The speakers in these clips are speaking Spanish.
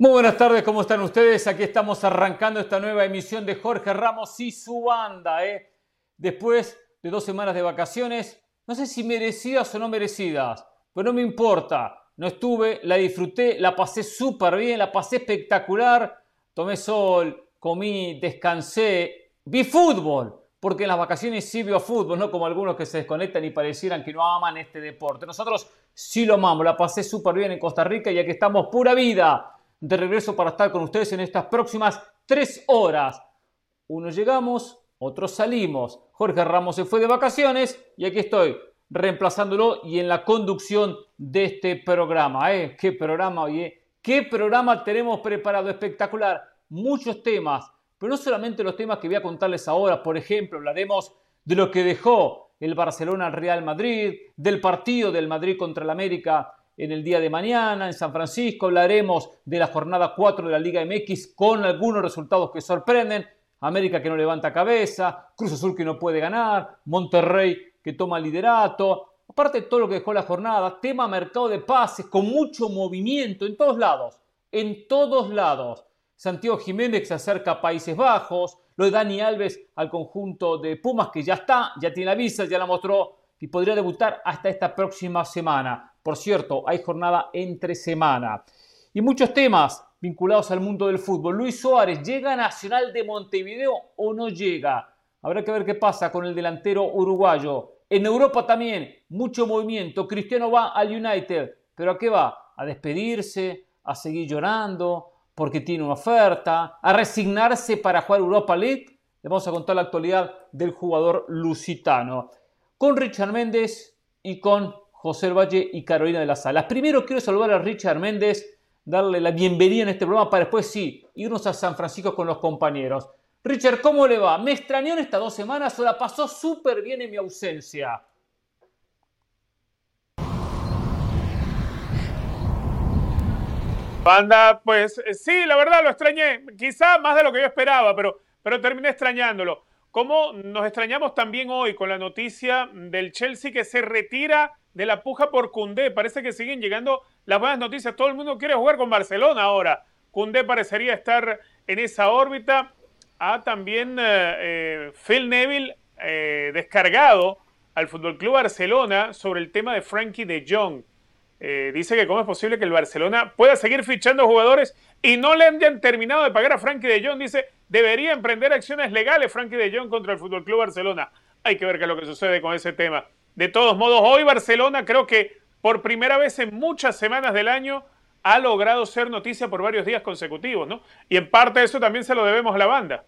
Muy buenas tardes, ¿cómo están ustedes? Aquí estamos arrancando esta nueva emisión de Jorge Ramos y su banda. ¿eh? Después de dos semanas de vacaciones, no sé si merecidas o no merecidas, pero no me importa. No estuve, la disfruté, la pasé súper bien, la pasé espectacular. Tomé sol, comí, descansé, vi fútbol, porque en las vacaciones sí vio fútbol, no como algunos que se desconectan y parecieran que no aman este deporte. Nosotros sí lo amamos, la pasé súper bien en Costa Rica y aquí estamos pura vida de regreso para estar con ustedes en estas próximas tres horas. Unos llegamos, otros salimos. Jorge Ramos se fue de vacaciones y aquí estoy reemplazándolo y en la conducción de este programa. ¿eh? ¿Qué programa, oye? ¿Qué programa tenemos preparado? Espectacular. Muchos temas, pero no solamente los temas que voy a contarles ahora. Por ejemplo, hablaremos de lo que dejó el Barcelona al Real Madrid, del partido del Madrid contra el América en el día de mañana en San Francisco. Hablaremos de la jornada 4 de la Liga MX con algunos resultados que sorprenden. América que no levanta cabeza, Cruz Azul que no puede ganar, Monterrey que toma liderato. Aparte de todo lo que dejó la jornada, tema mercado de pases con mucho movimiento en todos lados, en todos lados. Santiago Jiménez se acerca a Países Bajos, lo de Dani Alves al conjunto de Pumas que ya está, ya tiene la visa, ya la mostró y podría debutar hasta esta próxima semana. Por cierto, hay jornada entre semana. Y muchos temas vinculados al mundo del fútbol. Luis Suárez, ¿llega a Nacional de Montevideo o no llega? Habrá que ver qué pasa con el delantero uruguayo. En Europa también, mucho movimiento. Cristiano va al United. ¿Pero a qué va? ¿A despedirse? ¿A seguir llorando? ¿Porque tiene una oferta? ¿A resignarse para jugar Europa League? Le vamos a contar la actualidad del jugador lusitano. Con Richard Méndez y con José Valle y Carolina de las Salas. Primero quiero saludar a Richard Méndez, darle la bienvenida en este programa para después sí, irnos a San Francisco con los compañeros. Richard, ¿cómo le va? ¿Me extrañó estas dos semanas o la pasó súper bien en mi ausencia? Banda, pues eh, sí, la verdad lo extrañé, quizá más de lo que yo esperaba, pero, pero terminé extrañándolo. Como nos extrañamos también hoy con la noticia del Chelsea que se retira de la puja por Cundé. Parece que siguen llegando las buenas noticias. Todo el mundo quiere jugar con Barcelona ahora. Cundé parecería estar en esa órbita. Ha también eh, eh, Phil Neville eh, descargado al Fútbol Club Barcelona sobre el tema de Frankie de Jong. dice que cómo es posible que el Barcelona pueda seguir fichando jugadores y no le hayan terminado de pagar a Frankie de Jong. Dice, debería emprender acciones legales Frankie de Jong contra el Fútbol Club Barcelona. Hay que ver qué es lo que sucede con ese tema. De todos modos, hoy Barcelona creo que por primera vez en muchas semanas del año ha logrado ser noticia por varios días consecutivos, ¿no? Y en parte de eso también se lo debemos a la banda.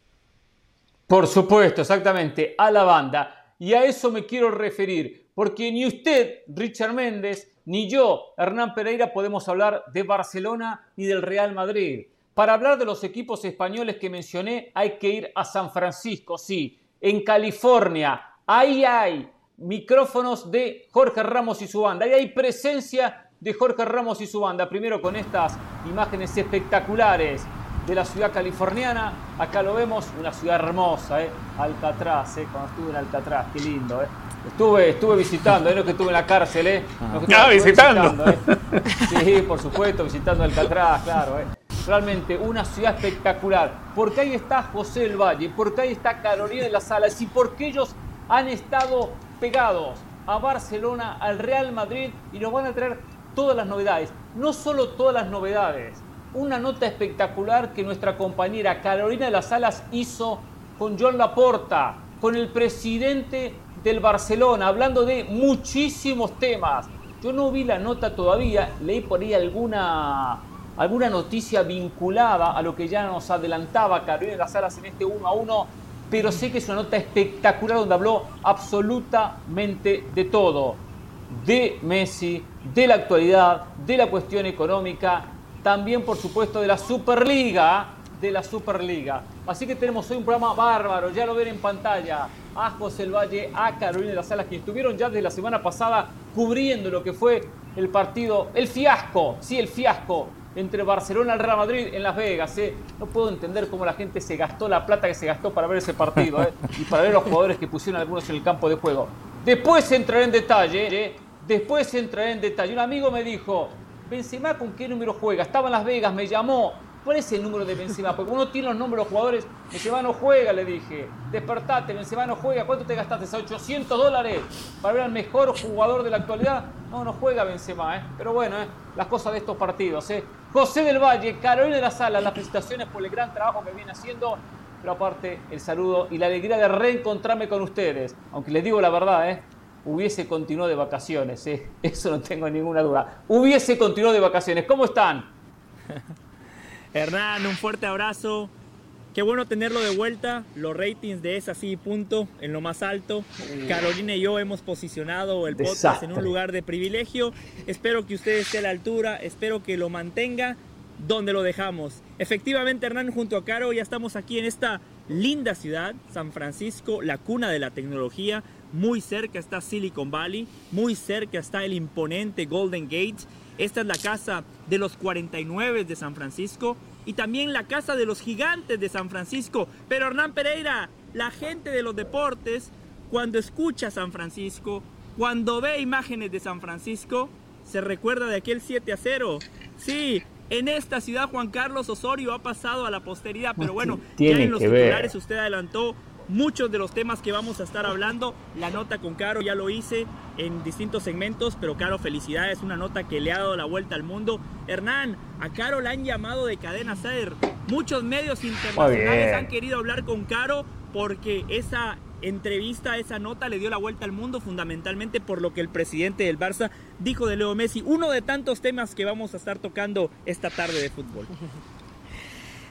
Por supuesto, exactamente, a la banda. Y a eso me quiero referir, porque ni usted, Richard Méndez, ni yo, Hernán Pereira, podemos hablar de Barcelona ni del Real Madrid. Para hablar de los equipos españoles que mencioné, hay que ir a San Francisco, sí, en California. Ahí hay micrófonos de Jorge Ramos y su banda. Y hay presencia de Jorge Ramos y su banda. Primero con estas imágenes espectaculares de la ciudad californiana. Acá lo vemos, una ciudad hermosa, ¿eh? Alcatraz, ¿eh? cuando estuve en Alcatraz, qué lindo. ¿eh? Estuve, estuve visitando, ¿eh? no que estuve en la cárcel, ¿eh? No, visitando. ¿eh? Sí, por supuesto, visitando Alcatraz, claro. ¿eh? Realmente una ciudad espectacular. Porque ahí está José del Valle, porque ahí está Carolina de las Salas y porque ellos han estado pegados a Barcelona, al Real Madrid y nos van a traer todas las novedades. No solo todas las novedades, una nota espectacular que nuestra compañera Carolina de las Alas hizo con John Laporta, con el presidente del Barcelona, hablando de muchísimos temas. Yo no vi la nota todavía, leí por ahí alguna, alguna noticia vinculada a lo que ya nos adelantaba Carolina de las Alas en este 1 a 1 pero sé que es una nota espectacular donde habló absolutamente de todo. De Messi, de la actualidad, de la cuestión económica, también por supuesto de la Superliga, de la Superliga. Así que tenemos hoy un programa bárbaro, ya lo ven en pantalla, a José El Valle, a Carolina de las Salas, que estuvieron ya desde la semana pasada cubriendo lo que fue el partido, el fiasco, sí, el fiasco entre Barcelona y Real Madrid en Las Vegas. ¿eh? No puedo entender cómo la gente se gastó la plata que se gastó para ver ese partido ¿eh? y para ver los jugadores que pusieron algunos en el campo de juego. Después entraré en detalle, ¿eh? después entraré en detalle. Un amigo me dijo, Benzema con qué número juega. Estaba en Las Vegas, me llamó. ¿Cuál es el número de Benzema? Porque uno tiene los números de los jugadores. Benzema no juega, le dije. Despertate, Benzema no juega. ¿Cuánto te gastaste? 800 dólares para ver al mejor jugador de la actualidad. No, no juega Benzema, ¿eh? Pero bueno, ¿eh? las cosas de estos partidos, ¿eh? José del Valle, Carolina de la Sala, las felicitaciones por el gran trabajo que viene haciendo. Pero aparte, el saludo y la alegría de reencontrarme con ustedes. Aunque les digo la verdad, ¿eh? Hubiese continuado de vacaciones, ¿eh? Eso no tengo ninguna duda. Hubiese continuado de vacaciones. ¿Cómo están? Hernán, un fuerte abrazo. Qué bueno tenerlo de vuelta. Los ratings de Es así, punto, en lo más alto. Carolina y yo hemos posicionado el podcast en un lugar de privilegio. Espero que usted esté a la altura. Espero que lo mantenga donde lo dejamos. Efectivamente, Hernán, junto a Caro, ya estamos aquí en esta linda ciudad, San Francisco, la cuna de la tecnología. Muy cerca está Silicon Valley, muy cerca está el imponente Golden Gate esta es la casa de los 49 de San Francisco y también la casa de los gigantes de San Francisco. Pero Hernán Pereira, la gente de los deportes, cuando escucha San Francisco, cuando ve imágenes de San Francisco, se recuerda de aquel 7 a 0. Sí, en esta ciudad Juan Carlos Osorio ha pasado a la posteridad, pero bueno, ya en los titulares usted adelantó muchos de los temas que vamos a estar hablando. La nota con Caro ya lo hice en distintos segmentos, pero Caro, felicidades, una nota que le ha dado la vuelta al mundo. Hernán, a Caro la han llamado de cadena ser. Muchos medios internacionales han querido hablar con Caro porque esa entrevista, esa nota le dio la vuelta al mundo fundamentalmente por lo que el presidente del Barça dijo de Leo Messi, uno de tantos temas que vamos a estar tocando esta tarde de fútbol.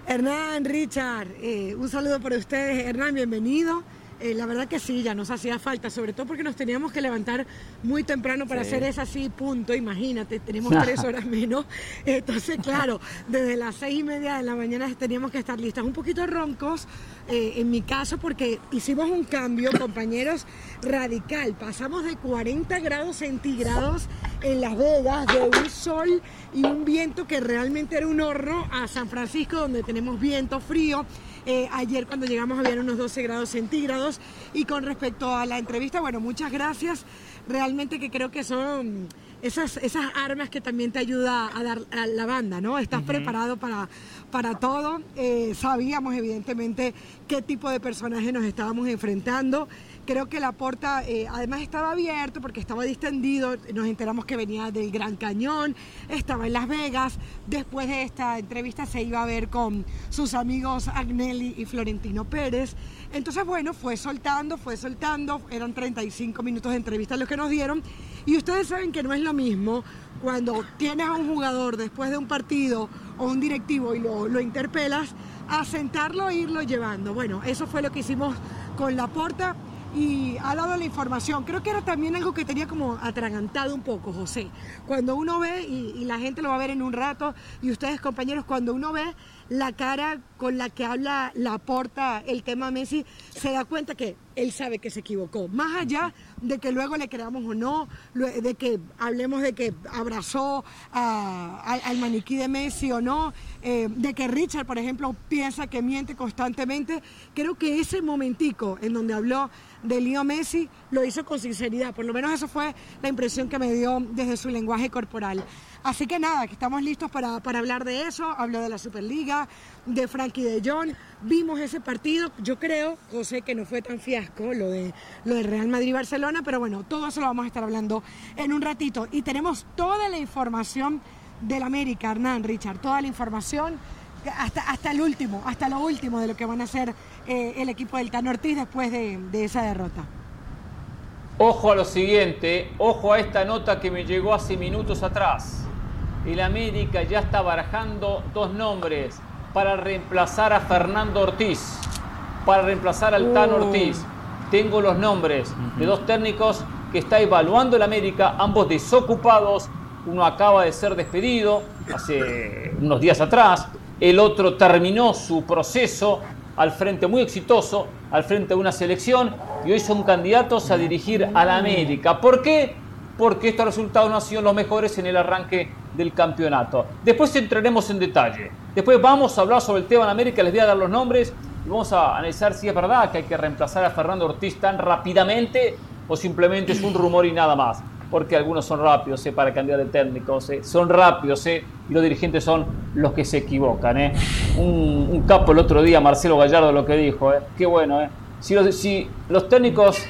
Hernán, Richard, eh, un saludo para ustedes. Hernán, bienvenido. Eh, la verdad que sí, ya nos hacía falta, sobre todo porque nos teníamos que levantar muy temprano para hacer esa así, punto. Imagínate, tenemos tres horas menos. Entonces, claro, desde las seis y media de la mañana teníamos que estar listas. Un poquito roncos, eh, en mi caso, porque hicimos un cambio, compañeros, radical. Pasamos de 40 grados centígrados en Las Vegas, de un sol y un viento que realmente era un horno, a San Francisco, donde tenemos viento frío. Eh, ayer cuando llegamos habían unos 12 grados centígrados. Y con respecto a la entrevista, bueno, muchas gracias. Realmente que creo que son esas, esas armas que también te ayuda a dar a la banda, ¿no? Estás preparado para, para todo. Eh, sabíamos evidentemente qué tipo de personaje nos estábamos enfrentando. Creo que la puerta eh, además estaba abierto porque estaba distendido. Nos enteramos que venía del Gran Cañón, estaba en Las Vegas. Después de esta entrevista se iba a ver con sus amigos Agnelli y Florentino Pérez. Entonces, bueno, fue soltando, fue soltando. Eran 35 minutos de entrevista los que nos dieron. Y ustedes saben que no es lo mismo cuando tienes a un jugador después de un partido o un directivo y lo, lo interpelas, a sentarlo e irlo llevando. Bueno, eso fue lo que hicimos con la porta y ha dado la información. Creo que era también algo que tenía como atragantado un poco, José. Cuando uno ve, y, la gente lo va a ver en un rato, y ustedes compañeros, cuando uno ve la cara con la que habla la porta el tema Messi, se da cuenta que él sabe que se equivocó. Más allá de que luego le creamos o no, de que hablemos de que abrazó al maniquí de Messi o no, eh, de que Richard, por ejemplo, piensa que miente constantemente, creo que ese momentico en donde habló de Leo Messi lo hizo con sinceridad, por lo menos eso fue la impresión que me dio desde su lenguaje corporal. Así que nada, que estamos listos para, para hablar de eso, habló de la Superliga, de Frankie de Jong, vimos ese partido, yo creo, José, que no fue tan fiasco lo de, lo de Real Madrid-Barcelona, pero bueno, todo eso lo vamos a estar hablando en un ratito. Y tenemos toda la información del América, Hernán, Richard, toda la información hasta, hasta el último, hasta lo último de lo que van a hacer eh, el equipo del Tan Ortiz después de, de esa derrota. Ojo a lo siguiente, ojo a esta nota que me llegó hace minutos atrás. El América ya está barajando dos nombres para reemplazar a Fernando Ortiz, para reemplazar al Tan uh. Ortiz. Tengo los nombres de dos técnicos que está evaluando el América, ambos desocupados. Uno acaba de ser despedido hace unos días atrás, el otro terminó su proceso al frente muy exitoso, al frente de una selección y hoy son candidatos a dirigir a la América. ¿Por qué? Porque estos resultados no han sido los mejores en el arranque del campeonato. Después entraremos en detalle. Después vamos a hablar sobre el tema en América, les voy a dar los nombres y vamos a analizar si es verdad que hay que reemplazar a Fernando Ortiz tan rápidamente o simplemente es un rumor y nada más. Porque algunos son rápidos ¿eh? para cambiar de técnicos, ¿eh? son rápidos ¿eh? y los dirigentes son los que se equivocan. ¿eh? Un, capo el otro día, Marcelo Gallardo, lo que dijo, ¿eh? qué bueno. ¿eh? Si, los, si los técnicos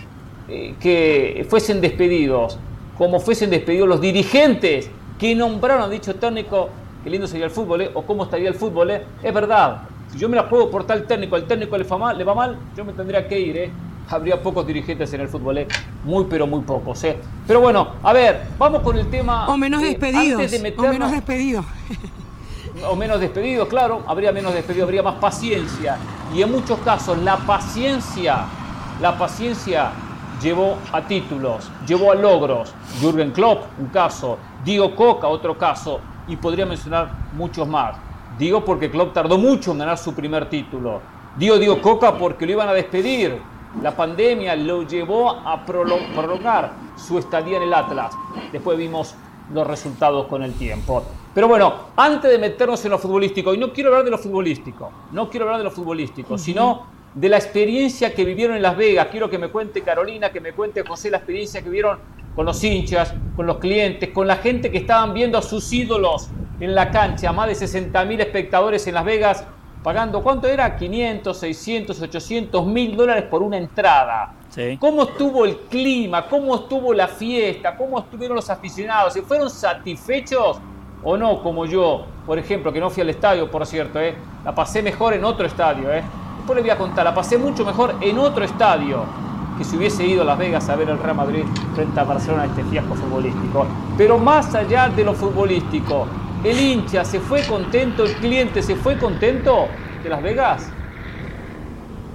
eh, que fuesen despedidos, como fuesen despedidos los dirigentes que nombraron a dicho técnico, qué lindo sería el fútbol, ¿eh? o cómo estaría el fútbol, ¿eh? es verdad. Si yo me la juego por tal técnico, el técnico le, mal, le va mal, yo me tendría que ir. Habría pocos dirigentes en el fútbol, ¿eh? muy pero muy pocos. ¿eh? Pero bueno, a ver, vamos con el tema. O menos despedidos. o menos despedidos. o menos despedidos, claro, habría menos despedidos, habría más paciencia. Y en muchos casos la paciencia, la paciencia llevó a títulos, llevó a logros. Jürgen Klopp, un caso. Diego Coca, otro caso. Y podría mencionar muchos más. Digo porque Klopp tardó mucho en ganar su primer título. Digo Diego Coca porque lo iban a despedir la pandemia lo llevó a prolongar su estadía en el Atlas. Después vimos los resultados con el tiempo. Pero bueno, antes de meternos en lo futbolístico, y no quiero hablar de lo futbolístico, no quiero hablar de lo futbolístico, sino de la experiencia que vivieron en Las Vegas. Quiero que me cuente Carolina, que me cuente José la experiencia que vivieron con los hinchas, con los clientes, con la gente que estaban viendo a sus ídolos en la cancha, más de 60.000 espectadores en Las Vegas pagando, ¿cuánto era? 500, 600, 800, mil dólares por una entrada. ¿Cómo estuvo el clima? ¿Cómo estuvo la fiesta? ¿Cómo estuvieron los aficionados? ¿Se fueron satisfechos o no? Como yo, por ejemplo, que no fui al estadio, por cierto, ¿eh? la pasé mejor en otro estadio. ¿eh? Después les voy a contar, la pasé mucho mejor en otro estadio que si hubiese ido a Las Vegas a ver el Real Madrid frente a Barcelona este fiasco futbolístico. Pero más allá de lo futbolístico, el hincha se fue contento, el cliente se fue contento de Las Vegas.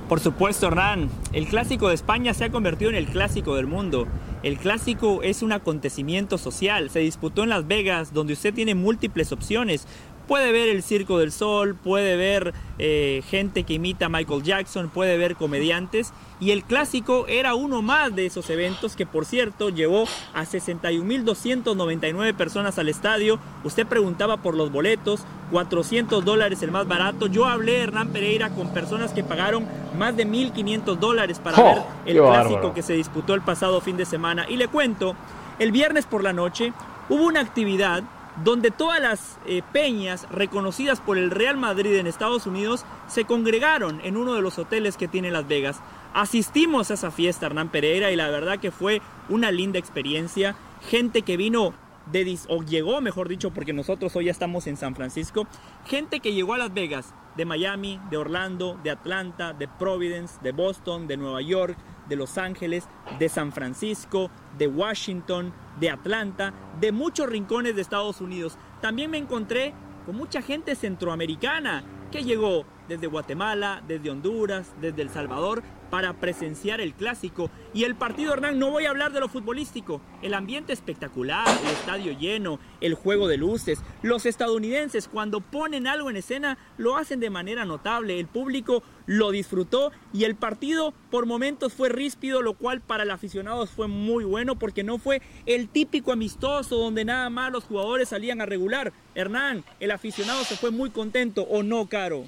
Por supuesto, Hernán. El clásico de España se ha convertido en el clásico del mundo. El clásico es un acontecimiento social. Se disputó en Las Vegas, donde usted tiene múltiples opciones. Puede ver el Circo del Sol, puede ver eh, gente que imita a Michael Jackson, puede ver comediantes. Y el clásico era uno más de esos eventos que, por cierto, llevó a 61.299 personas al estadio. Usted preguntaba por los boletos, 400 dólares el más barato. Yo hablé, Hernán Pereira, con personas que pagaron más de 1.500 dólares para ver el clásico que se disputó el pasado fin de semana. Y le cuento, el viernes por la noche hubo una actividad donde todas las eh, peñas reconocidas por el Real Madrid en Estados Unidos se congregaron en uno de los hoteles que tiene Las Vegas. Asistimos a esa fiesta, Hernán Pereira, y la verdad que fue una linda experiencia. Gente que vino de, o llegó, mejor dicho, porque nosotros hoy ya estamos en San Francisco. Gente que llegó a Las Vegas de Miami, de Orlando, de Atlanta, de Providence, de Boston, de Nueva York, de Los Ángeles, de San Francisco, de Washington, de Atlanta, de muchos rincones de Estados Unidos. También me encontré con mucha gente centroamericana que llegó desde Guatemala, desde Honduras, desde El Salvador, para presenciar el clásico. Y el partido, Hernán, no voy a hablar de lo futbolístico. El ambiente espectacular, el estadio lleno, el juego de luces. Los estadounidenses, cuando ponen algo en escena, lo hacen de manera notable. El público lo disfrutó y el partido por momentos fue ríspido, lo cual para el aficionado fue muy bueno porque no fue el típico amistoso donde nada más los jugadores salían a regular. Hernán, el aficionado se fue muy contento, ¿o no, Caro?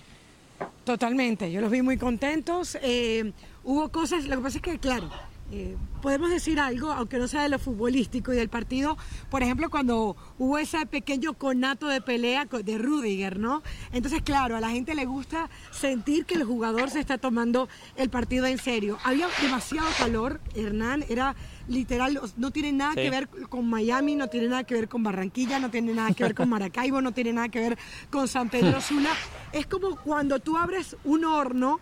Totalmente, yo los vi muy contentos. Eh, hubo cosas, lo que pasa es que, claro, eh, podemos decir algo, aunque no sea de lo futbolístico y del partido, por ejemplo, cuando hubo ese pequeño conato de pelea de Rudiger, ¿no? Entonces, claro, a la gente le gusta sentir que el jugador se está tomando el partido en serio. Había demasiado calor, Hernán, era literal, no tiene nada que ver con Miami, no tiene nada que ver con Barranquilla, no tiene nada que ver con Maracaibo, no tiene nada que ver con San Pedro Sula. Es como cuando tú abres un horno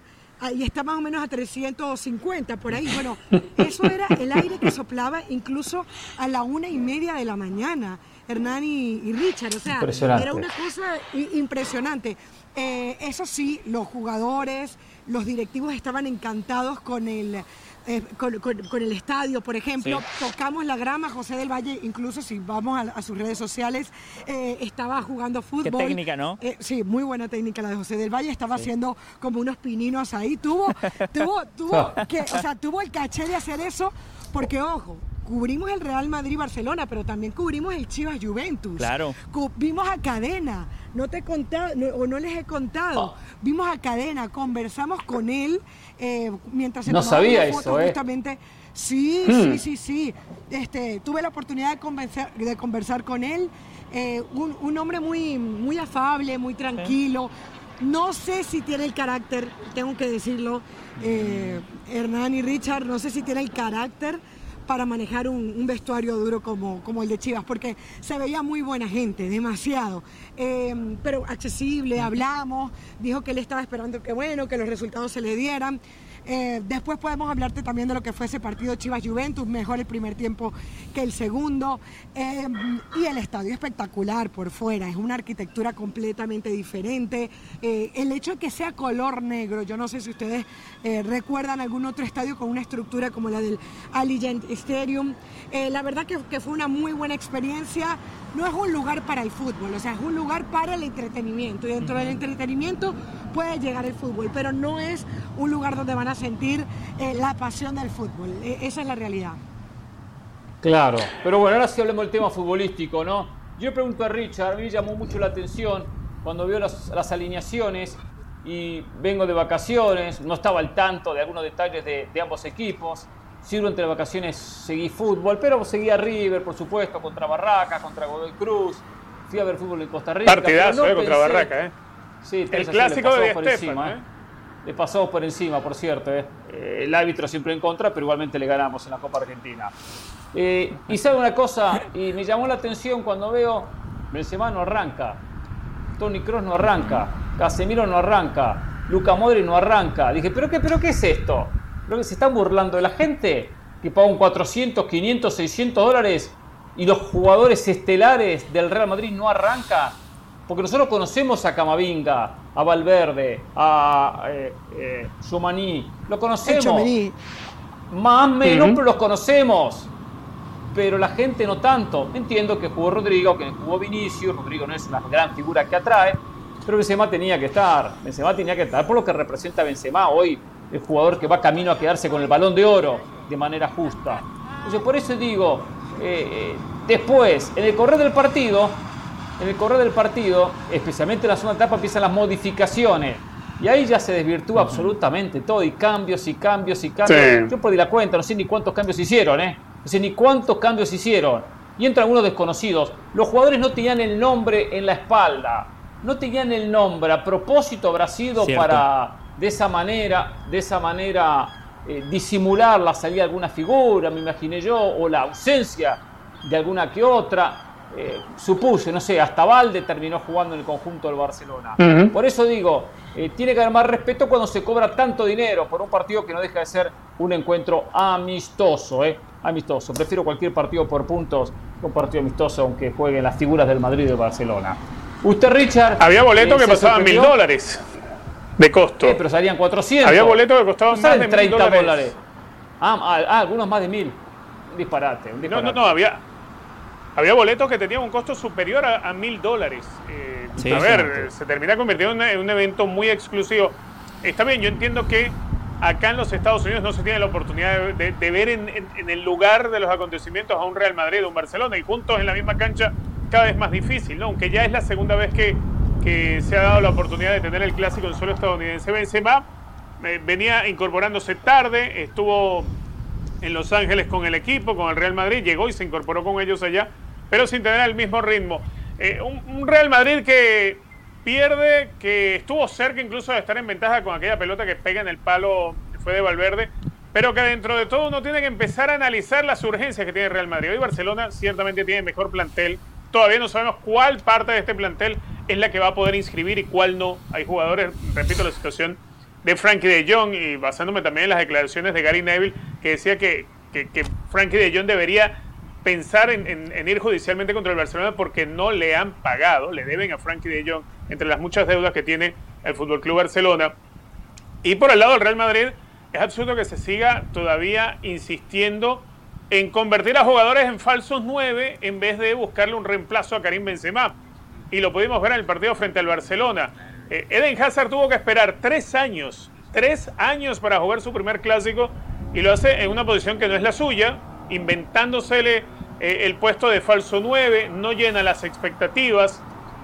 y está más o menos a 350 por ahí. Bueno, eso era el aire que soplaba incluso a la una y media de la mañana, Hernán y, Richard. O sea, era una cosa impresionante. Eh, eso sí, los jugadores, los directivos estaban encantados con el eh, con, el estadio, por ejemplo. Tocamos la grama, José del Valle, incluso si vamos a, sus redes sociales, eh, estaba jugando fútbol. Qué técnica, ¿no? Eh, sí, muy buena técnica la de José del Valle, estaba haciendo como unos pininos ahí. Tuvo, tuvo, tuvo, que, o sea, tuvo el caché de hacer eso, porque ojo, cubrimos el Real Madrid-Barcelona, pero también cubrimos el Chivas-Juventus. Claro. Vimos a Cadena, no te he contado, o no les he contado. Ah. Vimos a Cadena, conversamos con él eh, mientras se No sabía eso, ¿eh? Justamente. Sí, hmm. sí, sí, sí. Este, tuve la oportunidad de, de conversar con él. Eh, un, hombre muy, muy afable, muy tranquilo. No sé si tiene el carácter, tengo que decirlo, eh, Hernán y Richard, no sé si tiene el carácter para manejar un, vestuario duro como, el de Chivas, porque se veía muy buena gente, demasiado, eh, pero accesible, hablamos, dijo que él estaba esperando que bueno, que los resultados se le dieran. Eh, después podemos hablarte también de lo que fue ese partido Chivas-Juventus, mejor el primer tiempo que el segundo. Eh, y el estadio espectacular por fuera, es una arquitectura completamente diferente. Eh, el hecho de que sea color negro, yo no sé si ustedes recuerdan algún otro estadio con una estructura como la del Allegiant Stadium. la verdad que, que fue una muy buena experiencia no es un lugar para el fútbol, o sea, es un lugar para el entretenimiento. Y dentro del entretenimiento puede llegar el fútbol, pero no es un lugar donde van a sentir eh, la pasión del fútbol. E, esa es la realidad. Claro, pero bueno, ahora sí hablemos del tema futbolístico, ¿no? Yo pregunto a Richard, a mí me llamó mucho la atención cuando vio las, alineaciones y vengo de vacaciones, no estaba al tanto de algunos detalles de, de ambos equipos. Sí, durante las vacaciones seguí fútbol, pero seguía River, por supuesto, contra Barraca, contra Godoy Cruz. Fui a ver fútbol en Costa Rica. Partidazo, eh, contra Barraca, ¿eh? Sí, el clásico de por encima, ¿eh? Le pasamos por encima, por cierto. ¿eh? ¿eh? el árbitro siempre en contra, pero igualmente le ganamos en la Copa Argentina. Eh, y sabe una cosa, y me llamó la atención cuando veo Benzema no arranca, Tony Kroos no arranca, Casemiro no arranca, Luca Modri no arranca. Dije, ¿pero qué, pero qué es esto? Creo que se están burlando de la gente que pagan 400, 500, 600 dólares y los jugadores estelares del Real Madrid no arrancan. Porque nosotros conocemos a Camavinga, a Valverde, a eh, eh lo conocemos. Más o menos los conocemos. Pero la gente no tanto. Entiendo que jugó Rodrigo, que jugó Vinicius. Rodrigo no es una gran figura que atrae. Pero Benzema tenía que estar. Benzema tenía que estar por lo que representa Benzema hoy el jugador que va camino a quedarse con el balón de oro de manera justa. Entonces, por eso digo, eh, eh, después, en el correr del partido, en el correr del partido, especialmente en la segunda etapa, empiezan las modificaciones. Y ahí ya se desvirtúa absolutamente todo, y cambios y cambios y cambios. Yo perdí la cuenta, no sé ni cuántos cambios hicieron, ¿eh? No sé ni cuántos cambios hicieron. Y entran algunos desconocidos. Los jugadores no tenían el nombre en la espalda. No tenían el nombre. A propósito habrá sido para de esa manera, de esa manera eh, disimular la salida de alguna figura, me imaginé yo, o la ausencia de alguna que otra. Eh, supuse, no sé, hasta Valde terminó jugando en el conjunto del Barcelona. Por eso digo, eh, tiene que haber más respeto cuando se cobra tanto dinero por un partido que no deja de ser un encuentro amistoso, ¿eh? Amistoso. Prefiero cualquier partido por puntos que un partido amistoso, aunque jueguen las figuras del Madrid y del Barcelona. Usted, Richard. Había boleto que pasaban mil dólares de costo. Eh, pero salían 400. Había boletos que costaban más de 30 dólares. Ah, ah, ah, algunos más de mil. Un disparate, No, no, no, había, había boletos que tenían un costo superior a mil dólares. Eh, a ver, se termina convirtiendo en, un evento muy exclusivo. Está bien, yo entiendo que acá en los Estados Unidos no se tiene la oportunidad de, ver en, en, el lugar de los acontecimientos a un Real Madrid o un Barcelona y juntos en la misma cancha cada vez más difícil, ¿no? Aunque ya es la segunda vez que que se ha dado la oportunidad de tener el clásico en suelo estadounidense. Benzema eh, venía incorporándose tarde, estuvo en Los Ángeles con el equipo, con el Real Madrid, llegó y se incorporó con ellos allá, pero sin tener el mismo ritmo. Eh, un, Real Madrid que pierde, que estuvo cerca incluso de estar en ventaja con aquella pelota que pega en el palo, fue de Valverde, pero que dentro de todo uno tiene que empezar a analizar las urgencias que tiene Real Madrid. Hoy Barcelona ciertamente tiene mejor plantel, todavía no sabemos cuál parte de este plantel es la que va a poder inscribir y cuál no. Hay jugadores, repito la situación de Frankie de Jong y basándome también en las declaraciones de Gary Neville, que decía que, Frankie de Jong debería pensar en, ir judicialmente contra el Barcelona porque no le han pagado, le deben a Frankie de Jong entre las muchas deudas que tiene el Fútbol Club Barcelona. Y por el lado del Real Madrid, es absurdo que se siga todavía insistiendo en convertir a jugadores en falsos nueve en vez de buscarle un reemplazo a Karim Benzema y lo pudimos ver en el partido frente al Barcelona. Eh, Eden Hazard tuvo que esperar tres años, tres años para jugar su primer clásico y lo hace en una posición que no es la suya, inventándosele eh, el puesto de falso 9, no llena las expectativas,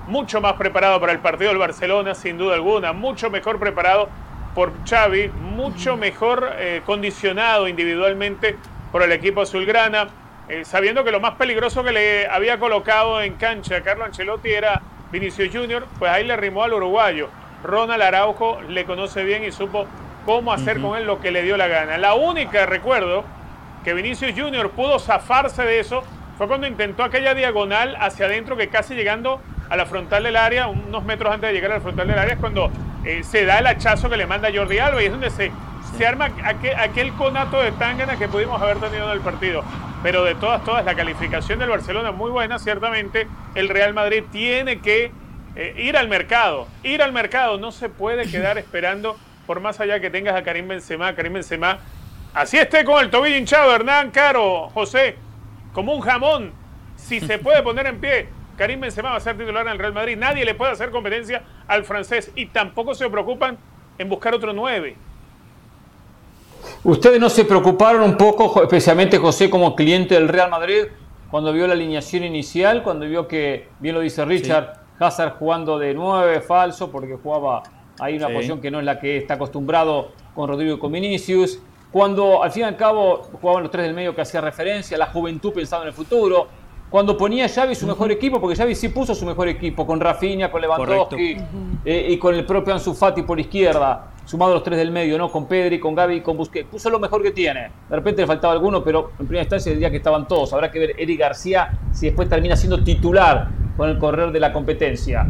mucho más preparado para el partido del Barcelona, sin duda alguna, mucho mejor preparado por Xavi, mucho mejor eh, condicionado individualmente por el equipo azulgrana, eh, sabiendo que lo más peligroso que le había colocado en cancha a Carlo Ancelotti era Vinicius Junior, pues ahí le rimó al uruguayo. Ronald Araujo le conoce bien y supo cómo hacer con él lo que le dio la gana. La única, recuerdo, que Vinicius Junior pudo zafarse de eso fue cuando intentó aquella diagonal hacia adentro que casi llegando a la frontal del área, unos metros antes de llegar a la frontal del área, es cuando eh, se da el hachazo que le manda Jordi Alba y es donde se, se arma aquel, conato de tangana que pudimos haber tenido en el partido. Pero de todas, todas, la calificación del Barcelona muy buena, ciertamente el Real Madrid tiene que eh, ir al mercado, ir al mercado, no se puede quedar esperando por más allá que tengas a Karim Benzema, Karim Benzema, así esté con el tobillo hinchado, Hernán Caro, José, como un jamón, si se puede poner en pie, Karim Benzema va a ser titular en el Real Madrid, nadie le puede hacer competencia al francés y tampoco se preocupan en buscar otro 9. ¿Ustedes no se preocuparon un poco, especialmente José como cliente del Real Madrid, cuando vio la alineación inicial, cuando vio que, bien lo dice Richard, Hazard jugando de 9 falso, porque jugaba ahí una posición que no es la que está acostumbrado con Rodrigo y con Vinicius. Cuando al fin y al cabo jugaban los tres del medio que hacía referencia, la juventud pensando en el futuro. Cuando ponía Xavi su mejor equipo, porque Xavi sí puso su mejor equipo, con Rafinha, con Lewandowski eh, y con el propio Ansu Fati por izquierda, sumado los tres del medio, ¿no? Con Pedri, con Gaby y con Busquets. Puso lo mejor que tiene. De repente le faltaba alguno, pero en primera instancia diría que estaban todos. Habrá que ver Eric García si después termina siendo titular con el correr de la competencia.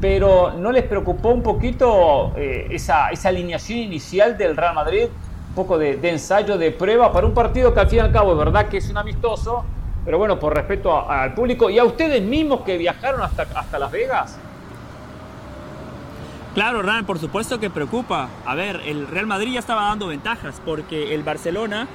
Pero ¿no les preocupó un poquito eh, esa, alineación inicial del Real Madrid? Un poco de, ensayo, de prueba para un partido que al fin y al cabo es verdad que es un amistoso, pero bueno, por respeto al público y a ustedes mismos que viajaron hasta, hasta Las Vegas. Claro, Hernán, por supuesto que preocupa. A ver, el Real Madrid ya estaba dando ventajas porque el Barcelona,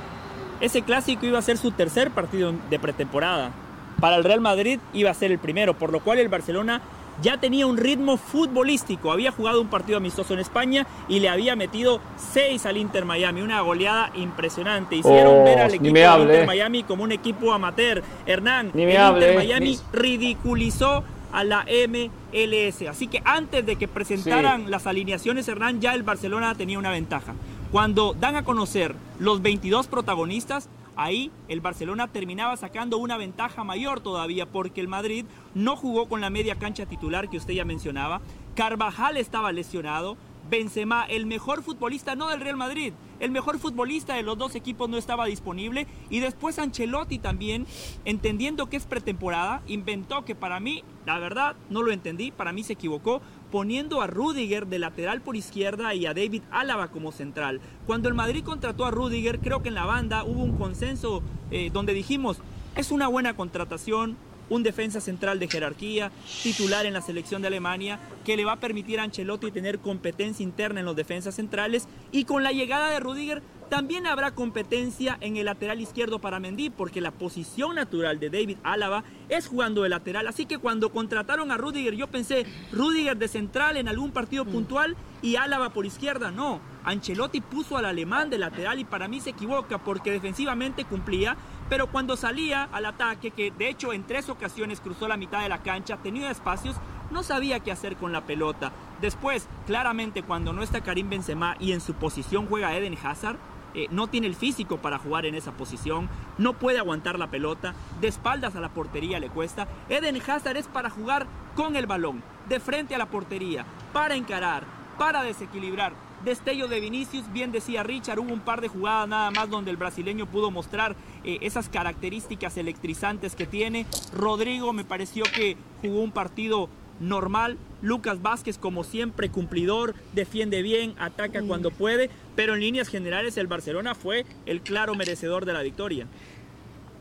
ese clásico iba a ser su tercer partido de pretemporada para el Real Madrid iba a ser el primero, por lo cual el Barcelona ya tenía un ritmo futbolístico. Había jugado un partido amistoso en España y le había metido seis al Inter Miami. Una goleada impresionante. Hicieron oh, ver al equipo del Inter Miami como un equipo amateur. Hernán, el Inter Miami ridiculizó a la MLS. Así que antes de que presentaran las alineaciones, Hernán, ya el Barcelona tenía una ventaja. Cuando dan a conocer los 22 protagonistas, ahí el Barcelona terminaba sacando una ventaja mayor todavía porque el Madrid no jugó con la media cancha titular que usted ya mencionaba. Carvajal estaba lesionado. Benzema, el mejor futbolista no del Real Madrid, el mejor futbolista de los dos equipos no estaba disponible y después Ancelotti también, entendiendo que es pretemporada, inventó que para mí, la verdad, no lo entendí, para mí se equivocó, poniendo a Rudiger de lateral por izquierda y a David Álava como central. Cuando el Madrid contrató a Rudiger, creo que en la banda hubo un consenso eh, donde dijimos, es una buena contratación, un defensa central de jerarquía, titular en la selección de Alemania, que le va a permitir a Ancelotti tener competencia interna en los defensas centrales y con la llegada de Rudiger también habrá competencia en el lateral izquierdo para Mendy, porque la posición natural de David Álava es jugando de lateral. Así que cuando contrataron a Rudiger, yo pensé, Rudiger de central en algún partido mm. puntual y Álava por izquierda. No, Ancelotti puso al alemán de lateral y para mí se equivoca porque defensivamente cumplía, pero cuando salía al ataque, que de hecho en tres ocasiones cruzó la mitad de la cancha, tenía espacios, no sabía qué hacer con la pelota. Después, claramente cuando no está Karim Benzema y en su posición juega Eden Hazard, eh, no tiene el físico para jugar en esa posición, no puede aguantar la pelota, de espaldas a la portería le cuesta. Eden Hazard es para jugar con el balón, de frente a la portería, para encarar, para desequilibrar. Destello de Vinicius, bien decía Richard, hubo un par de jugadas nada más donde el brasileño pudo mostrar eh, esas características electrizantes que tiene. Rodrigo me pareció que jugó un partido normal. Lucas Vázquez, como siempre, cumplidor, defiende bien, ataca cuando puede, pero en líneas generales el Barcelona fue el claro merecedor de la victoria.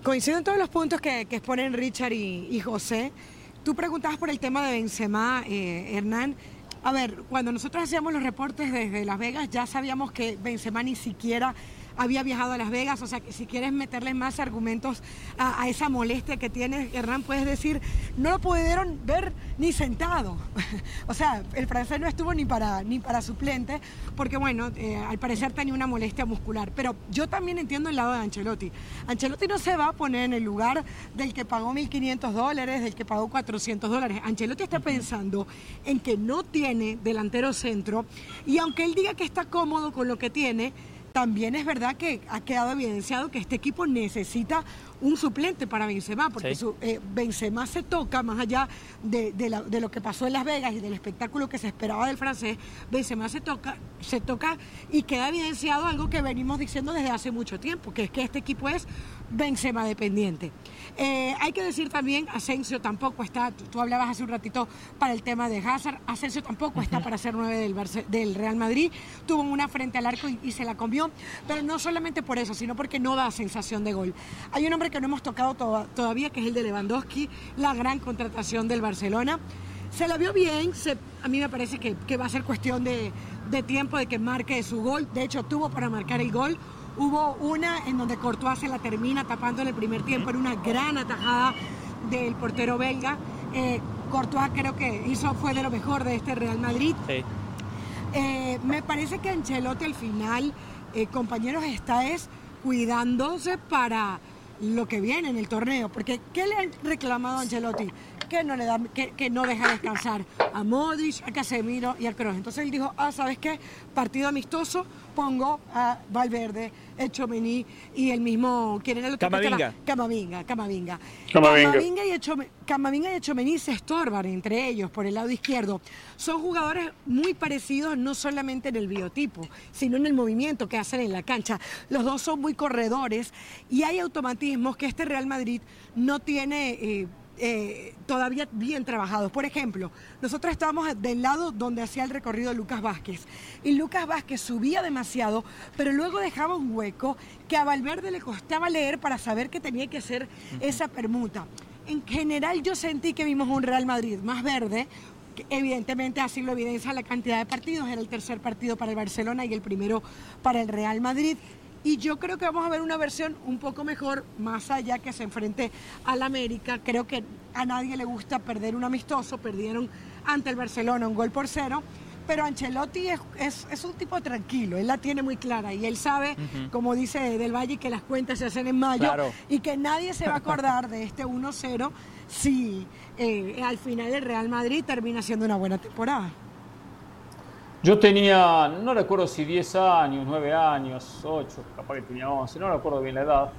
Coincido en todos los puntos que, exponen Richard y, José. Tú preguntabas por el tema de Benzema, eh, Hernán. A ver, cuando nosotros hacíamos los reportes desde Las Vegas, ya sabíamos que Benzema ni siquiera había viajado a Las Vegas, o sea que si quieres meterle más argumentos a, esa molestia que tiene Hernán, puedes decir, no lo pudieron ver ni sentado. o sea, el francés no estuvo ni para, ni para suplente, porque bueno, eh, al parecer tenía una molestia muscular. Pero yo también entiendo el lado de Ancelotti. Ancelotti no se va a poner en el lugar del que pagó 1.500 dólares, del que pagó 400 dólares. Ancelotti está pensando en que no tiene delantero centro y aunque él diga que está cómodo con lo que tiene, también es verdad que ha quedado evidenciado que este equipo necesita un suplente para Benzema, porque su, eh, Benzema se toca, más allá de, lo que pasó en Las Vegas y del espectáculo que se esperaba del francés, Benzema se toca, se toca y queda evidenciado algo que venimos diciendo desde hace mucho tiempo, que es que este equipo es Benzema dependiente. Eh, hay que decir también, Asensio tampoco está, tú, hablabas hace un ratito para el tema de Hazard, Asensio tampoco está para ser nueve del, del Real Madrid, tuvo una frente al arco y, se la comió, pero no solamente por eso, sino porque no da sensación de gol. Hay un hombre que no hemos tocado todavía, que es el de Lewandowski, la gran contratación del Barcelona. Se la vio bien, a mí me parece que, va a ser cuestión de, de tiempo de que marque su gol, de hecho tuvo para marcar el gol, Hubo una en donde Courtois se la termina tapando en el primer tiempo, en una gran atajada del portero belga. Eh, Courtois creo que hizo, fue de lo mejor de este Real Madrid. Eh, me parece que Ancelotti al final, eh, compañeros, está es cuidándose para lo que viene en el torneo. Porque, ¿qué le han reclamado a Ancelotti? Que no, le da, que, que no deja descansar a Modric, a Casemiro y a Kroos. Entonces él dijo, ah, ¿sabes qué? Partido amistoso, pongo a Valverde, Echomení y el mismo, ¿quién era el otro? Camavinga. Camavinga, Camavinga. Camavinga. y, Echomení, Camavinga y Echomení se estorban entre ellos por el lado izquierdo. Son jugadores muy parecidos no solamente en el biotipo, sino en el movimiento que hacen en la cancha. Los dos son muy corredores y hay automatismos que este Real Madrid no tiene... Eh, eh, todavía bien trabajados. Por ejemplo, nosotros estábamos del lado donde hacía el recorrido Lucas Vázquez y Lucas Vázquez subía demasiado, pero luego dejaba un hueco que a Valverde le costaba leer para saber que tenía que hacer esa permuta. En general yo sentí que vimos un Real Madrid más verde, evidentemente así lo evidencia la cantidad de partidos, era el tercer partido para el Barcelona y el primero para el Real Madrid. Y yo creo que vamos a ver una versión un poco mejor, más allá que se enfrente al América. Creo que a nadie le gusta perder un amistoso. Perdieron ante el Barcelona un gol por cero. Pero Ancelotti es, es, un tipo tranquilo, él la tiene muy clara y él sabe, como dice Del Valle, que las cuentas se hacen en mayo y que nadie se va a acordar de este 1-0 si eh, al final el Real Madrid termina siendo una buena temporada. Yo tenía, no recuerdo si 10 años, 9 años, 8, capaz que tenía 11, no recuerdo bien la edad.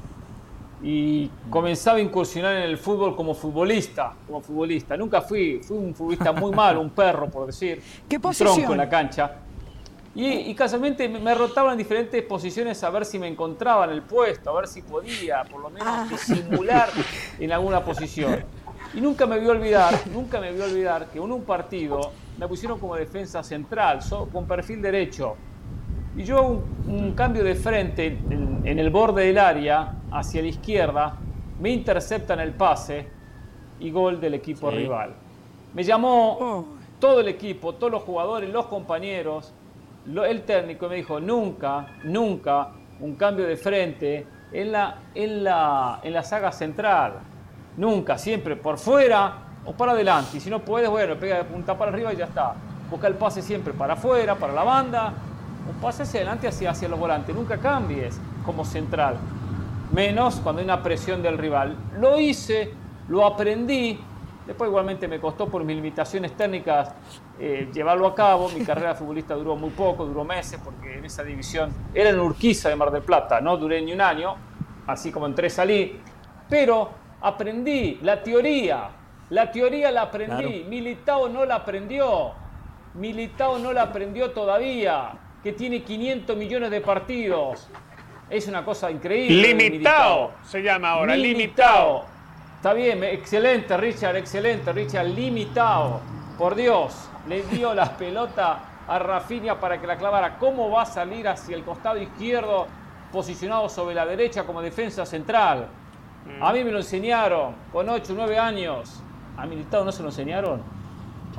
Y comenzaba a incursionar en el fútbol como futbolista, como futbolista. Nunca fui, fui un futbolista muy malo, un perro, por decir. ¿Qué posición? Un tronco en la cancha. Y, y, casualmente me rotaban en diferentes posiciones a ver si me encontraba en el puesto, a ver si podía por lo menos ah. disimular en alguna posición. Y nunca me voy a olvidar, nunca me voy a olvidar que en un partido me pusieron como defensa central, con perfil derecho. Y yo un, cambio de frente en, el borde del área, hacia la izquierda, me interceptan el pase y gol del equipo rival. Me llamó oh. todo el equipo, todos los jugadores, los compañeros, el técnico me dijo, nunca, nunca un cambio de frente en la, en la, en la saga central. Nunca, siempre por fuera o para adelante. Y si no puedes, bueno, pega de punta para arriba y ya está. Busca el pase siempre para afuera, para la banda. Un pase hacia adelante, hacia, hacia los volantes. Nunca cambies como central. Menos cuando hay una presión del rival. Lo hice, lo aprendí. Después igualmente me costó por mis limitaciones técnicas eh, llevarlo a cabo. Mi carrera de futbolista duró muy poco, duró meses, porque en esa división era en Urquiza de Mar del Plata, no duré ni un año, así como entré salí. Pero aprendí la teoría, la teoría la aprendí, Militao no la aprendió. Militao no la aprendió todavía, que tiene 500 millones de partidos. Es una cosa increíble. Limitado se llama ahora, limitado. Está bien, excelente Richard, excelente Richard, limitado. Por Dios, le dio la pelota a Rafinha para que la clavara. ¿Cómo va a salir hacia el costado izquierdo, posicionado sobre la derecha como defensa central? A mí me lo enseñaron con 8 o 9 años. ¿A Militado no se lo enseñaron?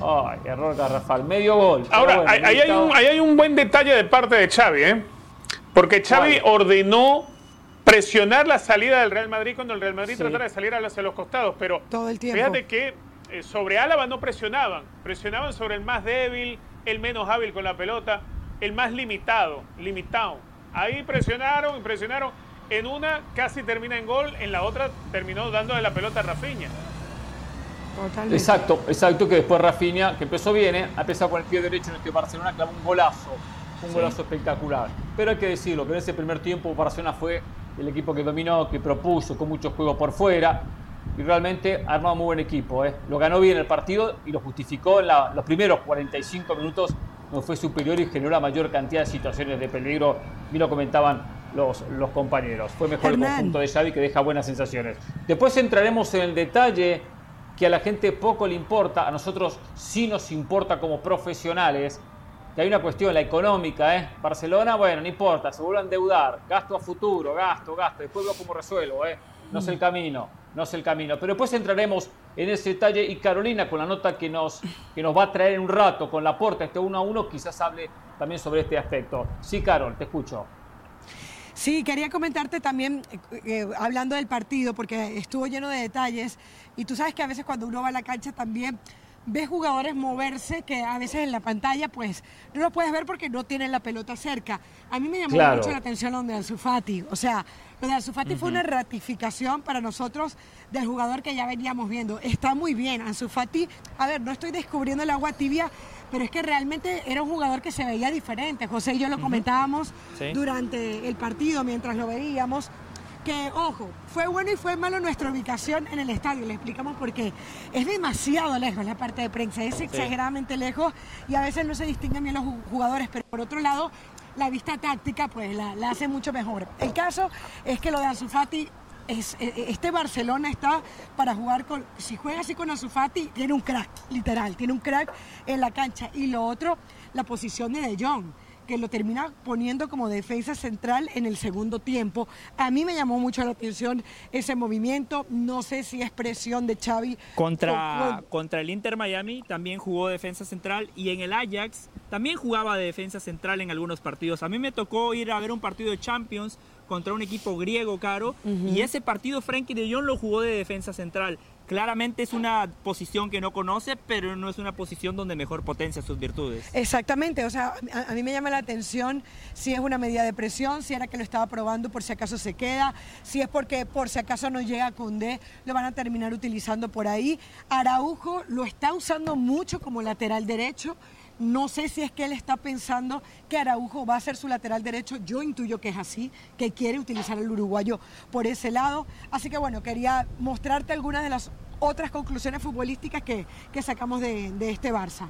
Ay, error garrafal. Medio gol. Ahora, ahí, hay un, hay, un, buen detalle de parte de Xavi, ¿eh? Porque Xavi ordenó presionar la salida del Real Madrid cuando el Real Madrid tratara de salir hacia los costados, pero Todo el tiempo. fíjate que eh, sobre Álava no presionaban, presionaban sobre el más débil, el menos hábil con la pelota, el más limitado, limitado. Ahí presionaron, presionaron. En una casi termina en gol, en la otra terminó dándole la pelota a Rafinha. Totalmente. Exacto, exacto, que después Rafinha, que empezó bien, ¿eh? ha empezado con el pie derecho en este Barcelona, clavó un golazo, un golazo espectacular. Pero hay que decirlo, que en ese primer tiempo Barcelona fue el equipo que dominó, que propuso, con mucho juego por fuera, y realmente armó un muy buen equipo. ¿eh? Lo ganó bien el partido y lo justificó en la- los primeros 45 minutos, no fue superior y generó la mayor cantidad de situaciones de peligro, y lo comentaban los, los compañeros. Fue mejor el conjunto de Xavi que deja buenas sensaciones. Después entraremos en el detalle que a la gente poco le importa, a nosotros sí nos importa como profesionales, que hay una cuestión, la económica, ¿eh? Barcelona, bueno, no importa, se vuelve a endeudar, gasto a futuro, gasto, gasto, después veo cómo resuelvo, ¿eh? No es el camino, no es el camino. Pero después entraremos en ese detalle y Carolina, con la nota que nos, que nos va a traer en un rato con la porta, este uno a uno, quizás hable también sobre este aspecto. Sí, Carol, te escucho. Sí, quería comentarte también, eh, eh, hablando del partido, porque estuvo lleno de detalles, y tú sabes que a veces cuando uno va a la cancha también ves jugadores moverse que a veces en la pantalla pues no lo puedes ver porque no tienen la pelota cerca. A mí me llamó Claro. mucho la atención lo de Ansu Fati, o sea, lo de Ansu Fati fue una ratificación para nosotros del jugador que ya veníamos viendo. Está muy bien, Ansu Fati, a ver, no estoy descubriendo el agua tibia, pero es que realmente era un jugador que se veía diferente. José y yo lo comentábamos Sí. durante el partido mientras lo veíamos. Que, ojo, fue bueno y fue malo nuestra ubicación en el estadio. Le explicamos por qué. Es demasiado lejos la parte de prensa, es exageradamente lejos y a veces no se distinguen bien los ju- jugadores, pero por otro lado, la vista táctica pues la, la hace mucho mejor. El caso es que lo de Ansu Fati es, eh, este Barcelona está para jugar con, si juega así con Ansu Fati, tiene un crack, literal, tiene un crack en la cancha. Y lo otro, la posición de De Jong, que lo termina poniendo como defensa central en el segundo tiempo. A mí me llamó mucho la atención ese movimiento, no sé si es presión de Xavi. Contra, o- contra el Inter Miami también jugó defensa central y en el Ajax también jugaba de defensa central en algunos partidos. A mí me tocó ir a ver un partido de Champions contra un equipo griego caro y ese partido Frankie de Jong lo jugó de defensa central. Claramente es una posición que no conoce, pero no es una posición donde mejor potencia sus virtudes. Exactamente, o sea, a, mí me llama la atención si es una medida de presión, si era que lo estaba probando por si acaso se queda, si es porque por si acaso no llega a Condé, lo van a terminar utilizando por ahí. Araujo lo está usando mucho como lateral derecho. No sé si es que él está pensando que Araujo va a ser su lateral derecho. Yo intuyo que es así, que quiere utilizar al uruguayo por ese lado. Así que bueno, quería mostrarte algunas de las otras conclusiones futbolísticas que, que sacamos de, de este Barça.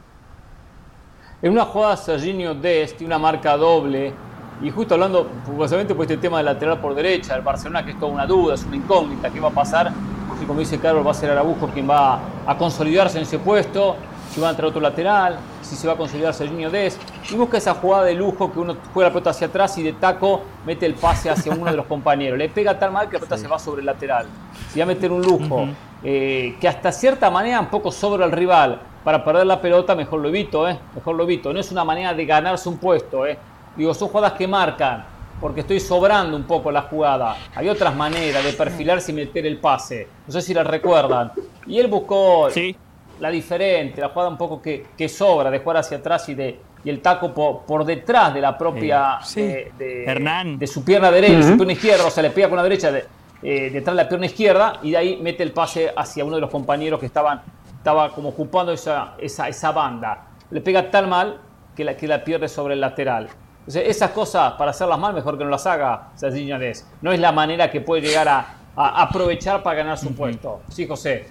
En una jugada Serginho Dest, una marca doble, y justo hablando justamente por este tema del lateral por derecha, el Barcelona que es toda una duda, es una incógnita, ¿qué va a pasar? Y como dice Carlos, va a ser Araujo quien va a consolidarse en ese puesto, si va a entrar otro lateral, si se va a consolidar Serginho Dest, y busca esa jugada de lujo que uno juega la pelota hacia atrás y de taco mete el pase hacia uno de los compañeros. Le pega tan mal que la pelota se va sobre el lateral. Si va a meter un lujo, eh, que hasta cierta manera un poco sobra el rival para perder la pelota, mejor lo evito, ¿eh? Mejor lo evito. No es una manera de ganarse un puesto, ¿eh? Digo, son jugadas que marcan, porque estoy sobrando un poco la jugada. Hay otras maneras de perfilarse y meter el pase. No sé si la recuerdan. Y él buscó Sí. La diferente, la jugada un poco que, que sobra, de jugar hacia atrás y, de, y el taco por, por detrás de la propia. Sí. de- de- Hernán. De su pierna derecha, su pierna izquierda, o sea, le pega con la derecha de- eh, detrás de la pierna izquierda y de ahí mete el pase hacia uno de los compañeros que estaban estaba como ocupando esa, esa, esa banda. Le pega tan mal que la, que la pierde sobre el lateral. Entonces, esas cosas, para hacerlas mal, mejor que no las haga Dest. No es la manera que puede llegar a, a aprovechar para ganar su puesto. Sí, José.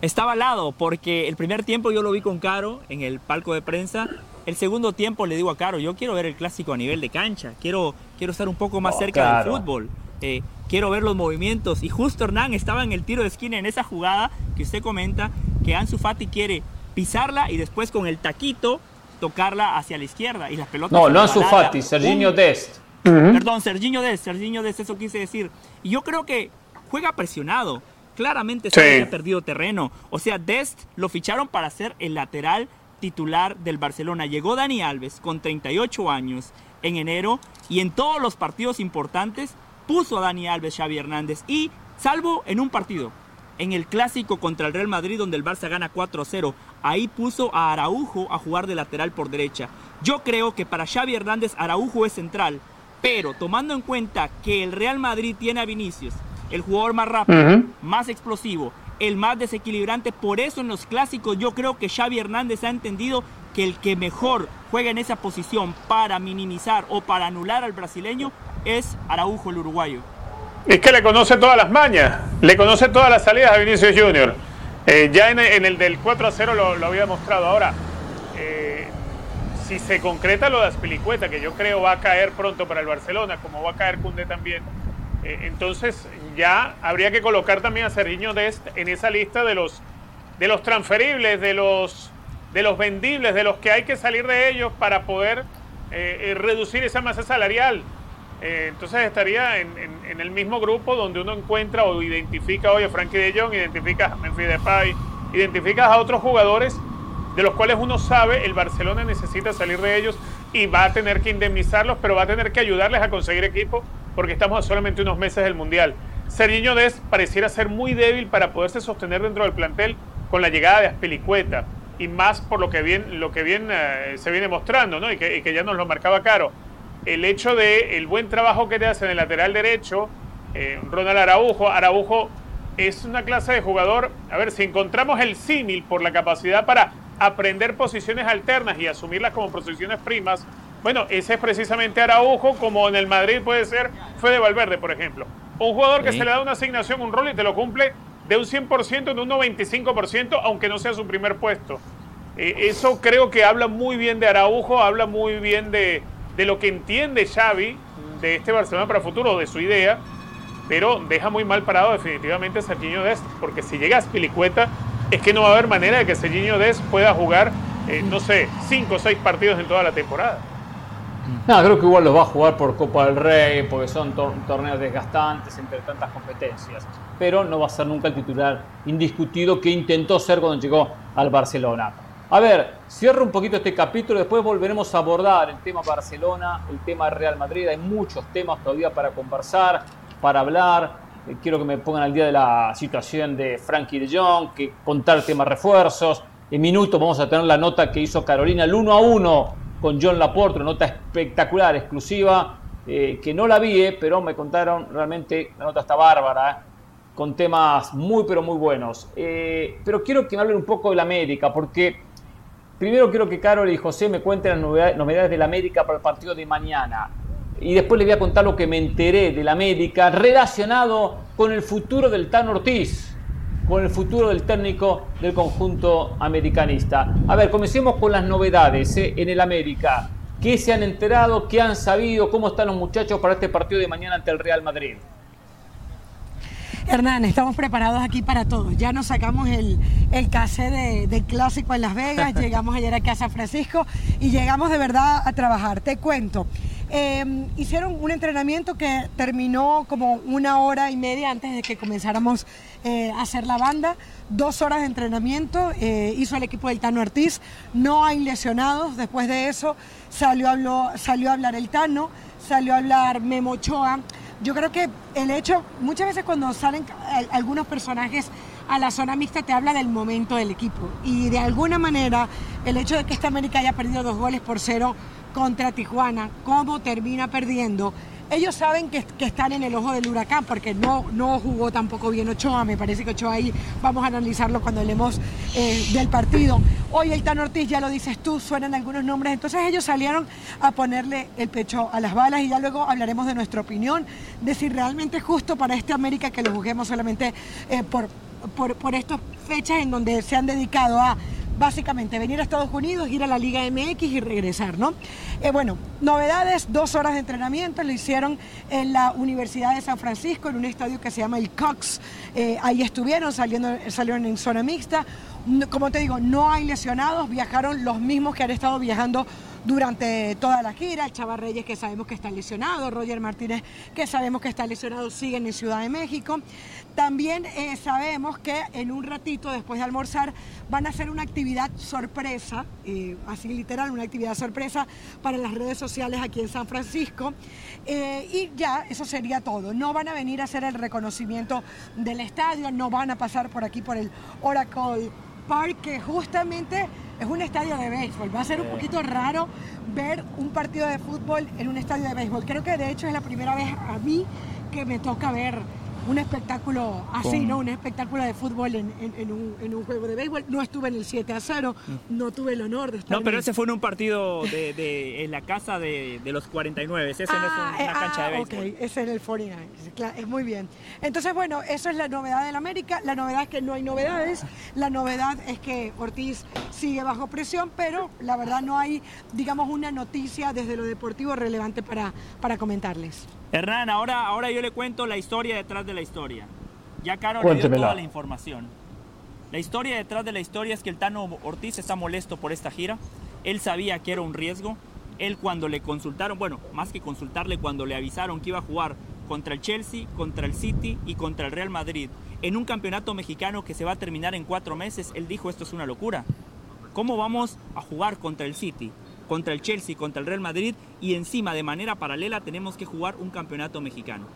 Estaba al lado porque el primer tiempo yo lo vi con Caro en el palco de prensa. El segundo tiempo le digo a Caro, yo quiero ver el clásico a nivel de cancha, quiero, quiero estar un poco más Oh, cerca claro. del fútbol, eh, quiero ver los movimientos. Y justo Hernán estaba en el tiro de esquina en esa jugada que usted comenta, que Ansu Fati quiere pisarla y después con el taquito tocarla hacia la izquierda y las pelotas No, no Ansu. Fati, Serginho Dest. Perdón, Serginho Dest, Serginho Dest, eso quise decir. Y yo creo que juega presionado. Claramente Sí. sabe que ha perdido terreno. O sea, Dest lo ficharon para ser el lateral titular del Barcelona. Llegó Dani Alves con 38 años en enero y en todos los partidos importantes puso a Dani Alves Xavi Hernández y salvo en un partido, en el clásico contra el Real Madrid donde el Barça gana 4-0, ahí puso a Araujo a jugar de lateral por derecha. Yo creo que para Xavi Hernández Araujo es central, pero tomando en cuenta que el Real Madrid tiene a Vinicius, el jugador más rápido, más explosivo, el más desequilibrante, por eso en los clásicos yo creo que Xavi Hernández ha entendido que el que mejor juega en esa posición para minimizar o para anular al brasileño es Araujo el uruguayo. Es que le conoce todas las mañas, le conoce todas las salidas a Vinicius Junior. Eh, ya en, el del 4 a 0 lo, había mostrado. Ahora, eh, si se concreta lo de Aspilicueta, que yo creo va a caer pronto para el Barcelona, como va a caer Cunde también, eh, entonces ya habría que colocar también a Sergiño Dest en esa lista de los, transferibles, de los, vendibles, de los que hay que salir de ellos para poder reducir esa masa salarial. Eh, entonces estaría en, el mismo grupo donde uno encuentra o identifica hoy a Frankie de Jong, identifica a Memphis Depay, identifica a otros jugadores de los cuales uno sabe el Barcelona necesita salir de ellos y va a tener que indemnizarlos, pero va a tener que ayudarles a conseguir equipo porque estamos a solamente unos meses del Mundial. Serginho Des pareciera ser muy débil para poderse sostener dentro del plantel con la llegada de Aspilicueta y más por lo que bien, lo que bien eh, se viene mostrando ¿no? y, que, ya nos lo marcaba Caro el hecho de el buen trabajo que te hace en el lateral derecho, eh, Ronald Araujo, Araujo es una clase de jugador, a ver, si encontramos el símil por la capacidad para aprender posiciones alternas y asumirlas como posiciones primas, bueno, ese es precisamente Araujo, como en el Madrid puede ser Fede Valverde, por ejemplo. Un jugador que se le da una asignación, un rol y te lo cumple de un 100% en un 95%, aunque no sea su primer puesto. Eh, eso creo que habla muy bien de Araujo, habla muy bien de, de lo que entiende Xavi de este Barcelona para el futuro, de su idea, pero deja muy mal parado definitivamente a Serginho Dest, porque si llega a Spilicueta, es que no va a haber manera de que Serginho Dest pueda jugar, eh, no sé, cinco o seis partidos en toda la temporada. No, creo que igual los va a jugar por Copa del Rey, porque son torneos desgastantes entre tantas competencias. Pero no va a ser nunca el titular indiscutido que intentó ser cuando llegó al Barcelona. A ver, cierro un poquito este capítulo, después volveremos a abordar el tema Barcelona, el tema Real Madrid, hay muchos temas todavía para conversar, para hablar. Eh, quiero que me pongan al día de la situación de Frankie de Jong, que contar temas refuerzos. En minutos vamos a tener la nota que hizo Carolina, el 1 a 1 con John Laporte, nota espectacular, exclusiva, eh, que no la vi, eh, pero me contaron realmente, la nota está bárbara, con temas muy, pero muy buenos. pero quiero que me hablen un poco de la América, porque Primero quiero que Carol y José me cuenten las novedades de la América para el partido de mañana. Y después les voy a contar lo que me enteré de la América relacionado con el futuro del Tan Ortiz, con el futuro del técnico del conjunto americanista. A ver, comencemos con las novedades ¿eh? en el América. ¿Qué se han enterado? ¿Qué han sabido? ¿Cómo están los muchachos para este partido de mañana ante el Real Madrid? Hernán, estamos preparados aquí para todo. Ya nos sacamos el, el case de, clásico en Las Vegas, llegamos ayer aquí a San Francisco y llegamos de verdad a trabajar. Te cuento. Em, hicieron un entrenamiento que terminó como una hora y media antes de que comenzáramos eh, a hacer la banda. Dos horas de entrenamiento eh, hizo el equipo del Tano Ortiz. No hay lesionados. Después de eso salió, habló, salió a hablar el Tano, salió a hablar Memo Ochoa yo creo que el hecho, muchas veces cuando salen algunos personajes a la zona mixta te habla del momento del equipo y de alguna manera el hecho de que esta América haya perdido dos goles por cero contra Tijuana, cómo termina perdiendo, ellos saben que, están en el ojo del huracán porque no, no jugó tampoco bien Ochoa. Me parece que Ochoa ahí vamos a analizarlo cuando hablemos eh, del partido. Hoy el Tan Ortiz, ya lo dices tú, suenan algunos nombres. Entonces ellos salieron a ponerle el pecho a las balas y ya luego hablaremos de nuestra opinión, de si realmente es justo para este América que lo juzguemos solamente eh, por, por, por estas fechas en donde se han dedicado a básicamente venir a Estados Unidos, ir a la Liga MX y regresar, ¿no? Eh, bueno, novedades, dos horas de entrenamiento, lo hicieron en la Universidad de San Francisco, en un estadio que se llama el Cox. Eh, ahí estuvieron, saliendo, salieron en zona mixta. Como te digo, no hay lesionados, viajaron los mismos que han estado viajando durante toda la gira, el Chava Reyes que sabemos que está lesionado, Roger Martínez que sabemos que está lesionado, siguen en Ciudad de México. También eh, sabemos que en un ratito después de almorzar van a hacer una actividad sorpresa, eh, así literal, una actividad sorpresa para las redes sociales aquí en San Francisco. Eh, y ya, eso sería todo. No van a venir a hacer el reconocimiento del estadio, no van a pasar por aquí por el Oracle Park, que justamente es un estadio de béisbol. Va a ser un poquito raro ver un partido de fútbol en un estadio de béisbol. Creo que de hecho es la primera vez a mí que me toca ver un espectáculo así, ¿no? Un espectáculo de fútbol en, un, juego de béisbol. No estuve en el 7 a 0, no tuve el honor de estar. No, pero ese fue en un partido de, en la casa de, los 49. Ese no es ah, una, cancha de ah, béisbol. Ok, ese es el 49. Es muy bien. Entonces, bueno, eso es la novedad del América. La novedad es que no hay novedades. La novedad es que Ortiz sigue bajo presión, pero la verdad no hay, digamos, una noticia desde lo deportivo relevante para, para comentarles. Hernán, ahora, ahora yo le cuento la historia detrás de la historia. Ya Caro le dio toda la información. La historia detrás de la historia es que el Tano Ortiz está molesto por esta gira. Él sabía que era un riesgo. Él cuando le consultaron, bueno, más que consultarle, cuando le avisaron que iba a jugar contra el Chelsea, contra el City y contra el Real Madrid en un campeonato mexicano que se va a terminar en cuatro meses, él dijo esto es una locura. ¿Cómo vamos a jugar contra el City? Contra el Chelsea, contra el Real Madrid y encima de manera paralela tenemos que jugar un campeonato mexicano.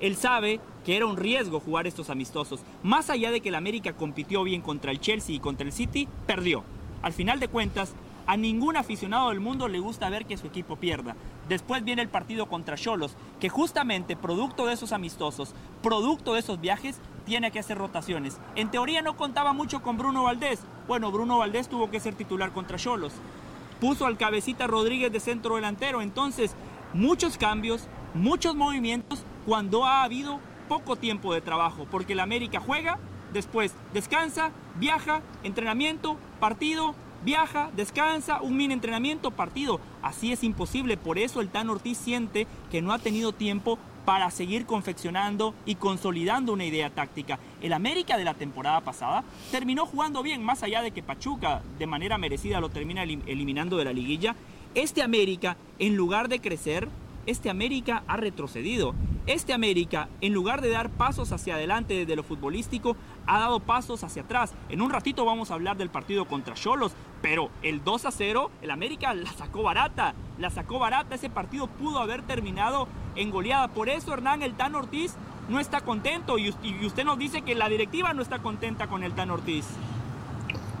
Él sabe que era un riesgo jugar estos amistosos. Más allá de que el América compitió bien contra el Chelsea y contra el City, perdió. Al final de cuentas, a ningún aficionado del mundo le gusta ver que su equipo pierda. Después viene el partido contra Cholos, que justamente producto de esos amistosos, producto de esos viajes, tiene que hacer rotaciones. En teoría no contaba mucho con Bruno Valdés. Bueno, Bruno Valdés tuvo que ser titular contra Cholos puso al cabecita Rodríguez de centro delantero. Entonces, muchos cambios, muchos movimientos cuando ha habido poco tiempo de trabajo, porque el América juega, después descansa, viaja, entrenamiento, partido, viaja, descansa, un mini entrenamiento, partido. Así es imposible, por eso el Tan Ortiz siente que no ha tenido tiempo para seguir confeccionando y consolidando una idea táctica. El América de la temporada pasada terminó jugando bien, más allá de que Pachuca de manera merecida lo termina eliminando de la liguilla. Este América, en lugar de crecer, este América ha retrocedido. Este América, en lugar de dar pasos hacia adelante desde lo futbolístico, ha dado pasos hacia atrás. En un ratito vamos a hablar del partido contra Cholos, pero el 2 a 0, el América la sacó barata. La sacó barata, ese partido pudo haber terminado en goleada. Por eso Hernán el Tan Ortiz no está contento y usted nos dice que la directiva no está contenta con el Tan Ortiz.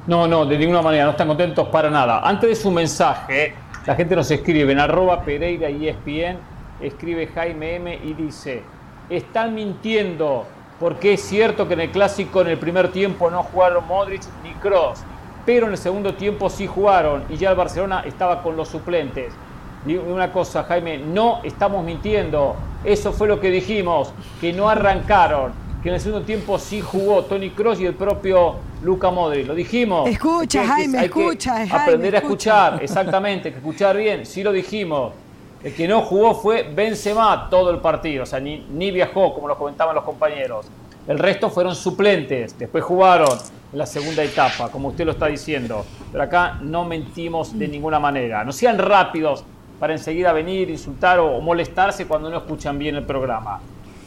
No, no, de ninguna manera, no están contentos para nada. Antes de su mensaje, la gente nos escribe en arroba Pereira y ESPN, escribe Jaime M y dice, están mintiendo porque es cierto que en el clásico en el primer tiempo no jugaron Modric ni Cross, pero en el segundo tiempo sí jugaron y ya el Barcelona estaba con los suplentes. Y una cosa, Jaime, no estamos mintiendo. Eso fue lo que dijimos, que no arrancaron, que en el segundo tiempo sí jugó Tony Cross y el propio Luca Modric. Lo dijimos. Escucha, Jaime, escucha. aprender a escuchar, exactamente, que escuchar bien. Sí lo dijimos. El que no jugó fue Benzema todo el partido, o sea, ni, ni viajó, como lo comentaban los compañeros. El resto fueron suplentes, después jugaron en la segunda etapa, como usted lo está diciendo. Pero acá no mentimos de ninguna manera. No sean rápidos para enseguida venir, insultar o molestarse cuando no escuchan bien el programa.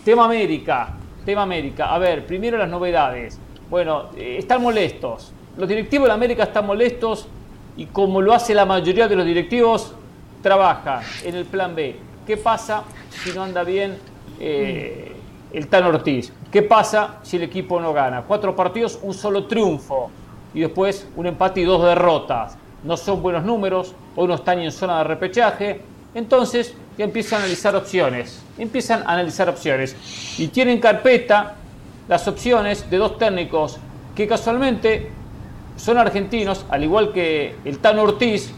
Tema América, tema América. A ver, primero las novedades. Bueno, eh, están molestos. Los directivos de la América están molestos y como lo hace la mayoría de los directivos, trabaja en el plan B. ¿Qué pasa si no anda bien eh, el Tan Ortiz? ¿Qué pasa si el equipo no gana? Cuatro partidos, un solo triunfo y después un empate y dos derrotas. No son buenos números, hoy no están en zona de repechaje. Entonces ya empiezan a analizar opciones. Empiezan a analizar opciones. Y tienen carpeta las opciones de dos técnicos que casualmente son argentinos, al igual que el Tan Ortiz,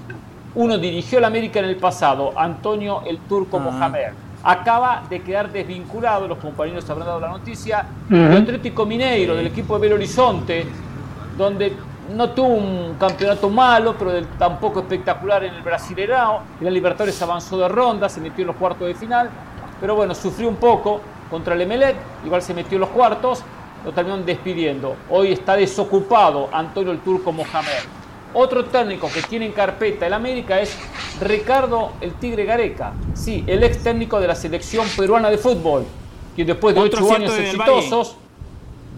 uno dirigió la América en el pasado, Antonio el Turco ah. Mohamed. Acaba de quedar desvinculado, los compañeros habrán dado la noticia, el Atlético Mineiro, del equipo de Belo Horizonte, donde no tuvo un campeonato malo, pero tampoco espectacular en el Brasileirao. En la Libertadores avanzó de ronda, se metió en los cuartos de final, pero bueno, sufrió un poco contra el Emelec, igual se metió en los cuartos, lo terminaron despidiendo. Hoy está desocupado Antonio el Turco Mohamed. Otro técnico que tiene en carpeta el América es Ricardo el Tigre Gareca, sí, el ex técnico de la selección peruana de fútbol, que después de ocho años exitosos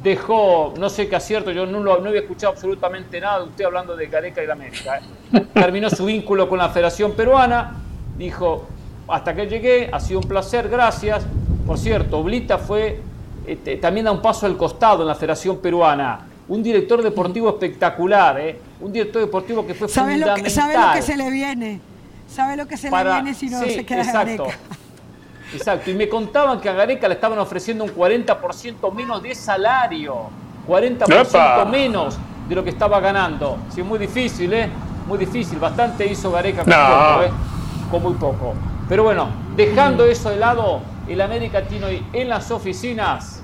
dejó, no sé qué acierto, yo no, lo, no había escuchado absolutamente nada de usted hablando de Gareca y la América. ¿eh? Terminó su vínculo con la Federación Peruana, dijo, hasta que llegué, ha sido un placer, gracias. Por cierto, Oblita fue, este, también da un paso al costado en la Federación Peruana. Un director deportivo espectacular, ¿eh? un director deportivo que fue ¿Sabe fundamental. Lo que, sabe lo que se le viene, sabe lo que se le viene si no se queda exacto. Gareca. Exacto, y me contaban que a Gareca le estaban ofreciendo un 40% menos de salario. 40% menos de lo que estaba ganando. Sí, muy difícil, ¿eh? Muy difícil. Bastante hizo Gareca con, poco, ¿eh? con muy poco. Pero bueno, dejando eso de lado, el América tiene hoy en las oficinas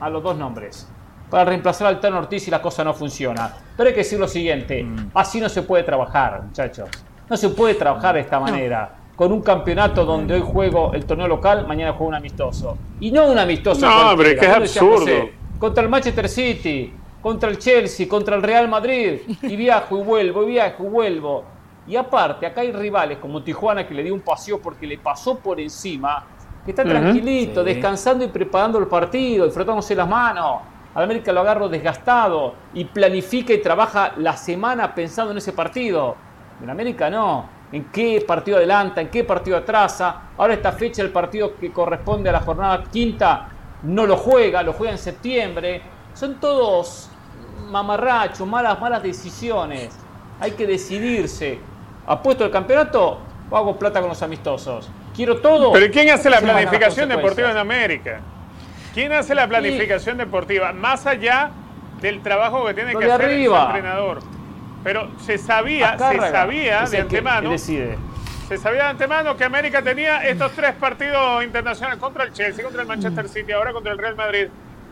a los dos nombres. Para reemplazar al Tano Ortiz y la cosa no funciona. Pero hay que decir lo siguiente, mm. así no se puede trabajar, muchachos. No se puede trabajar de esta manera con un campeonato donde hoy juego el torneo local, mañana juego un amistoso. Y no un amistoso. No, hombre, que es absurdo. contra el Manchester City, contra el Chelsea, contra el Real Madrid, y viajo y vuelvo, y viajo y vuelvo. Y aparte, acá hay rivales como Tijuana que le dio un paseo porque le pasó por encima, que está tranquilito, descansando y preparando el partido, y frotándose las manos. Al América lo agarro desgastado y planifica y trabaja la semana pensando en ese partido. En América no en qué partido adelanta, en qué partido atrasa. Ahora esta fecha, el partido que corresponde a la jornada quinta, no lo juega, lo juega en septiembre. Son todos mamarrachos, malas, malas decisiones. Hay que decidirse. ¿Apuesto el campeonato o hago plata con los amistosos? Quiero todo. Pero ¿quién hace la planificación deportiva en América? ¿Quién hace la planificación deportiva? Más allá del trabajo que tiene que hacer el entrenador. Pero se sabía, se sabía de antemano. Se sabía de antemano que América tenía estos tres partidos internacionales contra el Chelsea, contra el Manchester City, ahora contra el Real Madrid,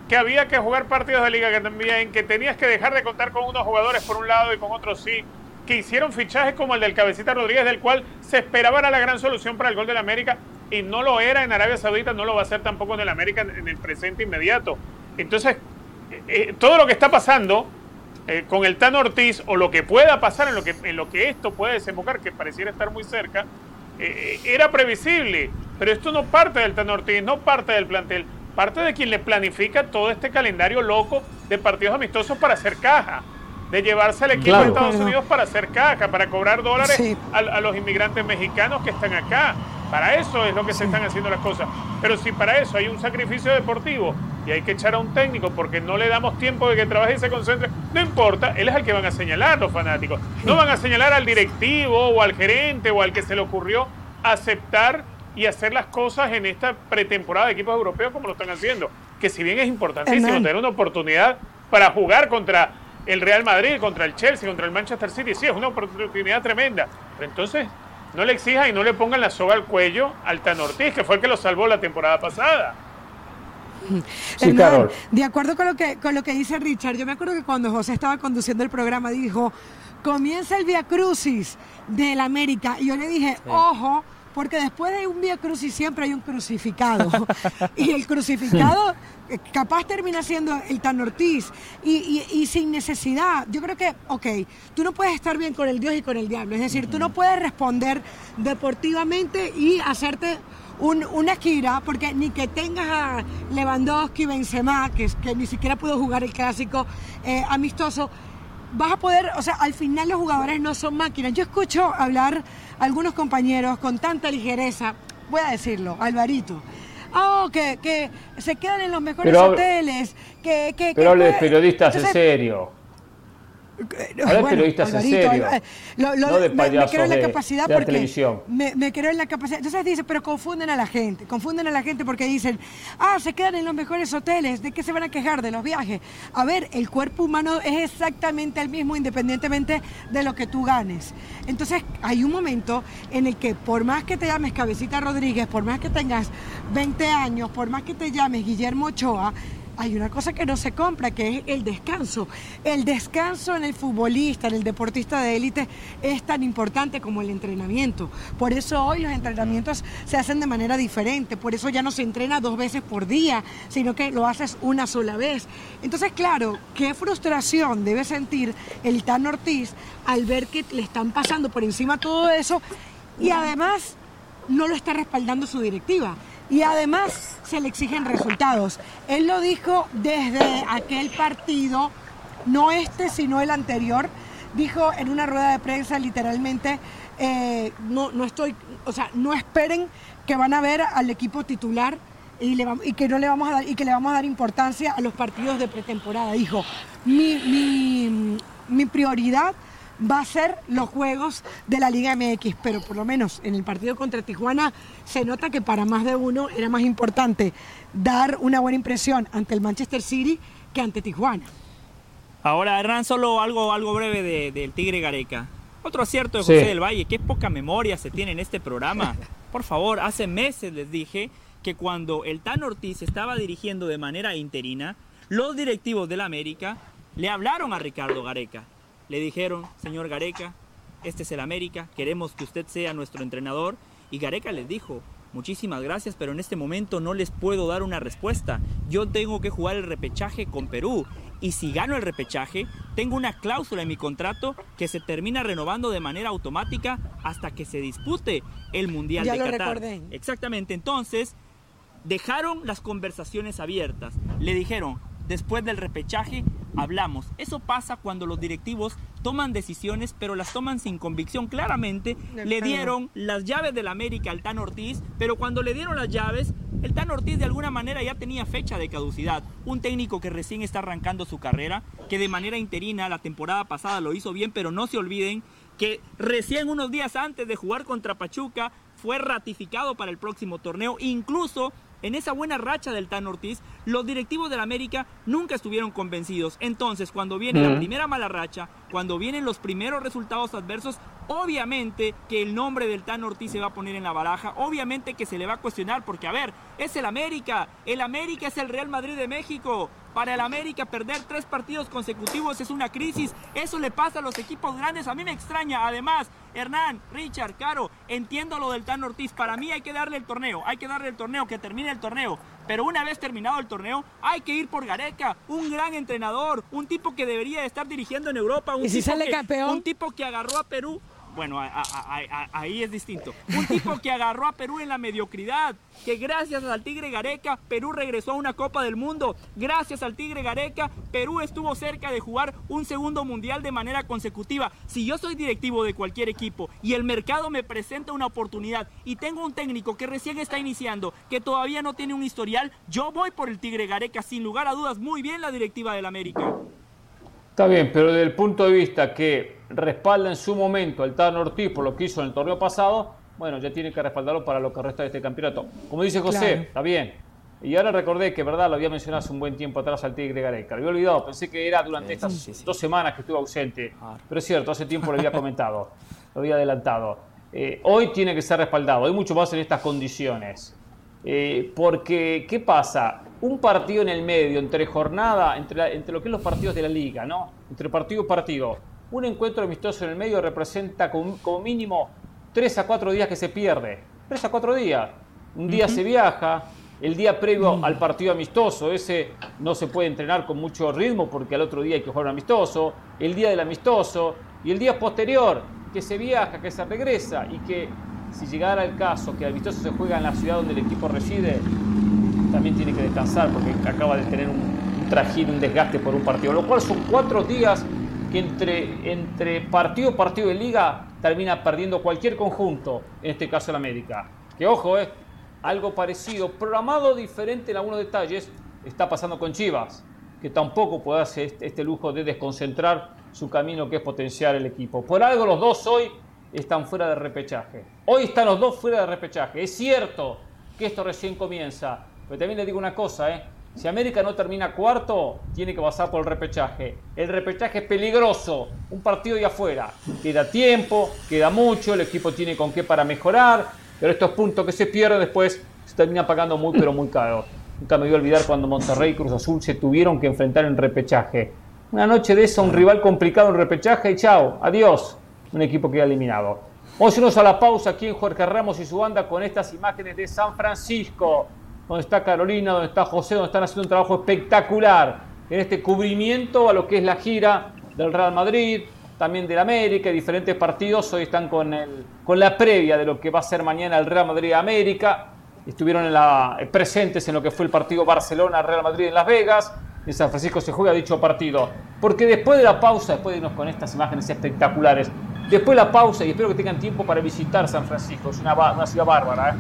que había que jugar partidos de liga que también, que tenías que dejar de contar con unos jugadores por un lado y con otros sí, que hicieron fichajes como el del Cabecita Rodríguez, del cual se esperaba era la gran solución para el gol del América y no lo era en Arabia Saudita, no lo va a ser tampoco en el América en el presente inmediato. Entonces, eh, eh, todo lo que está pasando eh, con el Tan Ortiz o lo que pueda pasar en lo que, en lo que esto puede desembocar, que pareciera estar muy cerca, eh, eh, era previsible. Pero esto no parte del Tan Ortiz, no parte del plantel, parte de quien le planifica todo este calendario loco de partidos amistosos para hacer caja, de llevarse al equipo de Estados Unidos para hacer caja, para cobrar dólares a los inmigrantes mexicanos que están acá. Para eso es lo que se están haciendo las cosas. Pero si para eso hay un sacrificio deportivo y hay que echar a un técnico porque no le damos tiempo de que trabaje y se concentre, no importa, él es el que van a señalar los fanáticos. No van a señalar al directivo o al gerente o al que se le ocurrió aceptar y hacer las cosas en esta pretemporada de equipos europeos como lo están haciendo. Que si bien es importantísimo tener una oportunidad para jugar contra el Real Madrid, contra el Chelsea, contra el Manchester City, sí, es una oportunidad tremenda. Pero entonces no le exija y no le pongan la soga al cuello al Tan Ortiz, que fue el que lo salvó la temporada pasada. Sí, de acuerdo con lo, que, con lo que dice Richard, yo me acuerdo que cuando José estaba conduciendo el programa dijo, comienza el Via Crucis del América. Y yo le dije, ojo, porque después de un Via Crucis siempre hay un crucificado. y el crucificado eh, capaz termina siendo el Tan Ortiz y, y, sin necesidad. Yo creo que, ok, tú no puedes estar bien con el Dios y con el diablo. Es decir, tú no puedes responder deportivamente y hacerte una gira, porque ni que tengas a Lewandowski, Benzema, que, que ni siquiera pudo jugar el clásico eh, amistoso, vas a poder, o sea, al final los jugadores no son máquinas. Yo escucho hablar a algunos compañeros con tanta ligereza, voy a decirlo, Alvarito. Oh, que, que se quedan en los mejores hoteles. Que, que, pero hable de periodistas en serio. Ahora periodistas en serio. no de me, me creo en la capacidad porque televisión. Me, me, creo en la capacidad. Entonces dice, pero confunden a la gente. Confunden a la gente porque dicen, ah, se quedan en los mejores hoteles. ¿De qué se van a quejar? De los viajes. A ver, el cuerpo humano es exactamente el mismo independientemente de lo que tú ganes. Entonces hay un momento en el que por más que te llames Cabecita Rodríguez, por más que tengas 20 años, por más que te llames Guillermo Ochoa, hay una cosa que no se compra, que es el descanso. El descanso en el futbolista, en el deportista de élite, es tan importante como el entrenamiento. Por eso hoy los entrenamientos se hacen de manera diferente, por eso ya no se entrena dos veces por día, sino que lo haces una sola vez. Entonces, claro, qué frustración debe sentir el Tan Ortiz al ver que le están pasando por encima todo eso y además no lo está respaldando su directiva y además se le exigen resultados. Él lo dijo desde aquel partido, no este, sino el anterior. Dijo en una rueda de prensa literalmente, eh, no, no estoy, o sea, no esperen que van a ver al equipo titular y, que no le vamos a dar y que le vamos a dar importancia a los partidos de pretemporada. Dijo, mi, mi prioridad va a ser los juegos de la Liga MX, pero por lo menos en el partido contra Tijuana se nota que para más de uno era más importante dar una buena impresión ante el Manchester City que ante Tijuana. Ahora, Hernán, solo algo, algo breve del Tigre Gareca. Otro acierto de José del Valle, qué poca memoria se tiene en este programa. Por favor, hace meses les dije que cuando el Tan Ortiz estaba dirigiendo de manera interina, los directivos del América le hablaron a Ricardo Gareca le dijeron, señor Gareca, este es el América, queremos que usted sea nuestro entrenador. Y Gareca les dijo, muchísimas gracias, pero en este momento no les puedo dar una respuesta. Yo tengo que jugar el repechaje con Perú. Y si gano el repechaje, tengo una cláusula en mi contrato que se termina renovando de manera automática hasta que se dispute el Mundial ya de lo Qatar. Recordé. Exactamente. Entonces, dejaron las conversaciones abiertas. Le dijeron, después del repechaje hablamos. Eso pasa cuando los directivos toman decisiones, pero las toman sin convicción. Claramente le dieron las llaves del América al Tan Ortiz, pero cuando le dieron las llaves, el Tan Ortiz de alguna manera ya tenía fecha de caducidad. Un técnico que recién está arrancando su carrera, que de manera interina la temporada pasada lo hizo bien, pero no se olviden que recién unos días antes de jugar contra Pachuca fue ratificado para el próximo torneo. Incluso en esa buena racha del Tan Ortiz, los directivos del América nunca estuvieron convencidos. Entonces, cuando viene la primera mala racha, cuando vienen los primeros resultados adversos, obviamente que el nombre del Tan Ortiz se va a poner en la baraja, obviamente que se le va a cuestionar, porque a ver, es el América, el América es el Real Madrid de México. Para el América perder tres partidos consecutivos es una crisis. Eso le pasa a los equipos grandes. A mí me extraña. Además, Hernán, Richard, Caro, entiendo lo del Tan Ortiz. Para mí hay que darle el torneo. Hay que darle el torneo, que termine el torneo. Pero una vez terminado el torneo, hay que ir por Gareca, un gran entrenador, un tipo que debería estar dirigiendo en Europa, un, ¿Y si tipo, sale que, campeón? un tipo que agarró a Perú bueno, ahí es distinto. Un tipo que agarró a Perú en la mediocridad, que gracias al Tigre Gareca, Perú regresó a una Copa del Mundo. Gracias al Tigre Gareca, Perú estuvo cerca de jugar un segundo mundial de manera consecutiva. Si yo soy directivo de cualquier equipo y el mercado me presenta una oportunidad y tengo un técnico que recién está iniciando, que todavía no tiene un historial, yo voy por el Tigre Gareca, sin lugar a dudas, muy bien la directiva del América. Está bien, pero desde el punto de vista que respalda en su momento el Tan Ortiz por lo que hizo en el torneo pasado, bueno, ya tiene que respaldarlo para lo que resta de este campeonato. Como dice José, Claro. está bien. Y ahora recordé que, verdad, lo había mencionado hace un buen tiempo atrás al Tigre Gareca. Lo había olvidado, pensé que era durante estas sí, sí. dos semanas que estuve ausente. Claro. Pero es cierto, hace tiempo lo había comentado, lo había adelantado. Eh, hoy tiene que ser respaldado, hay mucho más en estas condiciones. Eh, porque, ¿qué pasa? Un partido en el medio, entre jornada, entre, la- entre lo que es los partidos de la liga, ¿no? Entre partido y partido. Un encuentro amistoso en el medio representa como, mínimo 3 a 4 días que se pierde. 3 a 4 días. Un día se viaja, el día previo al partido amistoso, ese no se puede entrenar con mucho ritmo porque al otro día hay que jugar un amistoso. El día del amistoso y el día posterior, que se viaja, que se regresa y que si llegara el caso que el amistoso se juega en la ciudad donde el equipo reside, también tiene que descansar porque acaba de tener un, un trajín, un desgaste por un partido. Lo cual son cuatro días que entre, entre partido partido de liga termina perdiendo cualquier conjunto, en este caso el América. Que ojo, eh, algo parecido, programado diferente en algunos detalles, está pasando con Chivas, que tampoco puede hacer este, este lujo de desconcentrar su camino que es potenciar el equipo. Por algo los dos hoy están fuera de repechaje. Hoy están los dos fuera de repechaje. Es cierto que esto recién comienza, pero también le digo una cosa, ¿eh? Si América no termina cuarto, tiene que pasar por el repechaje. El repechaje es peligroso, un partido de afuera. Queda tiempo, queda mucho, el equipo tiene con qué para mejorar, pero estos puntos que se pierden después se terminan pagando muy, pero muy caro. Nunca me voy a olvidar cuando Monterrey y Cruz Azul se tuvieron que enfrentar en repechaje. Una noche de esa, un rival complicado en repechaje y chao, adiós. Un equipo que ha eliminado. Vamos a a la pausa aquí en Jorge Ramos y su banda con estas imágenes de San Francisco, donde está Carolina, donde está José, donde están haciendo un trabajo espectacular en este cubrimiento a lo que es la gira del Real Madrid, también del América, diferentes partidos. Hoy están con, el, con la previa de lo que va a ser mañana el Real Madrid-América. Estuvieron la, presentes en lo que fue el partido Barcelona-Real Madrid en Las Vegas. En San Francisco se juega dicho partido. Porque después de la pausa, después de irnos con estas imágenes espectaculares, después de la pausa, y espero que tengan tiempo para visitar San Francisco, es una, ciudad bárbara, ¿eh?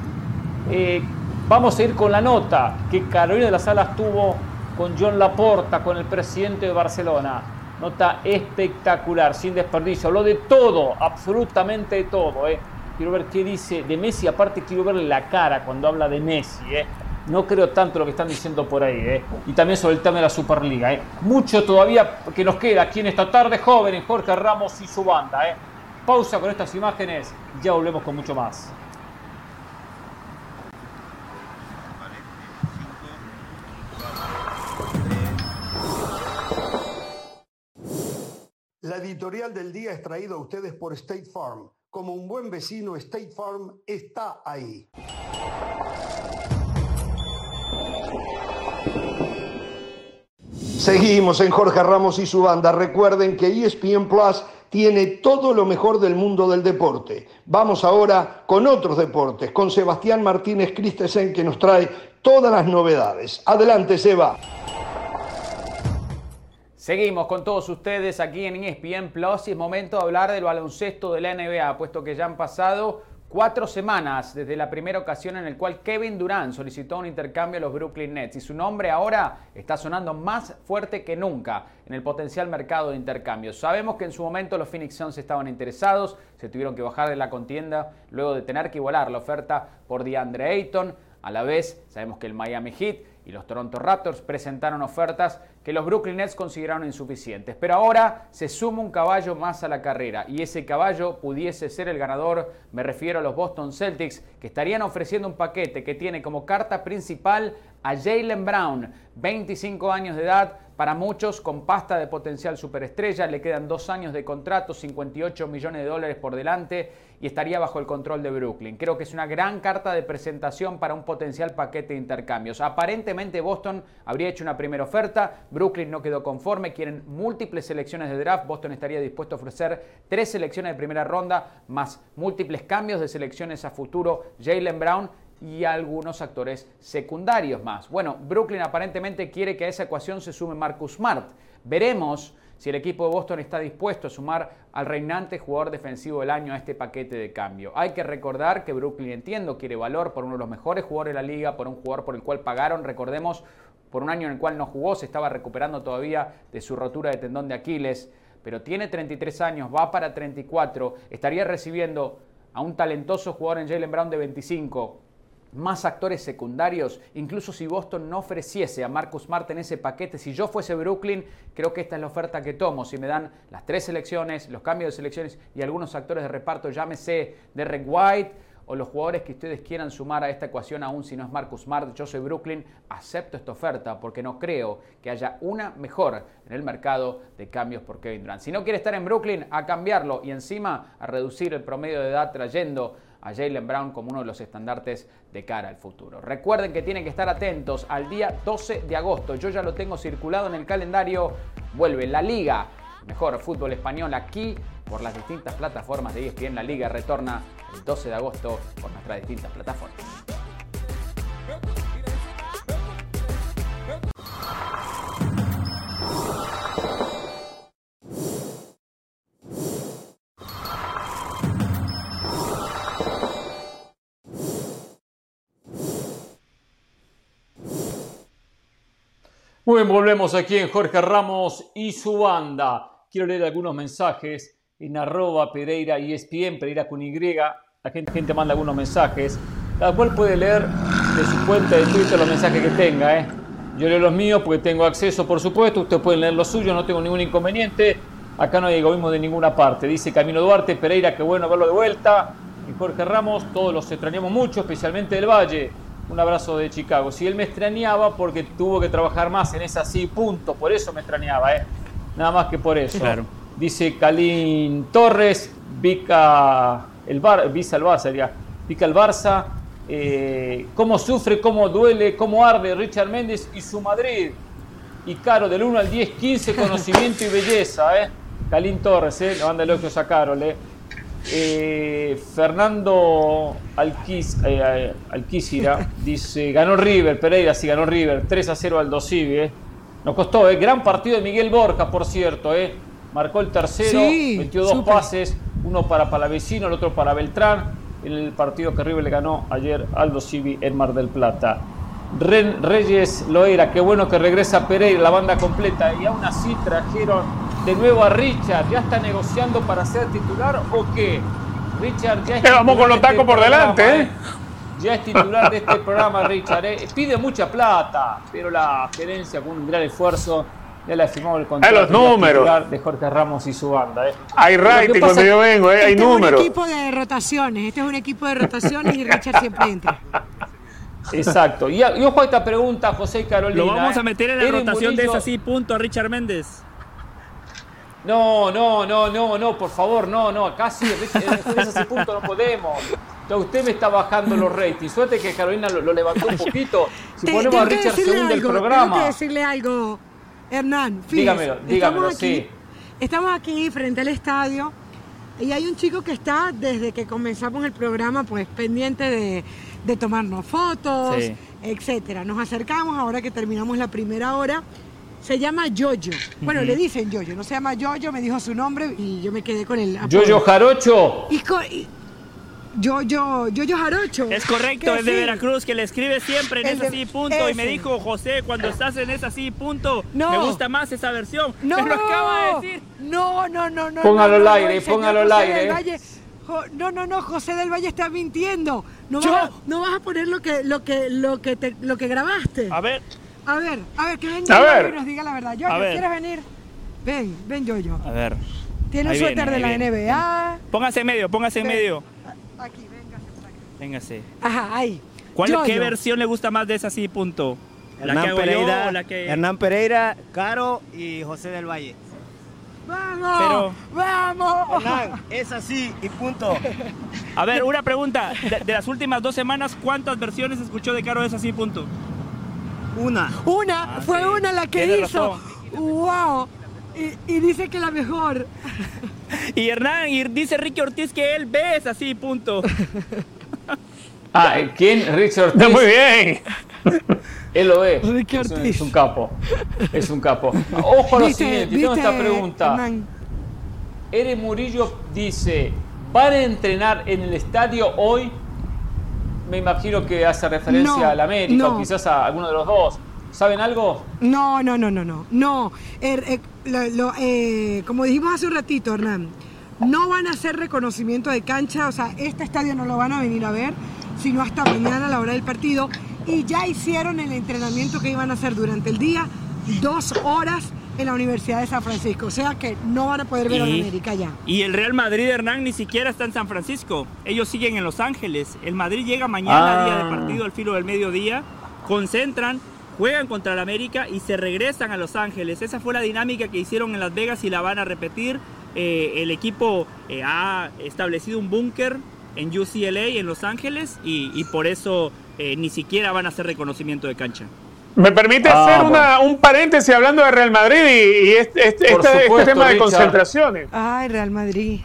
Eh, vamos a ir con la nota que Carolina de las Alas tuvo con John Laporta, con el presidente de Barcelona. Nota espectacular, sin desperdicio. Lo de todo, absolutamente de todo. ¿eh? Quiero ver qué dice de Messi. Aparte, quiero verle la cara cuando habla de Messi. ¿eh? No creo tanto lo que están diciendo por ahí. ¿eh? Y también sobre el tema de la Superliga. ¿eh? Mucho todavía que nos queda aquí en esta tarde joven en Jorge Ramos y su banda. ¿eh? Pausa con estas imágenes. Ya volvemos con mucho más. La editorial del día es traída a ustedes por State Farm. Como un buen vecino, State Farm está ahí. Seguimos en Jorge Ramos y su banda. Recuerden que ESPN Plus tiene todo lo mejor del mundo del deporte. Vamos ahora con otros deportes, con Sebastián Martínez Christensen que nos trae todas las novedades. Adelante, Seba. Seguimos con todos ustedes aquí en ESPN Plus y es momento de hablar del baloncesto de la NBA, puesto que ya han pasado cuatro semanas desde la primera ocasión en la cual Kevin Durant solicitó un intercambio a los Brooklyn Nets y su nombre ahora está sonando más fuerte que nunca en el potencial mercado de intercambios. Sabemos que en su momento los Phoenix Suns estaban interesados, se tuvieron que bajar de la contienda luego de tener que igualar la oferta por DeAndre Ayton. A la vez, sabemos que el Miami Heat y los Toronto Raptors presentaron ofertas que los Brooklyn Nets consideraron insuficientes. Pero ahora se suma un caballo más a la carrera y ese caballo pudiese ser el ganador, me refiero a los Boston Celtics, que estarían ofreciendo un paquete que tiene como carta principal a Jalen Brown, 25 años de edad, para muchos con pasta de potencial superestrella, le quedan dos años de contrato, 58 millones de dólares por delante y estaría bajo el control de Brooklyn. Creo que es una gran carta de presentación para un potencial paquete de intercambios. Aparentemente Boston habría hecho una primera oferta, Brooklyn no quedó conforme, quieren múltiples selecciones de draft, Boston estaría dispuesto a ofrecer tres selecciones de primera ronda más múltiples cambios de selecciones a futuro, Jalen Brown y algunos actores secundarios más. Bueno, Brooklyn aparentemente quiere que a esa ecuación se sume Marcus Smart. Veremos si el equipo de Boston está dispuesto a sumar al reinante jugador defensivo del año a este paquete de cambio. Hay que recordar que Brooklyn, entiendo, quiere valor por uno de los mejores jugadores de la liga, por un jugador por el cual pagaron, recordemos, por un año en el cual no jugó, se estaba recuperando todavía de su rotura de tendón de Aquiles, pero tiene 33 años, va para 34, estaría recibiendo a un talentoso jugador en Jalen Brown de 25, más actores secundarios, incluso si Boston no ofreciese a Marcus Smart en ese paquete, si yo fuese Brooklyn, creo que esta es la oferta que tomo. Si me dan las tres selecciones, los cambios de selecciones y algunos actores de reparto, llámese Derek White o los jugadores que ustedes quieran sumar a esta ecuación, aún si no es Marcus Smart, yo soy Brooklyn, acepto esta oferta porque no creo que haya una mejor en el mercado de cambios por Kevin Durant. Si no quiere estar en Brooklyn, a cambiarlo y encima a reducir el promedio de edad trayendo a Jalen Brown como uno de los estandartes de cara al futuro. Recuerden que tienen que estar atentos al día 12 de agosto. Yo ya lo tengo circulado en el calendario. Vuelve la liga, mejor fútbol español aquí por las distintas plataformas de ESPN. La liga retorna el 12 de agosto por nuestras distintas plataformas. Muy bien, volvemos aquí en Jorge Ramos y su banda. Quiero leer algunos mensajes en arroba Pereira ESPN, Pereira con Y. La gente, gente manda algunos mensajes. Cada cual puede leer de su cuenta de Twitter los mensajes que tenga. ¿eh? Yo leo los míos porque tengo acceso, por supuesto. Ustedes pueden leer los suyos, no tengo ningún inconveniente. Acá no hay egoísmo de ninguna parte. Dice Camilo Duarte, Pereira, qué bueno verlo de vuelta. Y Jorge Ramos, todos los extrañamos mucho, especialmente del Valle. Un abrazo de Chicago. Si él me extrañaba porque tuvo que trabajar más en esa sí, punto. Por eso me extrañaba, ¿eh? Nada más que por eso. Claro. Dice Calín Torres, Vica el Bar, Visa el Barça, sería. Vica el Barça. Eh, cómo sufre, cómo duele, cómo arde Richard Méndez y su Madrid. Y Caro, del 1 al 10, 15, conocimiento y belleza, ¿eh? Calín Torres, ¿eh? Le manda elogios a Carol, ¿eh? Eh, Fernando Alquiz, eh, Alquízira dice, ganó River, Pereira sí ganó River, 3 a 0 al Dosivi, eh. Nos costó, eh. gran partido de Miguel Borja, por cierto, eh. marcó el tercero, Sí, metió dos pases, uno para Palavecino, el otro para Beltrán, en el partido que River le ganó ayer al Dosivi en Mar del Plata. Ren Reyes Loera, qué bueno que regresa Pereira, la banda completa, y aún así trajeron de nuevo a Richard, ¿ya está negociando para ser titular o qué? Richard ya es Eh, vamos con los de este tacos por programa, delante, ¿eh? Ya es titular de este programa, Richard. ¿eh? Pide mucha plata, pero la gerencia con un gran esfuerzo ya le firmó el contrato. los ya es números. de Jorge Ramos y su banda. ¿eh? Hay rating cuando yo vengo, eh, hay este números. es un equipo de rotaciones, este es un equipo de rotaciones y Richard siempre entra. Exacto. Y, y ojo a esta pregunta, José y Carolina. Lo vamos ¿eh? a meter en la rotación de Murillo- esa sí, punto a Richard Méndez. No, no, no, no, no, por favor, no, no, sí, en ese punto no podemos. Usted me está bajando los ratings. Suerte que Carolina lo, lo levantó un poquito. Si Te- ponemos a Richard segundo del algo, Tengo programa. que decirle algo, Hernán. Fíjese, Dígamelo, dígamelo, estamos aquí, sí. Estamos aquí frente al estadio y hay un chico que está desde que comenzamos el programa, pues pendiente de, de tomarnos fotos, Sí. etcétera. Nos acercamos ahora que terminamos la primera hora. Se llama Yoyo. Bueno, le dicen Yoyo, no se llama Yoyo, me dijo su nombre y yo me quedé con el apodo. Yoyo Jarocho. Y co- y- Yoyo, Yoyo Jarocho. Es correcto, es de. Veracruz, que le escribe siempre en El esa de- sí, punto. Y me dijo, José, cuando estás en esa sí, punto, No. me gusta más esa versión. No, Me lo acaba de decir. No, no, no, no. Póngalo al no, aire, póngalo al José aire. del Valle- Jo- no, no, no, José del Valle está mintiendo. No, Yo- vas, a, no vas a poner lo que, lo que, lo que, te- lo que grabaste. A ver, A ver, a ver, que venga A Yoyo ver. y nos diga la verdad. Ver. ¿quieres venir? Ven, ven, Yoyo. a ver. Tiene un suéter viene, de la viene. NBA. Póngase en medio, póngase en medio. Aquí, véngase por aquí. Véngase. Ajá, ahí. ¿Cuál, Yoyo. ¿Qué versión le gusta más de esa sí, punto? ¿La que Hernán yo Pereira, la que...? Hernán Pereira, Caro y José del Valle. ¡Vamos! Pero- ¡Vamos! Hernán, es así y punto. A ver, una pregunta. De, de las últimas dos semanas, ¿cuántas versiones escuchó de Caro de esa sí, punto? Una. Una, Ah, fue sí. una la que Tiene hizo. razón. ¡Wow! Y, y dice que la mejor. Y Hernán, y dice Ricky Ortiz que él ve esa sí, punto. Ah, ¿quién? Richard Ortiz. Está muy bien. Él lo ve. Ricky Es un, Ortiz. es un capo. Es un capo. Ojo a lo siguiente, tengo ¿Viste, esta pregunta. Hernán? Ere Murillo dice, ¿van a entrenar en el estadio hoy? Me imagino que hace referencia No, al América o quizás a alguno de los dos. ¿Saben algo? No, no, no, no, no. No. Er- eh, lo, eh, como dijimos hace un ratito, Hernán, no van a hacer reconocimiento de cancha, o sea, este estadio no lo van a venir a ver, sino hasta mañana a la hora del partido. Y ya hicieron el entrenamiento que iban a hacer durante el día, dos horas en la Universidad de San Francisco. O sea que no van a poder ver a la Y- América ya. Y el Real Madrid, Hernán, ni siquiera está en San Francisco. Ellos siguen en Los Ángeles. El Madrid llega mañana, Ah. día de partido, al filo del mediodía. Concentran, juegan contra el América y se regresan a Los Ángeles. Esa fue la dinámica que hicieron en Las Vegas y la van a repetir. Eh, el equipo eh, ha establecido un búnker en UCLA, en Los Ángeles, y, y por eso eh, ni siquiera van a hacer reconocimiento de cancha. ¿Me permite Ah, hacer bueno. una- un paréntesis hablando de Real Madrid y, y este, este- este- este tema de concentraciones? Ay, Real Madrid.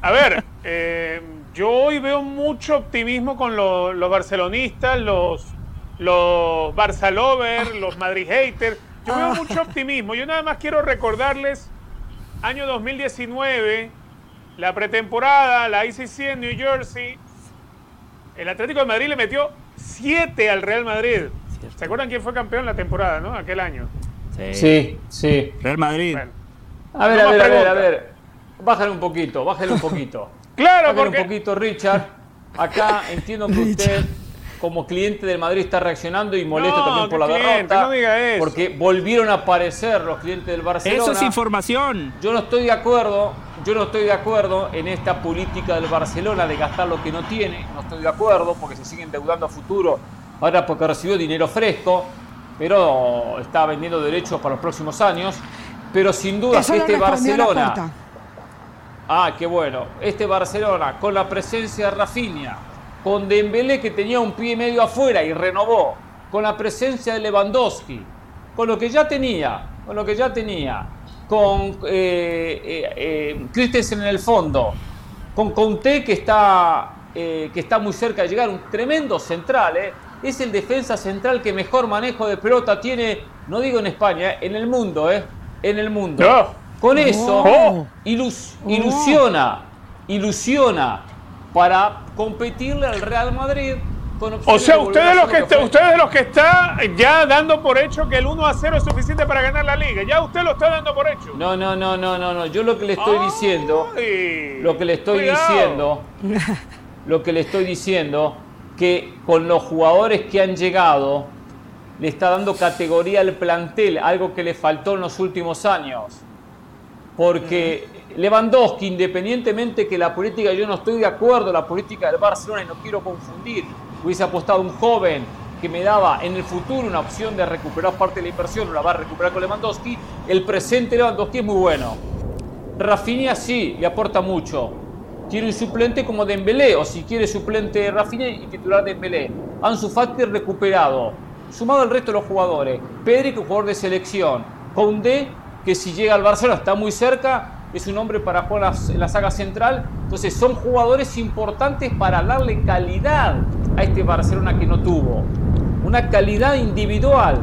A ver, eh, yo hoy veo mucho optimismo con lo- los barcelonistas, los, los Barça lovers, los Madrid haters. Yo veo mucho optimismo. Yo nada más quiero recordarles, año 2019, la pretemporada, la ICC en New Jersey. El Atlético de Madrid le metió 7 al Real Madrid. ¿Se acuerdan quién fue campeón la temporada, no? Aquel año. Sí, sí. Real Madrid. Bueno. A ver, No a ver, a ver, a ver. Bájale un poquito, bájale un poquito. Claro, Bájale porque... un poquito, Richard. Acá entiendo que usted, como cliente del Madrid, está reaccionando y molesto No, también por la cliente, derrota. no diga eso. Porque volvieron a aparecer los clientes del Barcelona. Eso es información. Yo no estoy de acuerdo, yo no estoy de acuerdo en esta política del Barcelona de gastar lo que no tiene, no estoy de acuerdo porque se siguen endeudando a futuro ahora porque recibió dinero fresco, pero está vendiendo derechos para los próximos años. Pero sin duda Eso este Barcelona, ah, qué bueno, este Barcelona con la presencia de Rafinha, con Dembélé que tenía un pie y medio afuera y renovó, con la presencia de Lewandowski, con lo que ya tenía, con lo que ya tenía, con eh, eh, eh, Christensen en el fondo, con Conte que está, eh, que está muy cerca de llegar, un tremendo central, eh. Es el defensa central que mejor manejo de pelota tiene, no digo en España, eh, en el mundo, eh, en el mundo. No. Con eso Oh. ilus- ilusiona, ilusiona para competirle al Real Madrid con O sea, ustedes los que lo está, fue. ustedes de los que está ya dando por hecho que el 1 a 0 es suficiente para ganar la liga. Ya usted lo está dando por hecho. No, no, no, no, no, no. Yo lo que le estoy Ay, diciendo, lo que le estoy cuidado. diciendo, lo que le estoy diciendo, que con los jugadores que han llegado, le está dando categoría al plantel, algo que le faltó en los últimos años. Porque Lewandowski, independientemente que la política, yo no estoy de acuerdo, la política del Barcelona, y no quiero confundir, hubiese apostado un joven que me daba en el futuro una opción de recuperar parte de la inversión, la va a recuperar con Lewandowski, el presente Lewandowski es muy bueno. Rafinha sí, le aporta mucho. Tiene un suplente como Dembélé, o si quiere suplente Rafinha y titular Dembélé. Ansu Fati recuperado. Sumado al resto de los jugadores. Pedri, que es jugador de selección. Koundé, que si llega al Barcelona está muy cerca, es un hombre para jugar en la, saga central. Entonces son jugadores importantes para darle calidad a este Barcelona que no tuvo. Una calidad individual.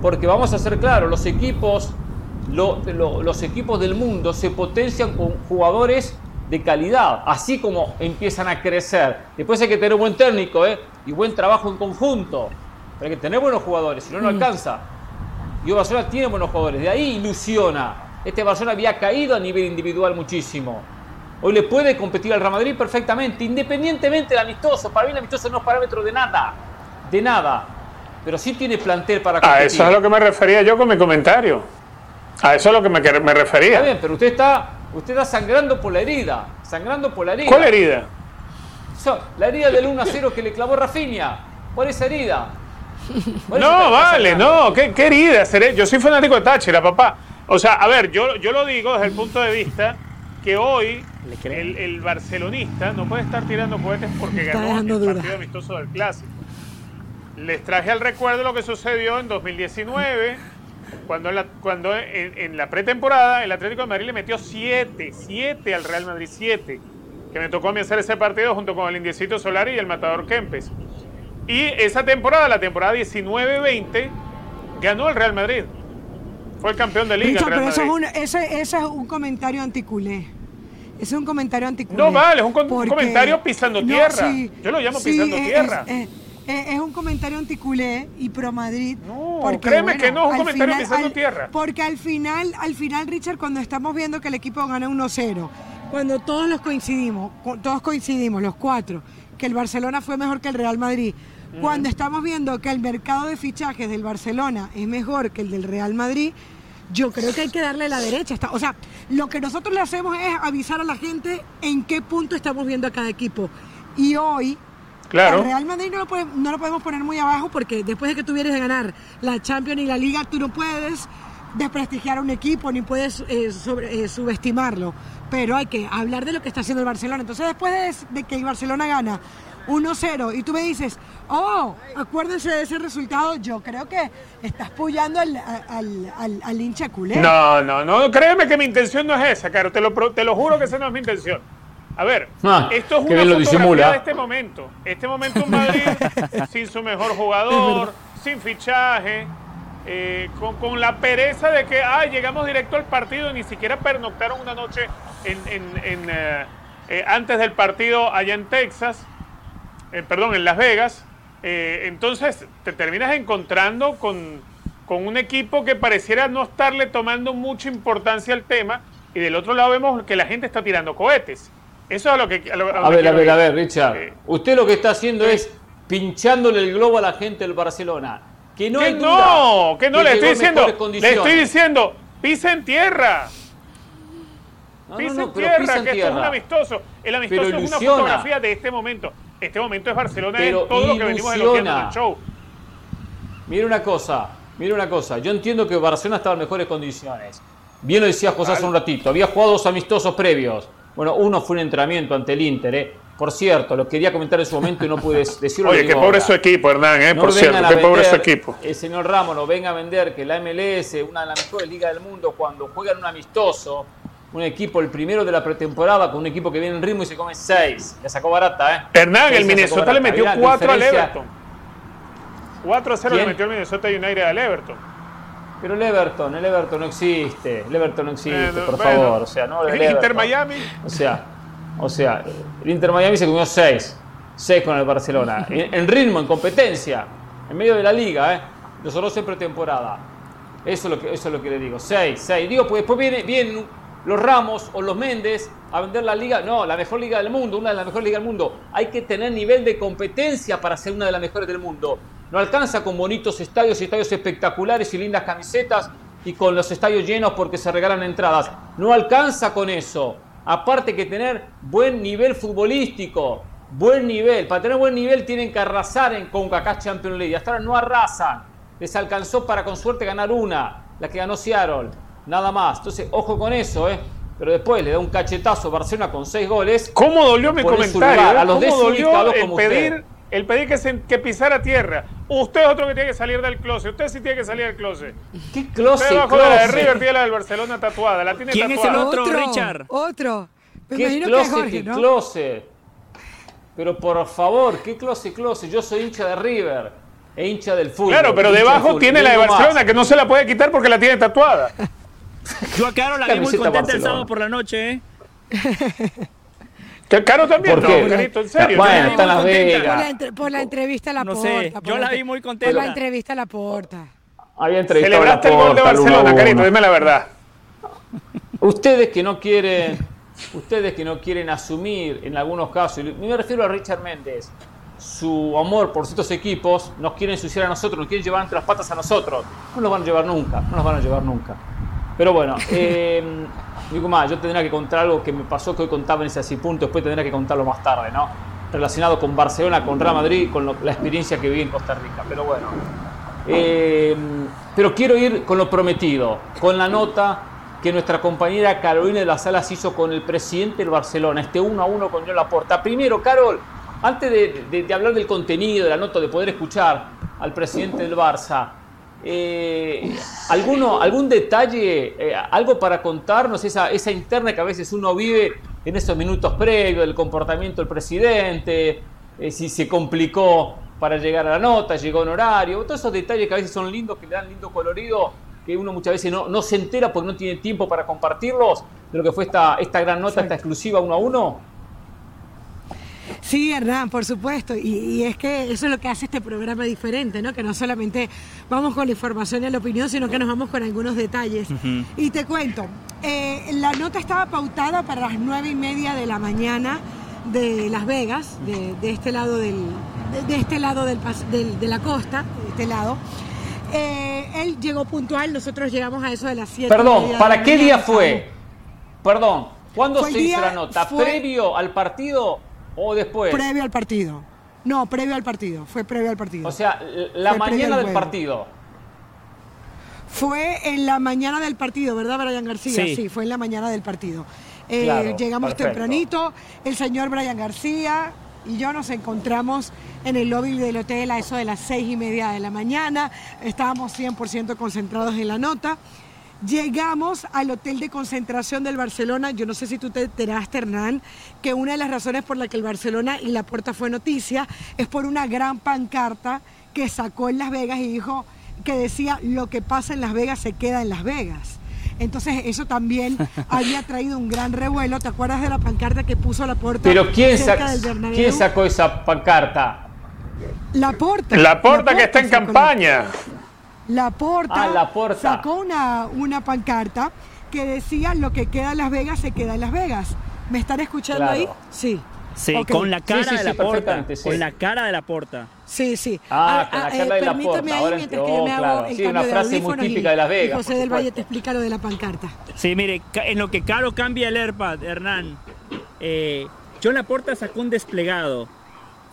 Porque vamos a ser claros, los equipos lo- lo- los equipos del mundo se potencian con jugadores de calidad, así como empiezan a crecer. Después hay que tener un buen técnico ¿eh? y buen trabajo en conjunto. Pero hay que tener buenos jugadores, si no, no alcanza. Y Barcelona tiene buenos jugadores, de ahí ilusiona. Este Barcelona había caído a nivel individual muchísimo. Hoy le puede competir al Real Madrid perfectamente, independientemente del amistoso. Para mí el amistoso no es parámetro de nada, de nada. Pero sí tiene plantel para competir. A eso es a lo que me refería yo con mi comentario. A eso es a lo que me, me Está refería. bien, pero usted está, usted está sangrando por la herida. Sangrando por la herida. ¿Cuál herida? So, la herida del 1 a 0 que le clavó Rafinha. ¿Cuál es esa herida? Por No, vale, sangrando. no, qué, qué herida. seré- Yo soy fanático de Táchira, papá. O sea, a ver, yo, yo lo digo desde el punto de vista que hoy el, el barcelonista no puede estar tirando cohetes porque ganó el duda. partido amistoso del Clásico. Les traje al recuerdo lo que sucedió en 2019, cuando, en la, cuando en, en la pretemporada el Atlético de Madrid le metió 7, 7 al Real Madrid, 7. Que me tocó a mí hacer ese partido junto con el Indiecito Solari y el Matador Kempes. Y esa temporada, la temporada 19-20, ganó el Real Madrid. Fue el campeón de liga. el Richard, Real pero eso es, un, ese, ese es un comentario anticulé. Ese es un comentario anticulé. No vale, es un con- comentario pisando tierra. Yo lo llamo pisando es- tierra. Es, es- es un comentario anticulé y pro Madrid. No, porque, créeme que no es un comentario pisando al- tierra. Porque al final, al final, Richard, cuando estamos viendo que el equipo gana 1-0, cuando todos los coincidimos, co- todos coincidimos, los cuatro, que el Barcelona fue mejor que el Real Madrid. Cuando estamos viendo que el mercado de fichajes del Barcelona es mejor que el del Real Madrid, yo creo que hay que darle la derecha. O sea, lo que nosotros le hacemos es avisar a la gente en qué punto estamos viendo a cada equipo. Y hoy, Claro. al Real Madrid no lo, puede- no lo podemos poner muy abajo porque después de que tú vienes de ganar la Champions y la Liga, tú no puedes desprestigiar a un equipo ni puedes eh, sobre- eh, subestimarlo. Pero hay que hablar de lo que está haciendo el Barcelona. Entonces, después de, de que el Barcelona gana 1-0 y tú me dices, oh, acuérdense de ese resultado, yo creo que estás apoyando al, al, al- al hincha culé. No, no, no, créeme que mi intención no es esa, Caro, te lo, te lo juro que esa no es mi intención. A ver, Ah, esto es una fotografía de este momento. Este momento en Madrid, sin su mejor jugador, sin fichaje, eh, con, con la pereza de que, ah, llegamos directo al partido y ni siquiera pernoctaron una noche en, en- en, eh, eh, antes del partido allá en Texas, perdón, en Las Vegas. Entonces te terminas encontrando con, con un equipo que pareciera no estarle tomando mucha importancia al tema y del otro lado vemos que la gente está tirando cohetes. Eso es a lo que... A, lo- a A donde ver, a ver, ir. a ver, Richard. Eh, Usted lo que está haciendo es pinchándole el globo a la gente del Barcelona. Que no que hay duda no, que no, que le estoy en diciendo, le estoy diciendo, pisa en tierra, No, pisa no, en tierra, pisa en que esto es un tierra. amistoso. El amistoso Pero es una fotografía de este momento. Este momento es Barcelona Pero todo lo que venimos elogiando en el show. mire una cosa, mire una cosa. Yo entiendo que Barcelona estaba en mejores condiciones. Bien lo decía José hace un ratito. Había jugado dos amistosos previos. Bueno, uno fue un entrenamiento ante el Inter, ¿eh? Por cierto, lo quería comentar en su momento y no pude decirlo. Oye, qué pobre su equipo, Hernán, ¿eh? Por cierto, qué pobre su equipo. El señor Ramos no venga a vender que la MLS, una de las mejores ligas del mundo, cuando juegan un amistoso, un equipo, el primero de la pretemporada, con un equipo que viene en ritmo y se come seis. Le sacó barata, ¿eh? Hernán, el Minnesota le metió 4 al Everton. 4 a 0 le metió el Minnesota United al Everton. Pero el Everton, el Everton no existe. El Everton no existe, por favor. O sea, no el, Inter Miami. O sea, o sea, el Inter Miami se comió 6. 6 con el Barcelona. en, ritmo, en competencia. En medio de la liga, ¿eh? Nosotros en pretemporada. Eso es lo que, eso es lo que le digo. 6, 6. Digo, pues después viene, vienen los Ramos o los Méndez a vender la liga. No, la mejor liga del mundo, una de las mejores ligas del mundo. Hay que tener nivel de competencia para ser una de las mejores del mundo. No alcanza con bonitos estadios estadios espectaculares y lindas camisetas y con los estadios llenos porque se regalan entradas. No alcanza con eso. Aparte que tener buen nivel futbolístico, buen nivel. Para tener buen nivel tienen que arrasar en CONCACAF Champions League. Hasta ahora no arrasan. Les alcanzó para con suerte ganar una, la que ganó Seattle. Nada más. Entonces, ojo con eso, ¿eh? Pero después le da un cachetazo a Barcelona con seis goles. ¿Cómo dolió mi comentario? Eh? A los ¿Cómo dolió el pedir, el pedir que, se, que pisara tierra? Usted es otro que tiene que salir del closet. Usted sí tiene que salir del closet. ¿Qué closet? Usted bajo la de River tiene la del Barcelona tatuada. La tiene ¿Quién es el otro, Richard? Otro. ¿Qué closet, qué closet? Pero por favor, ¿qué closet, closet? Yo soy hincha de River e hincha del fútbol. Claro, pero debajo tiene la de Barcelona que no se la puede quitar porque la tiene tatuada. Yo a Caro la vi muy contenta el sábado por la noche, ¿eh? Caro también, ¿Por qué? Carito, en serio. Bueno, está Las Vegas. Por la, entrevista a la no Sé, yo la vi muy contenta. Por la entrevista a la Porta. Había entrevistado Celebraste el gol de Barcelona, Carito, dime la verdad. Ustedes que no quieren, ustedes que no quieren asumir en algunos casos, y me refiero a Richard Méndez, su amor por ciertos equipos, nos quieren ensuciar a nosotros, nos quieren llevar entre las patas a nosotros. No nos van a llevar nunca, no nos van a llevar nunca. Pero bueno, eh, digo más, yo tendría que contar algo que me pasó que hoy contaba en ese así punto, después tendría que contarlo más tarde, ¿no? Relacionado con Barcelona, con Real Madrid, con la experiencia que viví en Costa Rica. Pero bueno, eh, pero quiero ir con lo prometido, con la nota que nuestra compañera Carolina de las Salas hizo con el presidente del Barcelona, este uno a uno con John Laporta. Primero, Carol, antes de hablar del contenido de la nota, de poder escuchar al presidente del Barça, eh, ¿alguno, ¿Algún detalle, eh, algo para contarnos, esa, esa interna que a veces uno vive en esos minutos previos, del comportamiento del presidente, eh, si se complicó para llegar a la nota, llegó en horario, todos esos detalles que a veces son lindos, que le dan lindo colorido, que uno muchas veces no, no se entera porque no tiene tiempo para compartirlos, de lo que fue esta, esta gran nota, esta exclusiva uno a uno? Sí, Hernán, por supuesto. Y, es que eso es lo que hace este programa diferente, ¿no? Que no solamente vamos con la información y la opinión, sino que nos vamos con algunos detalles. Y te cuento, eh, la nota estaba pautada para las nueve y media de la mañana de Las Vegas, de, este lado del, de, este lado del, de la costa, de este lado. Eh, él llegó puntual, nosotros llegamos a eso de las 7. Perdón, ¿para qué día fue? Perdón, ¿cuándo se hizo la nota? ¿Previo al partido ¿O después? Previo al partido. No, previo al partido. Fue previo al partido. O sea, la mañana del partido. Fue en la mañana del partido, ¿verdad, Brian García? Sí, fue en la mañana del partido. Eh, llegamos tempranito, el señor Brian García y yo nos encontramos en el lobby del hotel a eso de las seis y media de la mañana. Estábamos 100% concentrados en la nota. Llegamos al hotel de concentración del Barcelona. Yo no sé si tú te enteraste, Hernán, que una de las razones por la que el Barcelona y la puerta fue noticia es por una gran pancarta que sacó en Las Vegas y dijo que decía lo que pasa en Las Vegas se queda en Las Vegas. Entonces eso también había traído un gran revuelo. ¿Te acuerdas de la pancarta que puso la puerta? Pero ¿quién, ¿quién sacó esa pancarta? La Porta. La Porta que está en campaña. La Porta, ah, sacó una, una pancarta que decía lo que queda en Las Vegas se queda en Las Vegas. ¿Me están escuchando ahí? Sí. Sí, con la cara de la porta. Con la cara de la porta. Sí, sí. Ah, con la cara de la porta. Ahora mientras que yo me hago sí, una frase muy típica de Las Vegas. José del Valle te explica lo de la pancarta. Sí, mire, en lo que Caro cambia el AirPad, Hernán, eh, John Laporta sacó un desplegado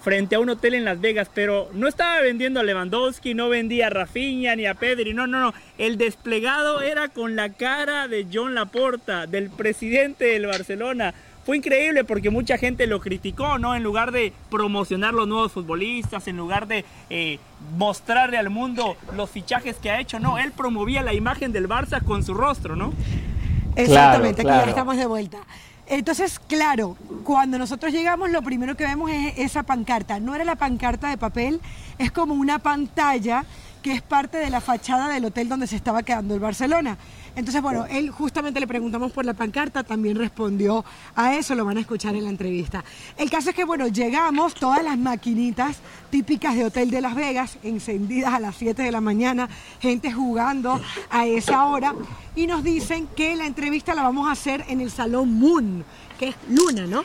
frente a un hotel en Las Vegas, pero no estaba vendiendo a Lewandowski, no vendía a Rafinha ni a Pedri, no, no, no. El desplegado era con la cara de John Laporta, del presidente del Barcelona. Fue increíble porque mucha gente lo criticó, ¿no? En lugar de promocionar los nuevos futbolistas, en lugar de eh, mostrarle al mundo los fichajes que ha hecho, no, él promovía la imagen del Barça con su rostro, ¿no? Exactamente, aquí ya estamos de vuelta. Entonces, claro, cuando nosotros llegamos, lo primero que vemos es esa pancarta. No era la pancarta de papel, es como una pantalla que es parte de la fachada del hotel donde se estaba quedando el Barcelona. Entonces, bueno, él justamente le preguntamos por la pancarta, también respondió a eso, lo van a escuchar en la entrevista. El caso es que, bueno, llegamos, todas las maquinitas típicas de Hotel de Las Vegas, encendidas a las 7 de la mañana, gente jugando a esa hora, y nos dicen que la entrevista la vamos a hacer en el Salón Moon, que es Luna, ¿no?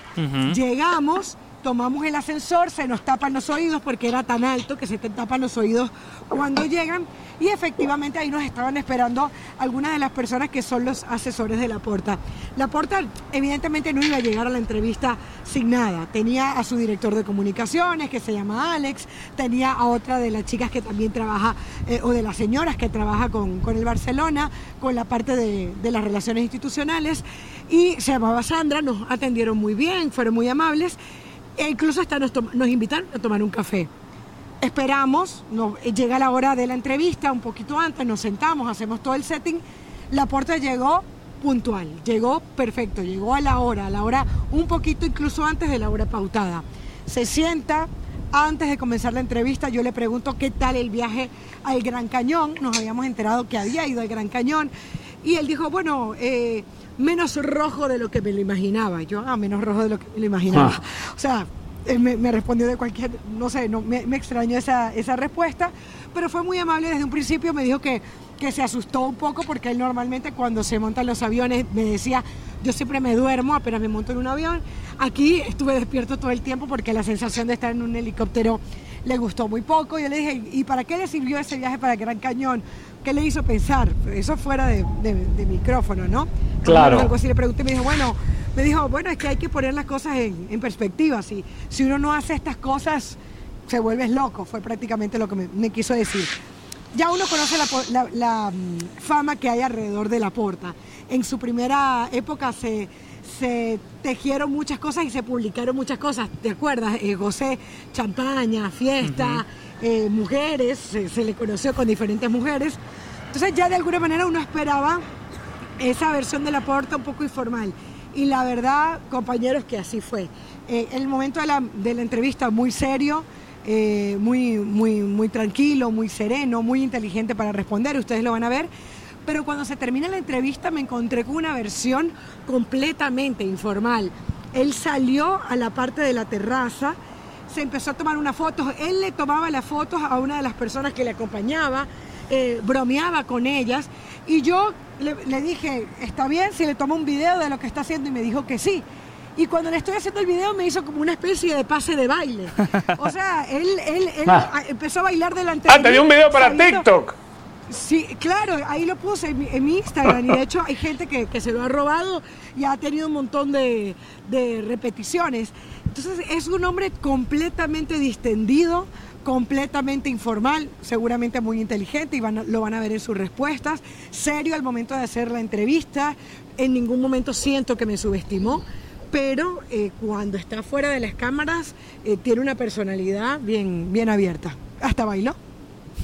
Llegamos tomamos el ascensor, se nos tapan los oídos porque era tan alto que se te tapan los oídos cuando llegan y efectivamente ahí nos estaban esperando algunas de las personas que son los asesores de la Porta. La Porta evidentemente no iba a llegar a la entrevista sin nada. Tenía a su director de comunicaciones que se llama Alex, tenía a otra de las chicas que también trabaja, eh, o de las señoras que trabaja con, el Barcelona, con la parte de, las relaciones institucionales, y se llamaba Sandra, nos atendieron muy bien, fueron muy amables, e incluso hasta nos, nos invitaron a tomar un café. Esperamos, llega la hora de la entrevista, un poquito antes, nos sentamos, hacemos todo el setting. La puerta llegó puntual, llegó perfecto, llegó a la hora, a la hora un poquito incluso antes de la hora pautada. Se sienta, antes de comenzar la entrevista yo le pregunto qué tal el viaje al Gran Cañón, nos habíamos enterado que había ido al Gran Cañón y él dijo, bueno, eh, menos rojo de lo que me lo imaginaba. Yo, ah, menos rojo de lo que me lo imaginaba. Ah. O sea, me, respondió de cualquier, no sé, no, me, extrañó esa, esa, respuesta, pero fue muy amable desde un principio, me dijo que, que se asustó un poco porque él normalmente cuando se monta en los aviones me decía, yo siempre me duermo apenas me monto en un avión, aquí estuve despierto todo el tiempo porque la sensación de estar en un helicóptero le gustó muy poco, yo le dije, ¿y para qué le sirvió ese viaje para Gran Cañón? ¿Qué le hizo pensar? Eso fuera de, de, micrófono, ¿no? Claro. Algo así le pregunté y me dijo, bueno, me dijo, bueno, es que hay que poner las cosas en, perspectiva. Si, si uno no hace estas cosas, se vuelve loco. Fue prácticamente lo que me, quiso decir. Ya uno conoce la, mm, fama que hay alrededor de la porta. En su primera época se, se tejieron muchas cosas y se publicaron muchas cosas. ¿Te acuerdas? Eh, José, champaña, fiesta, eh, mujeres, se, se, le conoció con diferentes mujeres. Entonces ya de alguna manera uno esperaba esa versión de la porta un poco informal. Y la verdad, compañeros, que así fue. Eh, el momento de la, de la, entrevista muy serio, eh, muy, muy, muy tranquilo, muy sereno, muy inteligente para responder, ustedes lo van a ver. Pero cuando se termina la entrevista me encontré con una versión completamente informal. Él salió a la parte de la terraza, se empezó a tomar unas fotos, él le tomaba las fotos a una de las personas que le acompañaba, eh, bromeaba con ellas y yo le, dije, ¿está bien si le tomo un video de lo que está haciendo? Y me dijo que sí. Y cuando le estoy haciendo el video me hizo como una especie de pase de baile. O sea, él, él, ah. empezó a bailar delante ah, de mí. Ah, un video para TikTok. Sí, claro, ahí lo puse en mi, Instagram y de hecho hay gente que, que, se lo ha robado y ha tenido un montón de, de repeticiones. Entonces es un hombre completamente distendido, completamente informal, seguramente muy inteligente y lo van a ver en sus respuestas, serio al momento de hacer la entrevista, en ningún momento siento que me subestimó, pero eh, cuando está fuera de las cámaras eh, tiene una personalidad bien, bien abierta. Hasta bailó.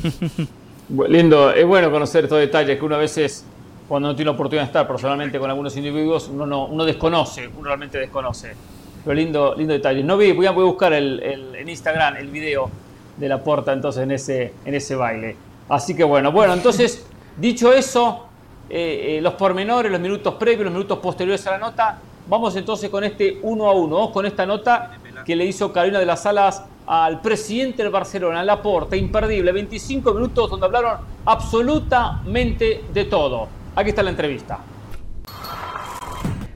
Lindo, es bueno conocer estos detalles que uno a veces, cuando no tiene oportunidad de estar personalmente con algunos individuos, uno, no, uno desconoce, uno realmente desconoce. Pero lindo, lindo detalle. No vi, voy a, buscar el, en Instagram el video de la puerta entonces en ese, en ese baile. Así que bueno, bueno, entonces, dicho eso, eh, eh, los pormenores, los minutos previos, los minutos posteriores a la nota, vamos entonces con este uno a uno, con esta nota que le hizo Carolina de las Salas al presidente del Barcelona, Laporta, imperdible, 25 minutos donde hablaron absolutamente de todo. Aquí está la entrevista.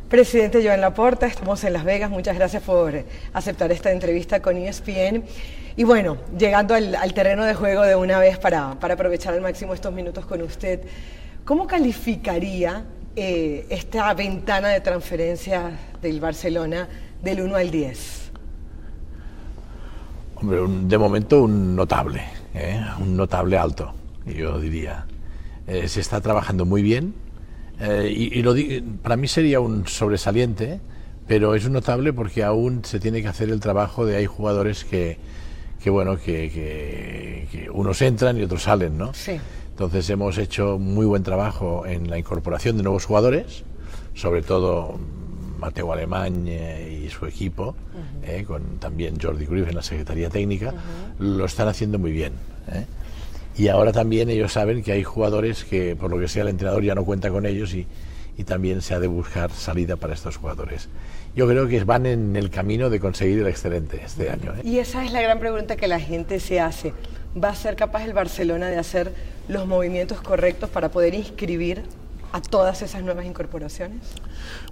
Presidente Joan Laporta, estamos en Las Vegas, muchas gracias por aceptar esta entrevista con ESPN. Y bueno, llegando al, terreno de juego de una vez para, aprovechar al máximo estos minutos con usted, ¿cómo calificaría eh, esta ventana de transferencia del Barcelona del 1 al 10? Hombre, de momento un notable, ¿eh? un notable alto, yo diría. Eh, se está trabajando muy bien eh, y, lo para mí sería un sobresaliente, pero es un notable porque aún se tiene que hacer el trabajo de hay jugadores que, que bueno, que, que, unos entran y otros salen, ¿no? Sí. Entonces hemos hecho muy buen trabajo en la incorporación de nuevos jugadores, sobre todo Mateo Alemán y su equipo, eh, con también Jordi Cruyff en la Secretaría Técnica, lo están haciendo muy bien. ¿eh? Y ahora también ellos saben que hay jugadores que, por lo que sea, el entrenador ya no cuenta con ellos y, y también se ha de buscar salida para estos jugadores. Yo creo que van en el camino de conseguir el excelente este año. ¿eh? Y esa es la gran pregunta que la gente se hace. ¿Va a ser capaz el Barcelona de hacer los movimientos correctos para poder inscribir a todas esas nuevas incorporaciones?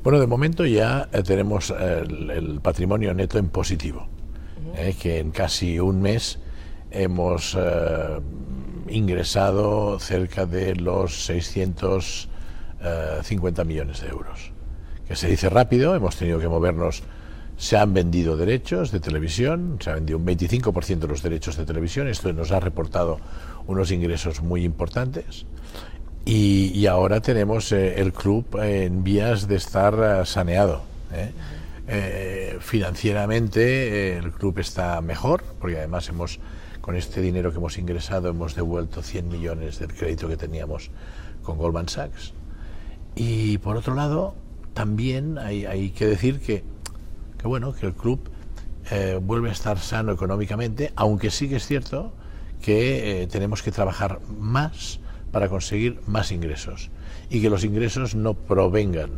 Bueno, de momento ya eh, tenemos el, patrimonio neto en positivo, eh, que en casi un mes hemos ingresado cerca de los 650 millones de euros. Que se dice rápido, hemos tenido que movernos. Se han vendido derechos de televisión, se ha vendido un 25% de los derechos de televisión, esto nos ha reportado unos ingresos muy importantes. Y, ahora tenemos eh, el club en vías de estar eh, saneado. ¿eh? financieramente el club está mejor, porque además hemos con este dinero que hemos ingresado hemos devuelto 100 millones del crédito que teníamos con Goldman Sachs. Y por otro lado, también hay, que decir que, que, bueno, que el club eh, vuelve a estar sano económicamente, aunque sí que es cierto que tenemos que trabajar más para conseguir más ingresos y que los ingresos no provengan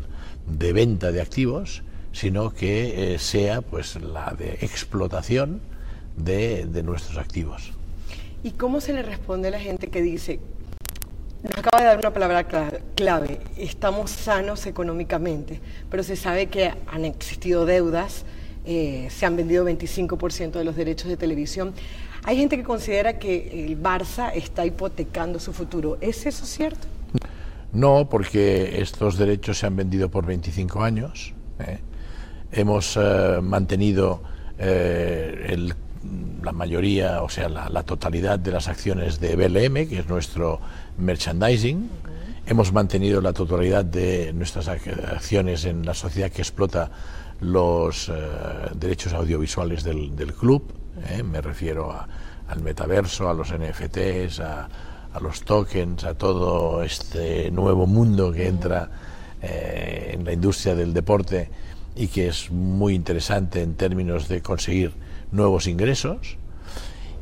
de venta de activos, sino que eh, sea pues la de explotación de, nuestros activos. ¿Y cómo se le responde a la gente que dice, nos acaba de dar una palabra clave, estamos sanos económicamente, pero se sabe que han existido deudas, eh, se han vendido 25% de los derechos de televisión. Hay gente que considera que el Barça está hipotecando su futuro. ¿Es eso cierto? No, porque estos derechos se han vendido por 25 años. ¿eh? Hemos eh, mantenido el la mayoría, o sea, la, totalidad de las acciones de BLM, que es nuestro merchandising. Hemos mantenido la totalidad de nuestras acciones en la sociedad que explota los eh, derechos audiovisuales del, club. Eh, me refiero al metaverso, a los NFTs, a, los tokens, a todo este nuevo mundo que entra eh, en la industria del deporte y que es muy interesante en términos de conseguir nuevos ingresos.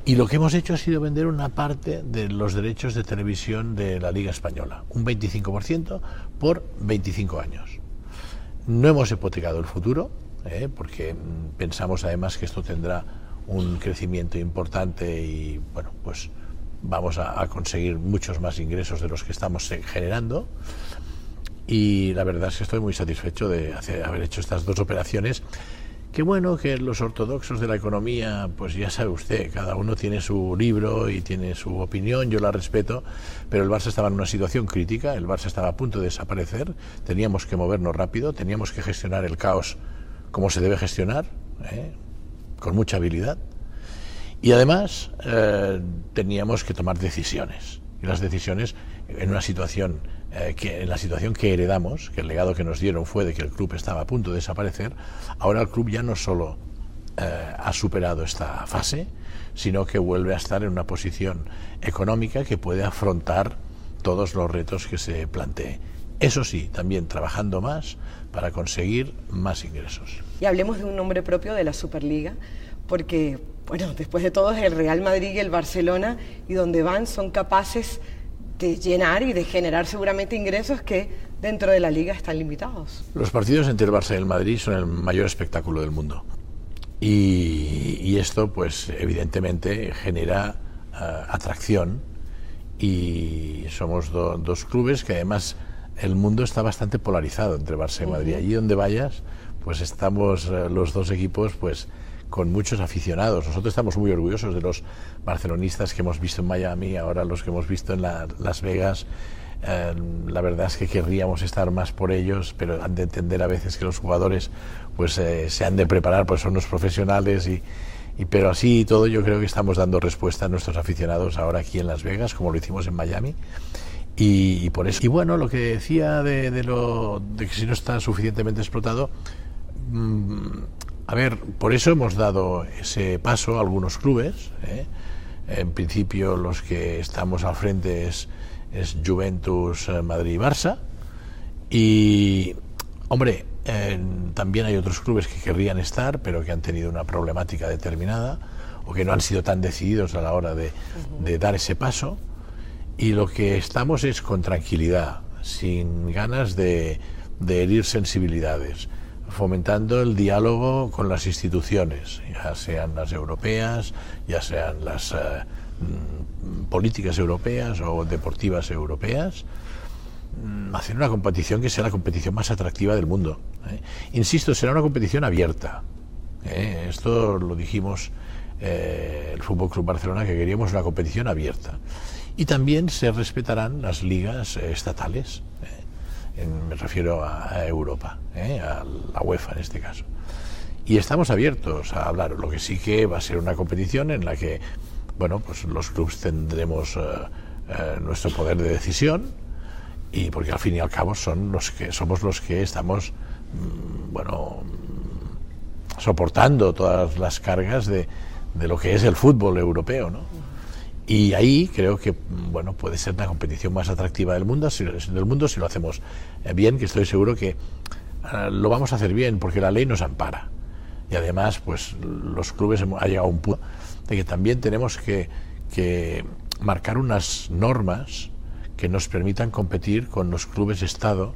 Y lo que hemos hecho ha sido vender una parte de los derechos de televisión de la Liga Española, un 25% por 25 años. No hemos hipotecado el futuro, ¿eh? porque pensamos además que esto tendrá un crecimiento importante y bueno, pues vamos a, conseguir muchos más ingresos de los que estamos generando. Y la verdad es que estoy muy satisfecho de haber hecho estas dos operaciones Qué bueno que los ortodoxos de la economía, pues ya sabe usted, cada uno tiene su libro y tiene su opinión, yo la respeto, pero el Barça estaba en una situación crítica, el Barça estaba a punto de desaparecer, teníamos que movernos rápido, teníamos que gestionar el caos como se debe gestionar, ¿eh? Con mucha habilidad, y además eh, teníamos que tomar decisiones, y las decisiones en una situación eh, que en la situación que heredamos, que el legado que nos dieron fue de que el club estaba a punto de desaparecer, ahora el club ya no solo eh, ha superado esta fase, sino que vuelve a estar en una posición económica que puede afrontar todos los retos que se plantee. Eso sí, también trabajando más para conseguir más ingresos. Y hablemos de un nombre propio de la Superliga, porque, bueno, después de todo es el Real Madrid y el Barcelona, y donde van son capaces de llenar y de generar seguramente ingresos que dentro de la liga están limitados. Los partidos entre el Barça y el Madrid son el mayor espectáculo del mundo. Y, esto, pues, evidentemente genera eh, atracción. Y somos dos clubes que además el mundo está bastante polarizado entre Barça y Madrid. Allí donde vayas, pues estamos eh, los dos equipos, pues con muchos aficionados. Nosotros estamos muy orgullosos de los barcelonistas que hemos visto en Miami, ahora los que hemos visto en Las Vegas. Eh, la verdad es que querríamos estar más por ellos, pero han de entender a veces que los jugadores pues eh, se han de preparar, pues son los profesionales y, pero así y todo yo creo que estamos dando respuesta a nuestros aficionados ahora aquí en Las Vegas, como lo hicimos en Miami. Y, por eso. Y bueno, lo que decía de, lo, de que si no está suficientemente explotado, a ver, por eso hemos dado ese paso a algunos clubes. ¿eh? En principio los que estamos al frente es, es Juventus, eh, Madrid y Barça. Y, hombre, también hay otros clubes que querrían estar, pero que han tenido una problemática determinada o que no han sido tan decididos a la hora de, de dar ese paso. Y lo que estamos es con tranquilidad, sin ganas de, de herir sensibilidades fomentando el diálogo con las instituciones, ya sean las europeas, ya sean las eh, mm, políticas europeas o deportivas europeas, mm, hacer una competición que sea la competición más atractiva del mundo. ¿eh? Insisto, será una competición abierta. ¿eh? Esto lo dijimos el Fútbol Club Barcelona que queríamos una competición abierta. Y también se respetarán las ligas estatales me refiero a, Europa, ¿eh? a la UEFA en este caso. Y estamos abiertos a hablar, lo que sí que va a ser una competición en la que, bueno, pues los clubes tendremos eh, eh, nuestro poder de decisión y porque al fin y al cabo son los que somos los que estamos, mm, bueno, soportando todas las cargas de, de lo que es el fútbol europeo, ¿no? Y ahí creo que bueno, puede ser la competición más atractiva del mundo, si, del mundo si lo hacemos eh, bien, que estoy seguro que eh, lo vamos a hacer bien, porque la ley nos ampara. Y además, pues los clubes hemos, ha llegado a un punto de que también tenemos que, que marcar unas normas que nos permitan competir con los clubes de Estado,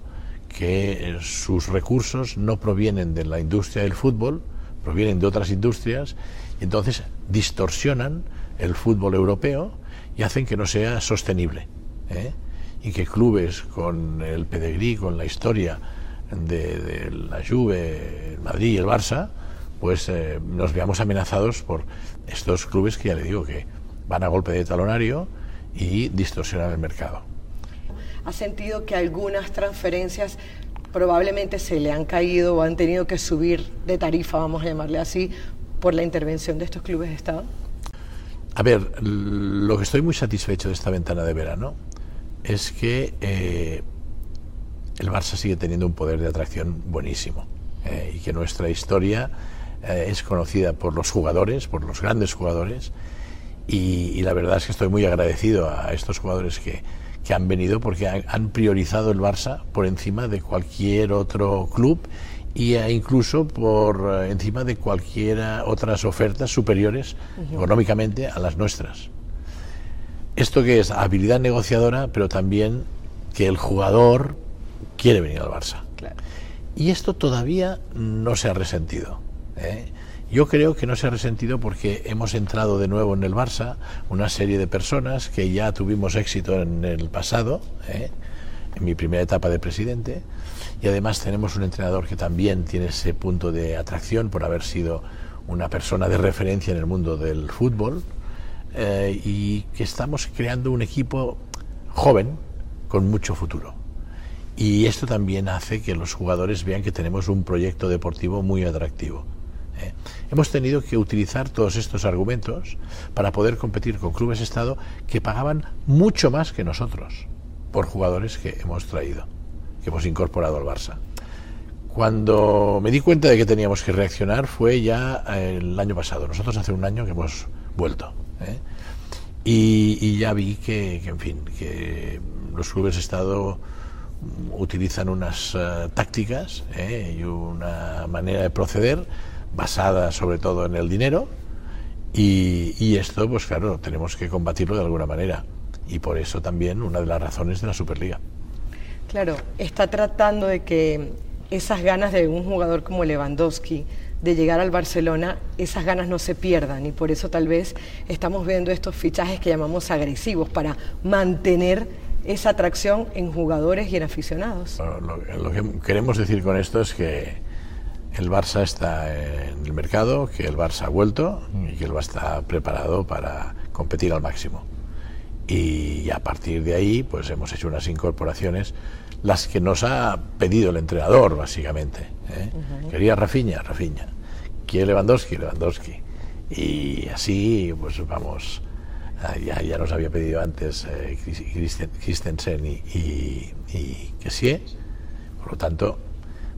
que eh, sus recursos no provienen de la industria del fútbol, provienen de otras industrias, y entonces distorsionan el fútbol europeo y hacen que no sea sostenible. ¿eh? Y que clubes con el pedigrí, con la historia de, la Juve, el Madrid y el Barça, pues eh, nos veamos amenazados por estos clubes que ya le digo que van a golpe de talonario y distorsionan el mercado. ¿Ha sentido que algunas transferencias probablemente se le han caído o han tenido que subir de tarifa, vamos a llamarle así, por la intervención de estos clubes de Estado? A ver, lo que estoy muy satisfecho de esta ventana de verano es que eh, el Barça sigue teniendo un poder de atracción buenísimo eh, y que nuestra historia eh, es conocida por los jugadores, por los grandes jugadores y, la verdad es que estoy muy agradecido a estos jugadores que, que han venido porque han, priorizado el Barça por encima de cualquier otro club y incluso por eh, encima de cualquiera otras ofertas superiores económicamente a las nuestras. Esto que es habilidad negociadora, pero también que el jugador quiere venir al Barça. Y esto todavía no se ha resentido. ¿eh? Yo creo que no se ha resentido porque hemos entrado de nuevo en el Barça una serie de personas que ya tuvimos éxito en el pasado, ¿eh? en mi primera etapa de presidente, y además tenemos un entrenador que también tiene ese punto de atracción por haber sido una persona de referencia en el mundo del fútbol eh, y que estamos creando un equipo joven con mucho futuro. Y esto también hace que los jugadores vean que tenemos un proyecto deportivo muy atractivo. ¿eh? Hemos tenido que utilizar todos estos argumentos para poder competir con clubes Estado que pagaban mucho más que nosotros por jugadores que hemos traído hemos incorporado al Barça. Cuando me di cuenta de que teníamos que reaccionar fue ya el año pasado. Nosotros hace un año que hemos vuelto. ¿eh? Y, ya vi que, en fin, que los clubes de Estado utilizan unas eh, tácticas ¿eh? y una manera de proceder basada sobre todo en el dinero y, y, esto pues claro tenemos que combatirlo de alguna manera y por eso también una de las razones de la Superliga. Claro, está tratando de que esas ganas de un jugador como Lewandowski de llegar al Barcelona, esas ganas no se pierdan y por eso tal vez estamos viendo estos fichajes que llamamos agresivos para mantener esa atracción en jugadores y en aficionados. lo, que queremos decir con esto es que el Barça está en el mercado, que el Barça ha vuelto y que el Barça está preparado para competir al máximo y a partir de ahí pues hemos hecho unas incorporaciones las que nos ha pedido el entrenador básicamente ¿eh? quería Rafiña Rafiña quiere Lewandowski Lewandowski. Y así, pues vamos, ya, ya nos había pedido antes eh, Christensen y, y, y por lo tanto,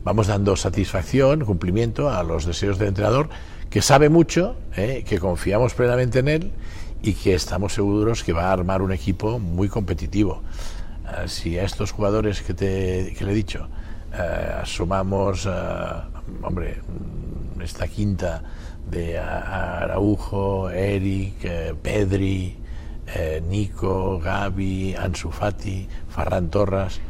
vamos dando satisfacción, cumplimiento a los deseos del entrenador, que sabe mucho, eh, que confiamos plenamente en él y que estamos seguros que va a armar un equipo muy competitivo. Eh, si a estos jugadores que, te, que le he dicho eh, sumamos, hombre, mm, esta quinta de Araujo, Eric, Pedri, Nico, Gaby, Ansu Fati, Ferran Torres,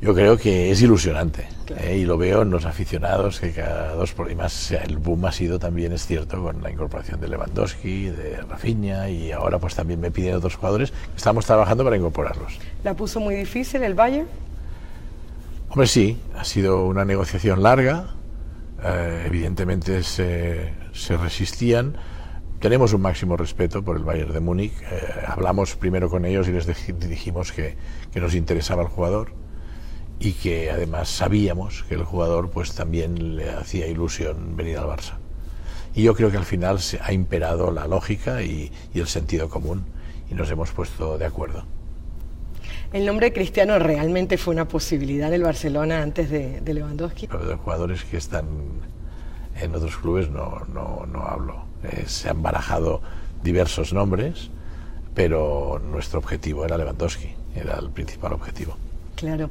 yo creo que es ilusionante ¿eh? y lo veo en los aficionados que cada dos por y más el boom ha sido también es cierto con la incorporación de Lewandowski, de Rafinha y ahora pues también me piden otros jugadores estamos trabajando para incorporarlos. ¿La puso muy difícil el Bayern? Hombre sí, ha sido una negociación larga, eh, evidentemente se, se, resistían. Tenemos un máximo respeto por el Bayern de Múnich. Eh, hablamos primero con ellos y les dijimos que, que nos interesaba el jugador y que además sabíamos que el jugador pues también le hacía ilusión venir al Barça. Y yo creo que al final se ha imperado la lógica y, el sentido común y nos hemos puesto de acuerdo. ¿El nombre de Cristiano realmente fue una posibilidad del Barcelona antes de, de Lewandowski? de jugadores que están en otros clubes no, no, no hablo. Eh, se han barajado diversos nombres, pero nuestro objetivo era Lewandowski, era el principal objetivo. Claro.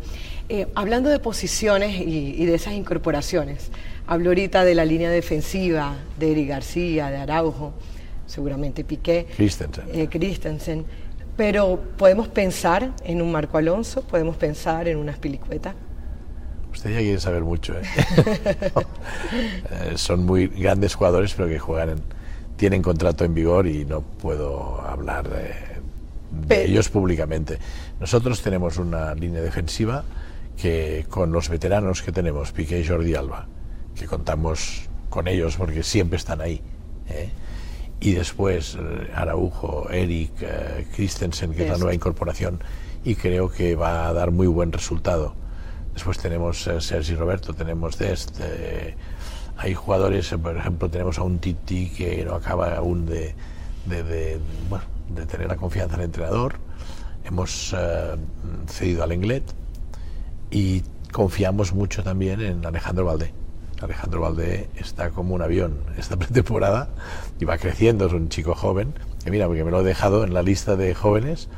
Eh, hablando de posiciones y, de esas incorporaciones, hablo ahorita de la línea defensiva de Eric García, de Araujo, seguramente Piqué, Christensen. Eh, pero podemos pensar en un Marco Alonso, podemos pensar en una Spilicueta. Usted ya quiere saber mucho. ¿eh? son muy grandes jugadores, pero que juegan, tienen contrato en vigor y no puedo hablar de ellos públicamente. Nosotros tenemos una línea defensiva que con los veteranos que tenemos, Piqué y Jordi Alba, que contamos con ellos porque siempre están ahí, ¿eh? y después eh, Araujo, Eric, eh, Christensen, que es la nueva incorporación, y creo que va a dar muy buen resultado. Después tenemos Sergi Roberto, tenemos Dest, hay jugadores, por ejemplo, tenemos a un Titi que no acaba aún de, de, de, bueno, de tener la confianza del entrenador. Hemos cedido al Englet, y confiamos mucho también en Alejandro Valdé. Alejandro Valdé está como un avión esta pretemporada y va creciendo, es un chico joven, que mira, porque me lo he dejado en la lista de jóvenes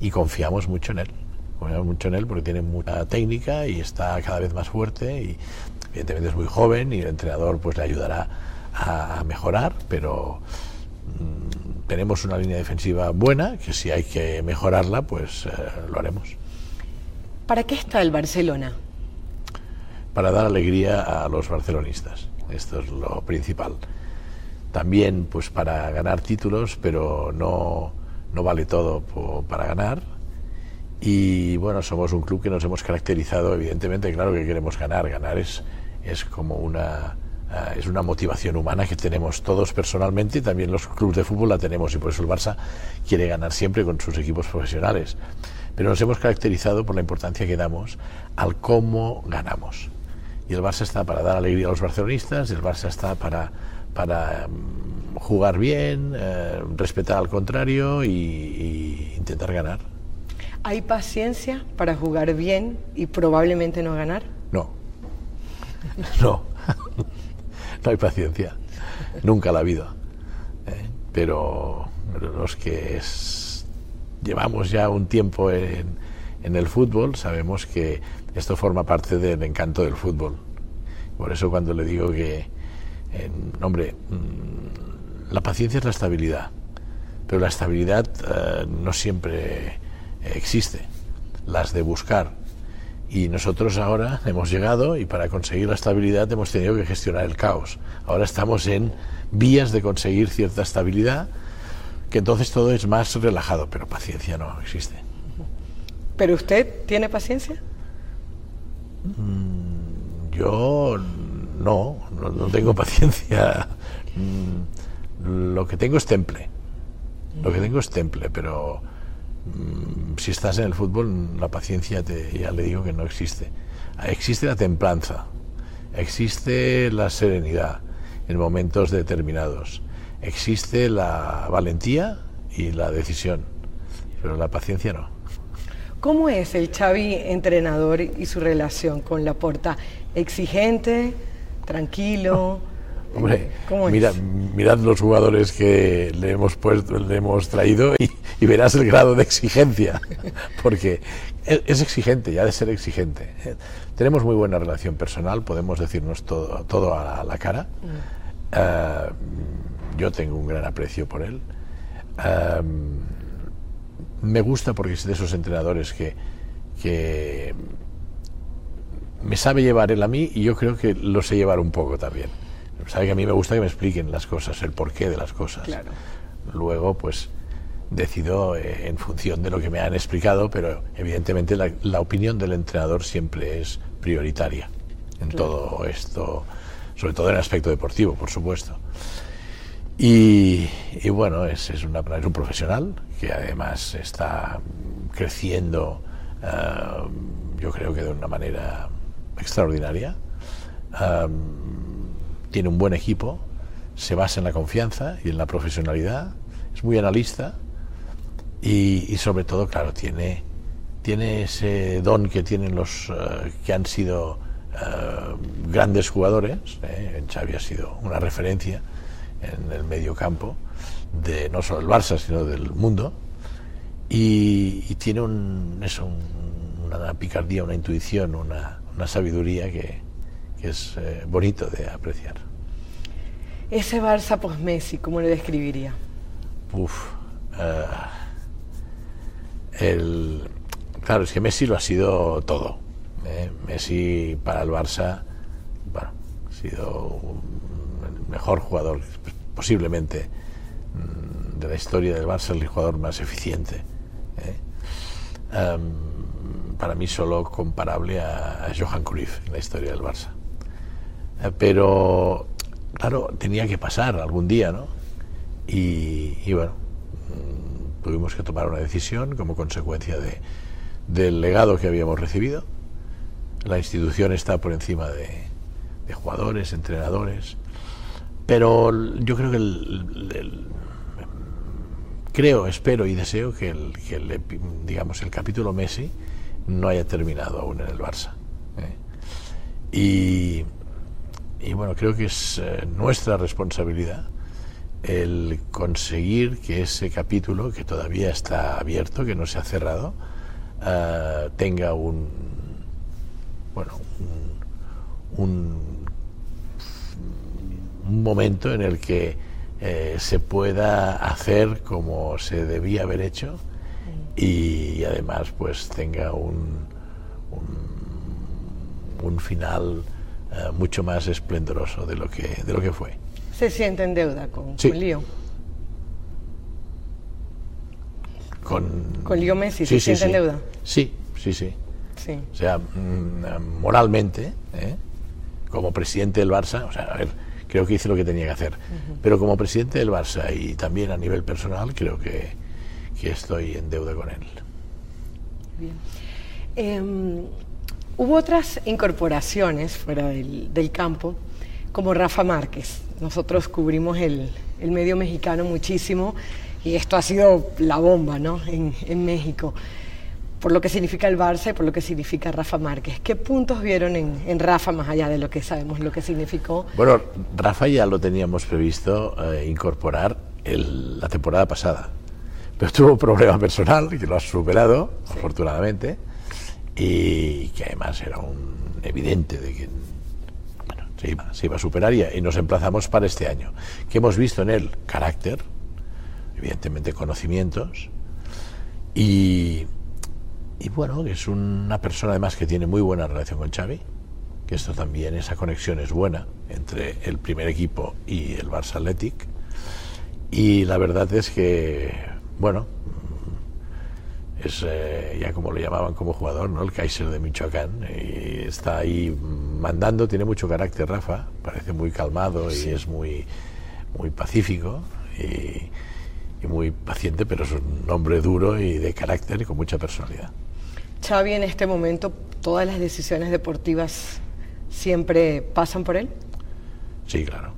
y confiamos mucho en él. Confiamos mucho en él porque tiene mucha técnica y está cada vez más fuerte y evidentemente es muy joven y el entrenador pues le ayudará a mejorar, pero mm, tenemos una línea defensiva buena que si hay que mejorarla pues eh, lo haremos. ¿Para qué está el Barcelona? Para dar alegría a los barcelonistas. Esto es lo principal. También pues para ganar títulos, pero no, no vale todo para ganar. Y bueno, somos un club que nos hemos caracterizado, evidentemente, claro que queremos ganar. Ganar es, es como una, eh, es una motivación humana que tenemos todos personalmente y también los clubes de fútbol la tenemos y por eso el Barça quiere ganar siempre con sus equipos profesionales pero nos hemos caracterizado por la importancia que damos al cómo ganamos. Y el Barça está para dar alegría a los barcelonistas, el Barça está para, para mm, jugar bien, eh, respetar al contrario y, intentar ganar. ¿Hay paciencia para jugar bien y probablemente no ganar? No, no, no hay paciencia, nunca la vida. ¿eh? Pero los que llevamos ya un tiempo en, el fútbol, sabemos que esto forma parte del encanto del fútbol. Por eso cuando le digo que, hombre, mm, la paciencia es la estabilidad, pero la estabilidad eh, no siempre existe, las de buscar. Y nosotros ahora hemos llegado y para conseguir la estabilidad hemos tenido que gestionar el caos. Ahora estamos en vías de conseguir cierta estabilidad que entonces todo es más relajado, pero paciencia no existe. ¿Pero usted tiene paciencia? Mm, yo no, no, tengo paciencia. Mm, lo que tengo es temple. Lo que tengo es temple, pero si estás en el fútbol, la paciencia te, ya le digo que no existe. Existe la templanza, existe la serenidad, en momentos determinados. Existe la valentía y la decisión, pero la paciencia no. ¿Cómo es el Xavi entrenador y su relación con la porta? ¿Exigente? ¿Tranquilo? Hombre, mira, mirad los jugadores que le hemos puesto, le hemos traído y, verás el grado de exigencia, porque es, exigente, ya de ser exigente. Tenemos muy buena relación personal, podemos decirnos todo, todo a la, cara. Mm. Eh, yo tengo un gran aprecio por él. Me gusta porque es de esos entrenadores que, que me sabe llevar él a mí y yo creo que lo sé llevar un poco también sabe que a mí me gusta que me expliquen las cosas, el porqué de las cosas. Luego, pues decido eh, en función de lo que me han explicado, pero evidentemente la, opinión del entrenador siempre es prioritaria en todo esto, sobre todo en el aspecto deportivo, por supuesto. Y, bueno, es, es, una, es un profesional que además está creciendo, eh, yo creo que de una manera extraordinaria. Eh, tiene un buen equipo, se basa en la confianza y en la profesionalidad, es muy analista y, sobre todo, claro, tiene, tiene ese don que tienen los eh, que han sido eh, grandes jugadores. Eh, Xavi ha sido una referencia en el medio campo, de no solo el Barça, sino del mundo. Y, tiene un, eso, una picardía, una intuición, una, sabiduría que, que es bonito de apreciar. Ese Barça post-Messi, ¿cómo lo describiría? Uf. Eh, el, claro, es que Messi lo ha sido todo. ¿eh? Messi para el Barça, bueno, ha sido el mejor jugador, posiblemente, mm, de la historia del Barça, el jugador más eficiente. ¿eh? Em, para mí solo comparable a Johan Cruyff en la historia del Barça. pero claro, tenía que pasar algún día, ¿no? Y, bueno, mm, tuvimos que tomar una decisión como consecuencia de, del legado que habíamos recibido. La institución está por encima de, jugadores, entrenadores, pero yo creo que el, creo, espero y deseo que el, digamos el capítulo Messi no haya terminado aún en el Barça. ¿eh? Y y bueno, creo que es eh, nuestra responsabilidad el conseguir que ese capítulo, que todavía está abierto, que no se ha cerrado, eh, tenga un, bueno, un, un, momento en el que eh, se pueda hacer como se debía haber hecho y, además pues tenga un, un, un final eh, mucho más esplendoroso de lo que, de lo que fue. ¿Se siente en deuda con, sí. con Con, con Leo Messi, ¿se siente en deuda? Sí, sí, sí. O sea, mm, moralmente, ¿eh? como presidente del Barça, o sea, a ver, creo que hice lo que tenía que hacer. Pero como presidente del Barça y también a nivel personal, creo que, que estoy en deuda con él. Bien. Em, Hubo otras incorporaciones fuera del, campo, como Rafa Márquez. Nosotros cubrimos el, medio mexicano muchísimo y esto ha sido la bomba ¿no? en, México, por lo que significa el Barça y por lo que significa Rafa Márquez. ¿Qué puntos vieron en, Rafa más allá de lo que sabemos, lo que significó? Bueno, Rafa ya lo teníamos previsto eh, incorporar la temporada pasada, pero tuvo un problema personal que lo ha superado, afortunadamente y que además era un evidente de que bueno, se, iba, se iba a superar y, nos emplazamos para este año. que hemos visto en él? Carácter, evidentemente conocimientos y, y bueno, es una persona además que tiene muy buena relación con Xavi, que esto también, esa conexión es buena entre el primer equipo y el Barça Athletic. Y la verdad es que, bueno, es eh, ya como lo llamaban como jugador, ¿no? El Kaiser de Michoacán. Y está ahí mandando, tiene mucho carácter Rafa, parece muy calmado y es muy, muy pacífico y, muy paciente, pero es un hombre duro y de carácter y con mucha personalidad. Xavi, en este momento, ¿todas las decisiones deportivas siempre pasan por él? Sí, claro,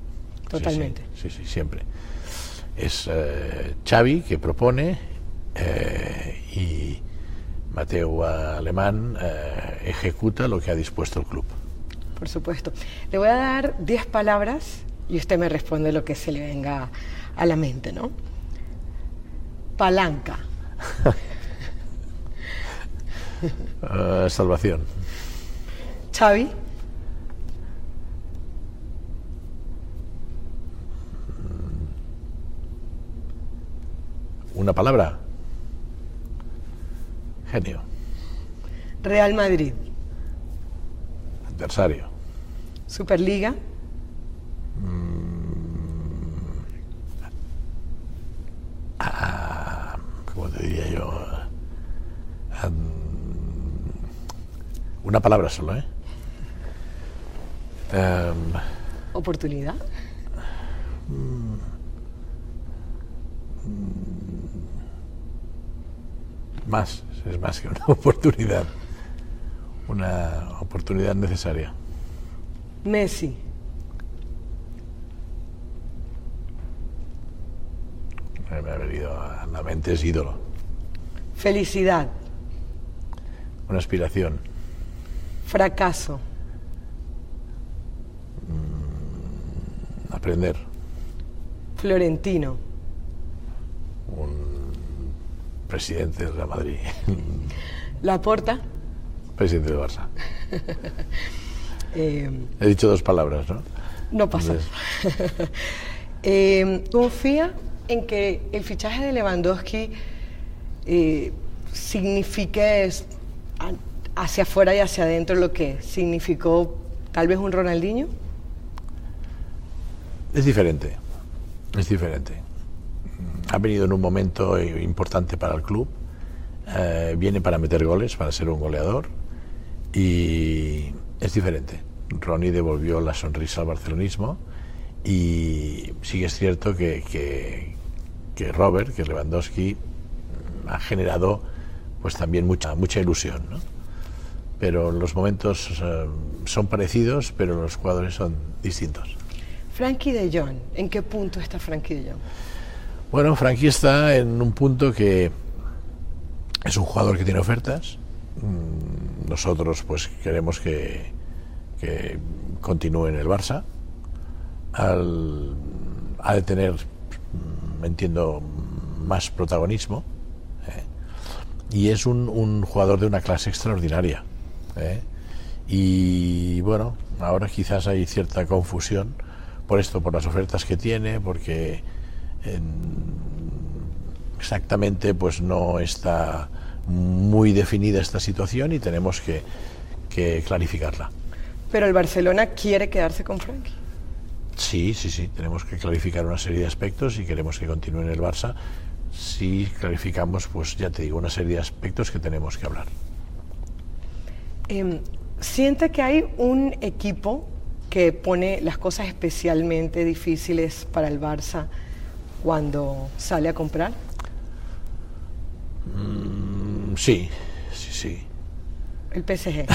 Totalmente. Sí, sí, siempre. Es eh, Xavi que propone eh, y Mateo Alemán eh, ejecuta lo que ha dispuesto el club. Por supuesto. Le voy a dar 10 palabras y usted me responde lo que se le venga a la mente, ¿no? Palanca. salvación. Xavi. Una palabra. Genio. Real Madrid. Adversario. Superliga. Mm. Ah, ¿Cómo te diría yo? una palabra solo, ¿eh? Em, ¿Oportunidad? Mm. más, es más que una oportunidad, una oportunidad necesaria. Messi. Me ha venido a la mente, es ídolo. Felicidad. Una aspiración. Fracaso. Mm, aprender. Florentino. Un presidente de Real Madrid. ¿La Porta? Presidente de Barça. Eh, He dicho dos palabras, ¿no? No pasa. eh, ¿Confía en que el fichaje de Lewandowski eh, signifique hacia afuera y hacia adentro lo que significó tal vez un Ronaldinho? Es diferente, es diferente ha venido en un momento importante para el club, eh, viene para meter goles, para ser un goleador y es diferente. Ronnie devolvió la sonrisa al barcelonismo y sí que es cierto que, que, Robert, que Lewandowski, ha generado pues también mucha, mucha ilusión. Pero los momentos eh, son parecidos, pero los jugadores son distintos. Frankie de Jong, ¿en qué punto está Frankie de Jong? Bueno, Frankie está en un punto que es un jugador que tiene ofertas. Mm, nosotros pues queremos que, continúe en el Barça. ha de tener, mm, entiendo, más protagonismo. ¿eh? Y es un, jugador de una clase extraordinaria. ¿eh? Y bueno, ahora quizás hay cierta confusión por esto, por las ofertas que tiene, porque exactamente pues no está muy definida esta situación y tenemos que, clarificarla. Pero el Barcelona quiere quedarse con Frankie. Sí, sí, sí, tenemos que clarificar una serie de aspectos y queremos que continúe en el Barça. Si clarificamos, pues ya te digo, una serie de aspectos que tenemos que hablar. Em, ¿Siente que hay un equipo que pone las cosas especialmente difíciles para el Barça? Cuando sale a comprar? Mm, sí, sí, sí. El PSG.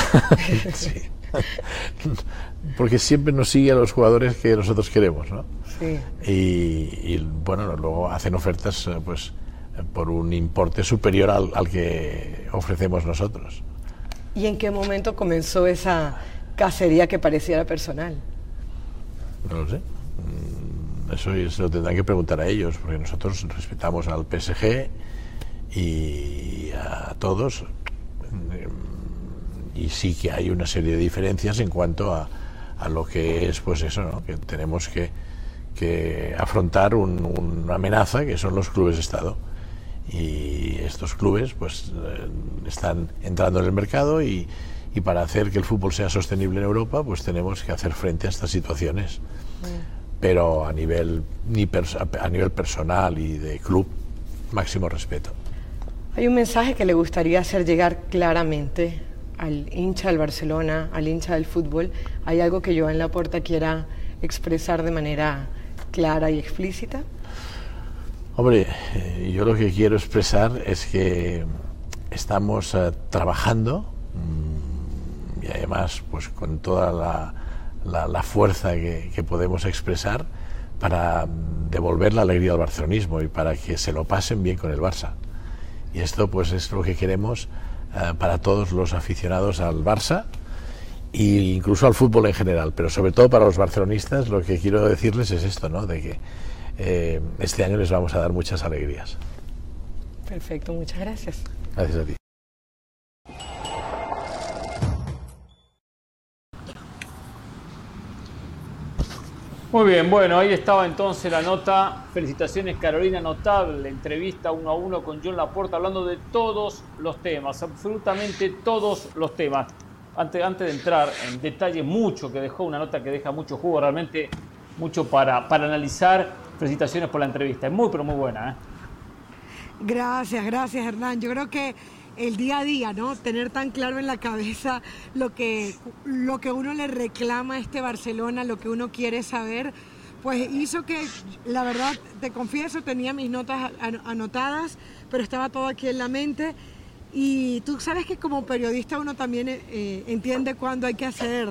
sí. Porque siempre nos sigue a los jugadores que nosotros queremos, ¿no? Sí. Y, bueno, luego hacen ofertas eh, pues por un importe superior al, al que ofrecemos nosotros. ¿Y en qué momento comenzó esa cacería que pareciera personal? No lo sé eso se lo tendrán que preguntar a ellos, porque nosotros respetamos al PSG y a todos. Y sí que hay una serie de diferencias en cuanto a, a lo que es, pues eso, que tenemos que, que afrontar una amenaza que son los clubes de Estado. Y estos clubes pues eh, están entrando en el mercado y, y, para hacer que el fútbol sea sostenible en Europa, pues tenemos que hacer frente a estas situaciones pero a nivel, ni a nivel personal y de club, máximo respeto. Hay un mensaje que le gustaría hacer llegar claramente al hincha del Barcelona, al hincha del fútbol. ¿Hay algo que Joan Laporta quiera expresar de manera clara y explícita? Hombre, eh, yo lo que quiero expresar es que estamos eh, trabajando mm, y además pues con toda la la, fuerza que, podemos expresar para devolver la alegría al barcelonismo y para que se lo pasen bien con el Barça. Y esto pues es lo que queremos eh, para todos los aficionados al Barça e incluso al fútbol en general, pero sobre todo para los barcelonistas lo que quiero decirles es esto, ¿no? de que eh, este año les vamos a dar muchas alegrías. Perfecto, muchas gracias. Gracias a ti. Muy bien, bueno, ahí estaba entonces la nota. Felicitaciones Carolina, notable entrevista uno a uno con John Laporta hablando de todos los temas, absolutamente todos los temas. Antes, antes de entrar en detalle mucho que dejó, una nota que deja mucho jugo, realmente mucho para, para analizar. Felicitaciones por la entrevista, es muy pero muy buena. ¿eh? Gracias, gracias Hernán. Yo creo que el día a día, ¿no? Tener tan claro en la cabeza lo que, lo que uno le reclama a este Barcelona, lo que uno quiere saber, pues hizo que, la verdad, te confieso, tenía mis notas anotadas, pero estaba todo aquí en la mente. Y tú sabes que como periodista uno también eh, entiende cuándo hay que hacer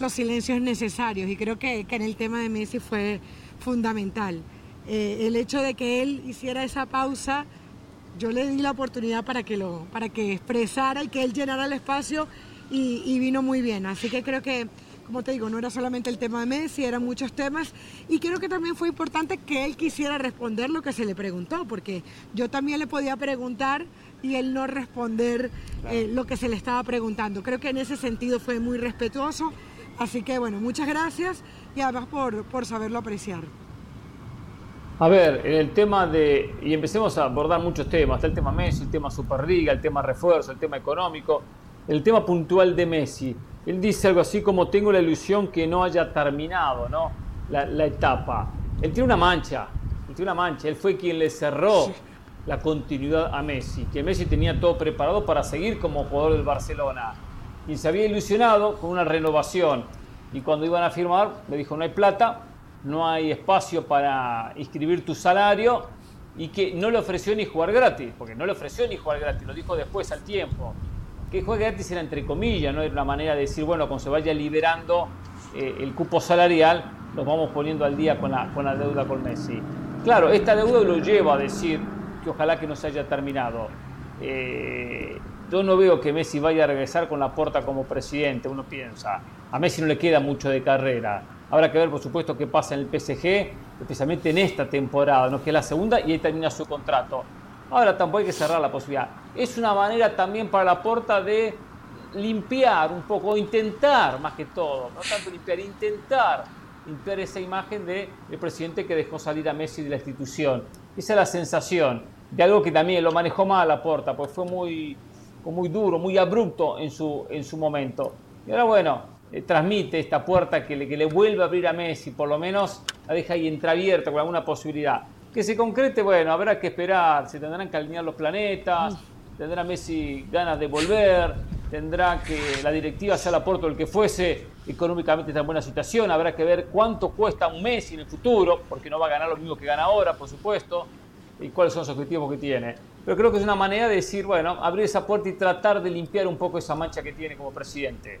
los silencios necesarios y creo que, que en el tema de Messi fue fundamental. Eh, el hecho de que él hiciera esa pausa yo le di la oportunidad para que, lo, para que expresara y que él llenara el espacio y, vino muy bien. Así que creo que, como te digo, no era solamente el tema de Messi, eran muchos temas y creo que también fue importante que él quisiera responder lo que se le preguntó, porque yo también le podía preguntar y él no responder eh, lo que se le estaba preguntando. Creo que en ese sentido fue muy respetuoso. Así que bueno, muchas gracias y además por, por saberlo apreciar. A ver, en el tema de. Y empecemos a abordar muchos temas. Está el tema Messi, el tema Superliga, el tema refuerzo, el tema económico, el tema puntual de Messi. Él dice algo así como: Tengo la ilusión que no haya terminado ¿no? La, etapa. Él tiene una mancha. Él tiene una mancha. Él fue quien le cerró la continuidad a Messi. Que Messi tenía todo preparado para seguir como jugador del Barcelona. Y se había ilusionado con una renovación. Y cuando iban a firmar, le dijo: No hay plata no hay espacio para inscribir tu salario y que no le ofreció ni jugar gratis, porque no le ofreció ni jugar gratis, lo dijo después al tiempo. Que juegue gratis era entre comillas, no era una manera de decir, bueno, cuando se vaya liberando eh, el cupo salarial, nos vamos poniendo al día con la, con la deuda con Messi. Claro, esta deuda lo lleva a decir que ojalá que no se haya terminado. Eh, yo no veo que Messi vaya a regresar con la puerta como presidente, uno piensa. A Messi no le queda mucho de carrera Habrá que ver, por supuesto, qué pasa en el PSG, especialmente en esta temporada, ¿no? que es la segunda y ahí termina su contrato. Ahora tampoco hay que cerrar la posibilidad. Es una manera también para la porta de limpiar un poco, intentar más que todo, no tanto limpiar, intentar limpiar esa imagen del el presidente que dejó salir a Messi de la institución. Esa es la sensación de algo que también lo manejó mal la porta, pues fue muy, muy duro, muy abrupto en su, en su momento. Y ahora bueno, eh, transmite esta puerta que le, que le vuelve a abrir a Messi, por lo menos la deja ahí entreabierta con alguna posibilidad. Que se concrete, bueno, habrá que esperar, se tendrán que alinear los planetas, tendrá Messi ganas de volver, tendrá que la directiva sea la Porto el que fuese, económicamente está en buena situación, habrá que ver cuánto cuesta un Messi en el futuro, porque no va a ganar lo mismo que gana ahora, por supuesto, y cuáles son los objetivos que tiene. Pero creo que es una manera de decir, bueno, abrir esa puerta y tratar de limpiar un poco esa mancha que tiene como presidente.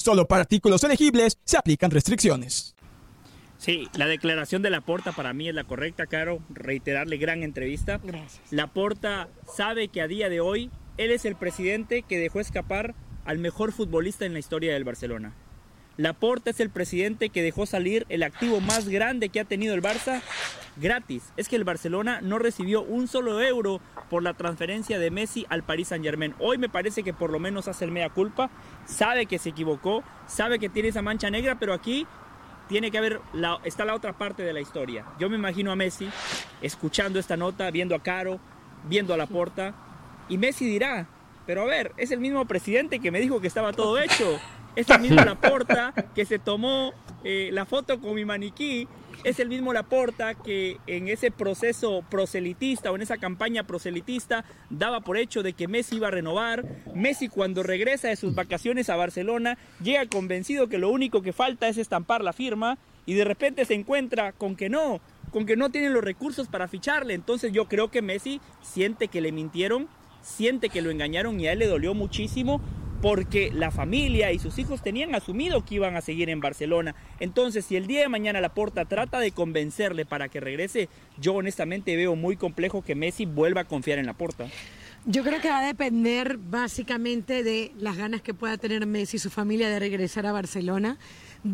Solo para artículos elegibles se aplican restricciones. Sí, la declaración de Laporta para mí es la correcta, Caro. Reiterarle gran entrevista. Gracias. Laporta sabe que a día de hoy él es el presidente que dejó escapar al mejor futbolista en la historia del Barcelona. Laporta es el presidente que dejó salir el activo más grande que ha tenido el Barça gratis. Es que el Barcelona no recibió un solo euro por la transferencia de Messi al Paris Saint Germain. Hoy me parece que por lo menos hace el mea culpa, sabe que se equivocó, sabe que tiene esa mancha negra, pero aquí tiene que haber, la, está la otra parte de la historia. Yo me imagino a Messi escuchando esta nota, viendo a Caro, viendo a Laporta, y Messi dirá, pero a ver, es el mismo presidente que me dijo que estaba todo hecho. Es el mismo Laporta que se tomó eh, la foto con mi maniquí. Es el mismo Laporta que en ese proceso proselitista o en esa campaña proselitista daba por hecho de que Messi iba a renovar. Messi cuando regresa de sus vacaciones a Barcelona llega convencido que lo único que falta es estampar la firma y de repente se encuentra con que no, con que no tienen los recursos para ficharle. Entonces yo creo que Messi siente que le mintieron, siente que lo engañaron y a él le dolió muchísimo porque la familia y sus hijos tenían asumido que iban a seguir en Barcelona. Entonces, si el día de mañana la Porta trata de convencerle para que regrese, yo honestamente veo muy complejo que Messi vuelva a confiar en la Porta. Yo creo que va a depender básicamente de las ganas que pueda tener Messi y su familia de regresar a Barcelona.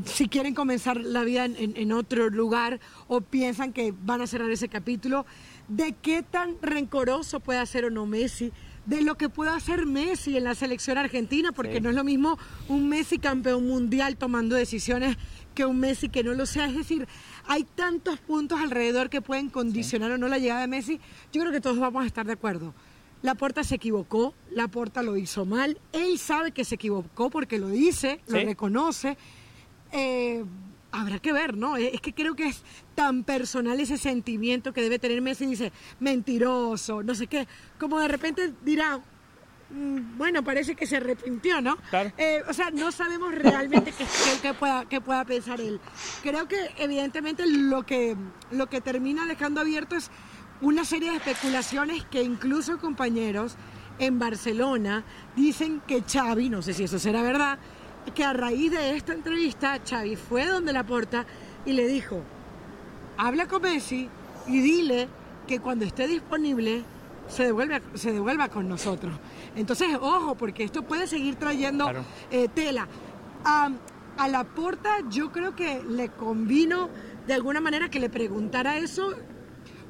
Si quieren comenzar la vida en, en otro lugar o piensan que van a cerrar ese capítulo, de qué tan rencoroso puede ser o no Messi de lo que pueda hacer Messi en la selección argentina, porque no es lo mismo un Messi campeón mundial tomando decisiones que un Messi que no lo sea. Es decir, hay tantos puntos alrededor que pueden condicionar o no la llegada de Messi. Yo creo que todos vamos a estar de acuerdo. La Porta se equivocó, La Porta lo hizo mal, él sabe que se equivocó porque lo dice, lo reconoce. Eh, habrá que ver, ¿no? Es que creo que es tan personal ese sentimiento que debe tener Messi, dice, mentiroso, no sé qué, como de repente dirá, mm, bueno, parece que se arrepintió, ¿no? Eh, o sea, no sabemos realmente qué, pueda, qué pueda pensar él. Creo que evidentemente lo que, lo que termina dejando abierto es una serie de especulaciones que incluso compañeros en Barcelona dicen que Xavi, no sé si eso será verdad, que a raíz de esta entrevista Xavi fue donde la porta y le dijo, habla con Messi y dile que cuando esté disponible se devuelva, se devuelva con nosotros. Entonces, ojo, porque esto puede seguir trayendo eh, tela. a la porta yo creo que le convino de alguna manera que le preguntara eso,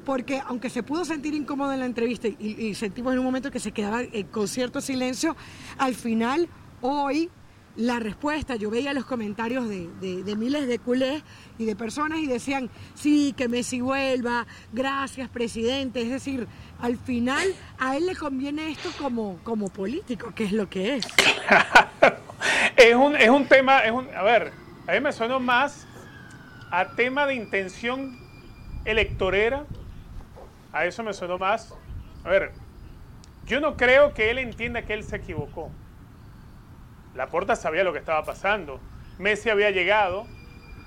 porque aunque se pudo sentir incómodo en la entrevista y, sentimos en un momento que se quedaba con cierto silencio, al final hoy la respuesta. Yo veía los comentarios de, miles de culés y de personas y decían, sí, que Messi vuelva, gracias presidente. Es decir, al final a él le conviene esto como, como político, que es lo que es. es, un, es un tema, es un, a ver, a mí me suena más a tema de intención electorera. A eso me suena más. A ver, yo no creo que él entienda que él se equivocó. Laporta sabía lo que estaba pasando. Messi había llegado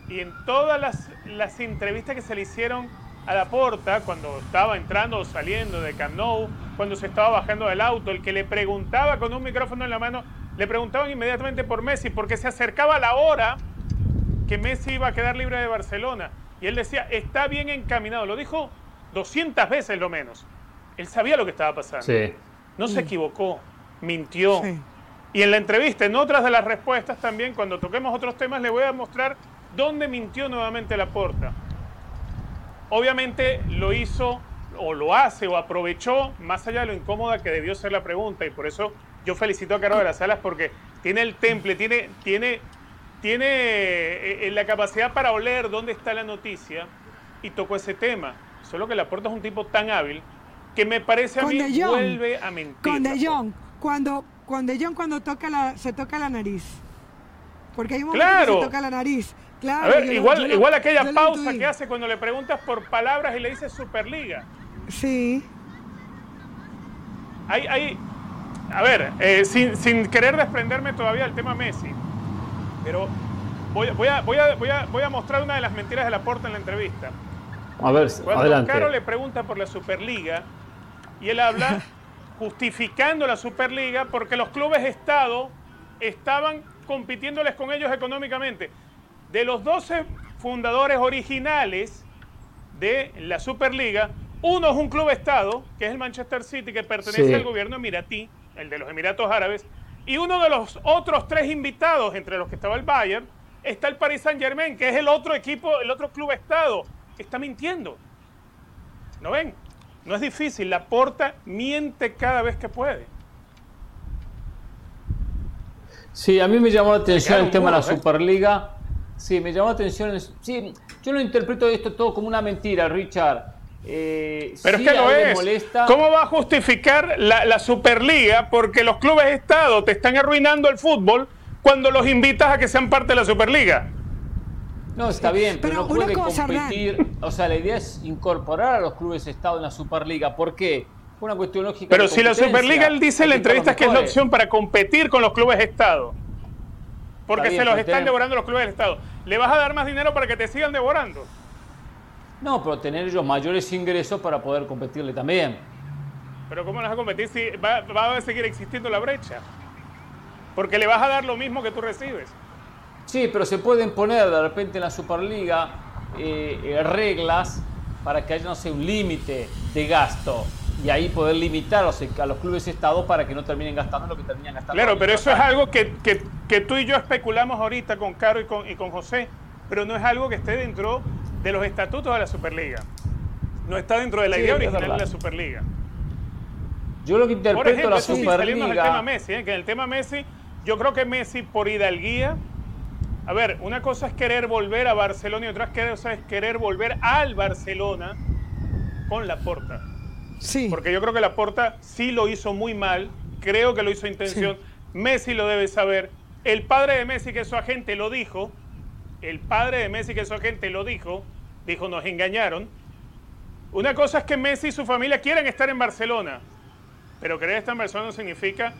y en todas las, entrevistas que se le hicieron a Laporta, cuando estaba entrando o saliendo de Camp Nou, cuando se estaba bajando del auto, el que le preguntaba con un micrófono en la mano, le preguntaban inmediatamente por Messi, porque se acercaba la hora que Messi iba a quedar libre de Barcelona. Y él decía, está bien encaminado. Lo dijo 200 veces lo menos. Él sabía lo que estaba pasando. No se equivocó, mintió. Y en la entrevista, en otras de las respuestas también, cuando toquemos otros temas, le voy a mostrar dónde mintió nuevamente la porta. Obviamente lo hizo o lo hace o aprovechó más allá de lo incómoda que debió ser la pregunta y por eso yo felicito a Caro de las Salas porque tiene el temple, tiene, tiene, tiene eh, eh, la capacidad para oler dónde está la noticia y tocó ese tema. Solo que la porta es un tipo tan hábil que me parece a mí vuelve a mentir. Con De Jong, cuando cuando John cuando toca la, se toca la nariz. Porque hay un momento que se toca la nariz. Claro, a ver, igual, igual aquella pausa que hace cuando le preguntas por palabras y le dices Superliga. Sí. Hay, hay, a ver, eh, sin, sin, querer desprenderme todavía del tema Messi, pero voy, voy, a, voy, a, voy, a, voy a mostrar una de las mentiras de la Porta en la entrevista. A ver, Cuando adelante. Caro le pregunta por la Superliga y él habla justificando la Superliga porque los clubes Estado estaban compitiéndoles con ellos económicamente. De los 12 fundadores originales de la Superliga, uno es un club Estado, que es el Manchester City, que pertenece al gobierno emiratí, el de los Emiratos Árabes, y uno de los otros tres invitados, entre los que estaba el Bayern, está el Paris Saint Germain, que es el otro equipo, el otro club estado. Está mintiendo. ¿No ven? No es difícil. La Porta miente cada vez que puede. Sí, a mí me llamó la atención el tema de la ¿eh? Superliga. Sí, me llamó la atención. Sí, yo lo interpreto esto todo como una mentira, Richard. Eh, Pero es que lo es. ¿Cómo va a justificar la, Superliga? Porque los clubes de Estado te están arruinando el fútbol cuando los invitas a que sean parte de la Superliga. No, está bien, pero, no puede competir. O sea, la idea es incorporar a los clubes de Estado en la Superliga. ¿Por qué? Una cuestión lógica. Pero si la Superliga, él dice en la entrevista que es la opción para competir con los clubes de Estado. Porque se los están devorando los clubes del Estado. ¿Le vas a dar más dinero para que te sigan devorando? No, pero tener ellos mayores ingresos para poder competirle también. Pero ¿cómo vas a competir si va, a seguir existiendo la brecha? Porque le vas a dar lo mismo que tú recibes. Sí, pero se pueden poner de repente en la Superliga eh, eh, reglas para que haya, no sé, un límite de gasto y ahí poder limitar a los, clubes estados para que no terminen gastando lo que terminan gastando. Claro, pero eso es algo que, que, tú y yo especulamos ahorita con Caro y con, y con José, pero no es algo que esté dentro de los estatutos de la Superliga. No está dentro de la idea original de la Superliga. Yo lo que interpreto por ejemplo, la Superliga. tema Messi, ¿eh? que en el tema Messi, yo creo que Messi por hidalguía. A ver, una cosa es querer volver a Barcelona y otra cosa es querer volver al Barcelona con la porta. Sí. Porque yo creo que la porta sí lo hizo muy mal. Creo que lo hizo intención. Messi lo debe saber. El padre de Messi, que es su agente, lo dijo el padre de Messi, que es su agente, lo dijo, dijo, nos engañaron. Una cosa es que Messi y su familia quieren estar en Barcelona, pero querer estar en Barcelona no significa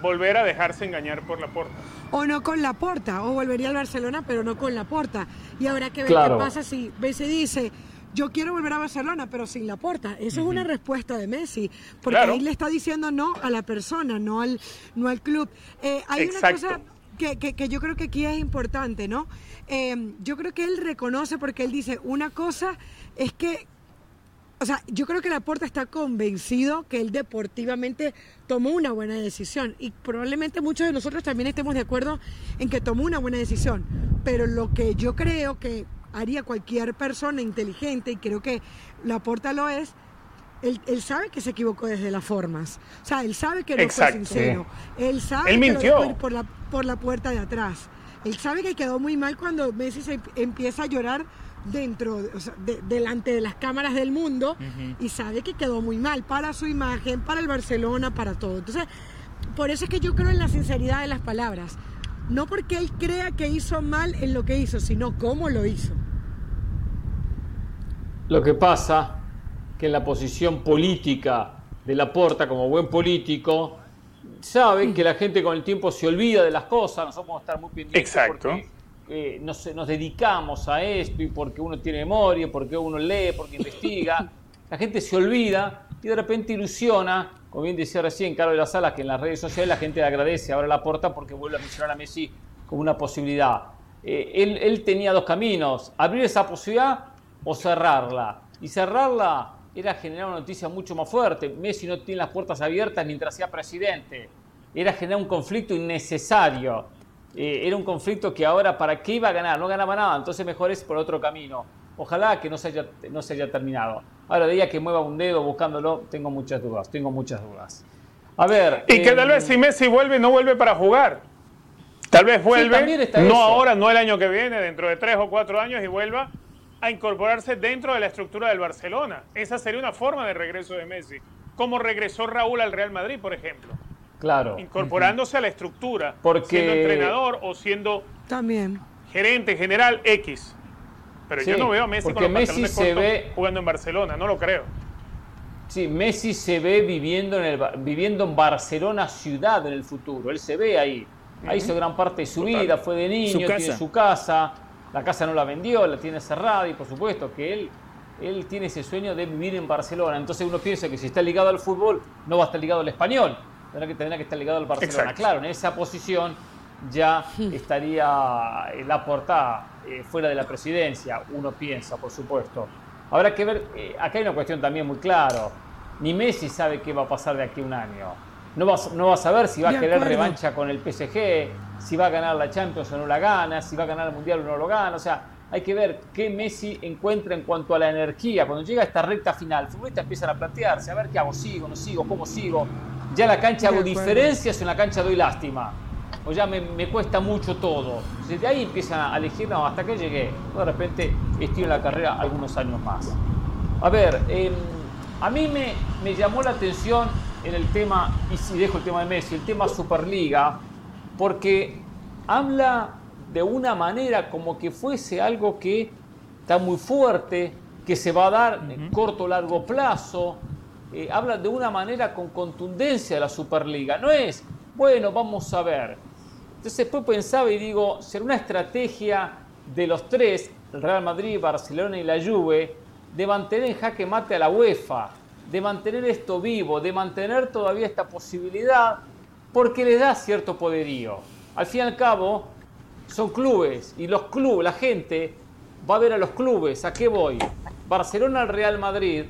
volver a dejarse engañar por la puerta. O no con la puerta, o volvería al Barcelona, pero no con la puerta. Y habrá que ver qué pasa si Messi dice, yo quiero volver a Barcelona, pero sin la puerta. Esa es una respuesta de Messi, porque ahí le está diciendo no a la persona, no al, no al club. Eh, hay una cosa que, que, yo creo que aquí es importante, ¿no? Em, yo creo que él reconoce porque él dice, una cosa es que, o sea, yo creo que Laporta está convencido que él deportivamente tomó una buena decisión y probablemente muchos de nosotros también estemos de acuerdo en que tomó una buena decisión, pero lo que yo creo que haría cualquier persona inteligente y creo que Laporta lo es, él, sabe que se equivocó desde las formas. O sea, él sabe que no fue sincero. Él sabe que mintió. por la, por la puerta de atrás. Él sabe que quedó muy mal cuando Messi se empieza a llorar dentro, o sea, delante de las cámaras del mundo y sabe que quedó muy mal para su imagen, para el Barcelona, para todo. Entonces, por eso es que yo creo en la sinceridad de las palabras. No porque él crea que hizo mal en lo que hizo, sino cómo lo hizo. Lo que pasa que en la posición política de Laporta como buen político, saben que la gente con el tiempo se olvida de las cosas, nosotros podemos estar muy pendientes Exacto. porque eh, nos, dedicamos a esto y porque uno tiene memoria, porque uno lee, porque investiga. La gente se olvida y de repente ilusiona, como bien decía recién Carlos de la Sala, que en las redes sociales la gente le agradece ahora la puerta porque vuelve a mencionar a Messi como una posibilidad. Eh, él, él tenía dos caminos, abrir esa posibilidad o cerrarla. Y cerrarla era generar una noticia mucho más fuerte. Messi no tiene las puertas abiertas mientras sea presidente. Era generar un conflicto innecesario. Eh, era un conflicto que ahora, ¿para qué iba a ganar? No ganaba nada, entonces mejor es por otro camino. Ojalá que no se haya, no se haya terminado. Ahora, de día que mueva un dedo buscándolo, tengo muchas dudas, tengo muchas dudas. A ver. Y que tal vez si Messi vuelve, no vuelve para jugar. Tal vez vuelve, no ahora, no el año que viene, dentro de tres o cuatro años y vuelva a incorporarse dentro de la estructura del Barcelona. Esa sería una forma de regreso de Messi, como regresó Raúl al Real Madrid, por ejemplo. Claro. Incorporándose a la estructura, Porque... siendo entrenador o siendo también gerente general X. Pero yo no veo a Messi con los Messi se ve... jugando en Barcelona, no lo creo. Sí, Messi se ve viviendo en, el, viviendo en Barcelona ciudad en el futuro. Él se ve ahí. Ahí hizo gran parte de su vida, fue de niño, tiene su casa la casa no la vendió, la tiene cerrada y por supuesto que él, él tiene ese sueño de vivir en Barcelona. Entonces uno piensa que si está ligado al fútbol, no va a estar ligado al español, tendrá que, tendrá que estar ligado al Barcelona. Claro, en esa posición ya estaría la portada eh, fuera de la presidencia, uno piensa, por supuesto. Habrá que ver, eh, acá hay una cuestión también muy clara. Ni Messi sabe qué va a pasar de aquí a un año. no vas, no vas a ver si va a querer revancha con el PSG, si va a ganar la Champions o no la gana, si va a ganar el Mundial o no lo gana. O sea, hay que ver qué Messi encuentra en cuanto a la energía. Cuando llega a esta recta final, futbolistas empiezan a plantearse, a ver qué hago, sigo, no sigo, cómo sigo. Ya en la cancha hago diferencias, en la cancha doy lástima. O ya me, cuesta mucho todo. Desde ahí empiezan a elegir, no, hasta que llegué. De repente en la carrera algunos años más. A ver, em, a mí me, me llamó la atención en el tema, y si dejo el tema de Messi, el tema Superliga, porque habla de una manera como que fuese algo que está muy fuerte, que se va a dar en corto o largo plazo. Eh, habla de una manera con contundencia de la Superliga. No es, bueno, vamos a ver. Entonces después pensaba y digo, será una estrategia de los tres, el Real Madrid, Barcelona y la Juve, de mantener en jaque mate a la UEFA, de mantener esto vivo, de mantener todavía esta posibilidad, porque le da cierto poderío. Al fin y al cabo, son clubes y los clubes, la gente va a ver a los clubes. ¿A qué voy? Barcelona al Real Madrid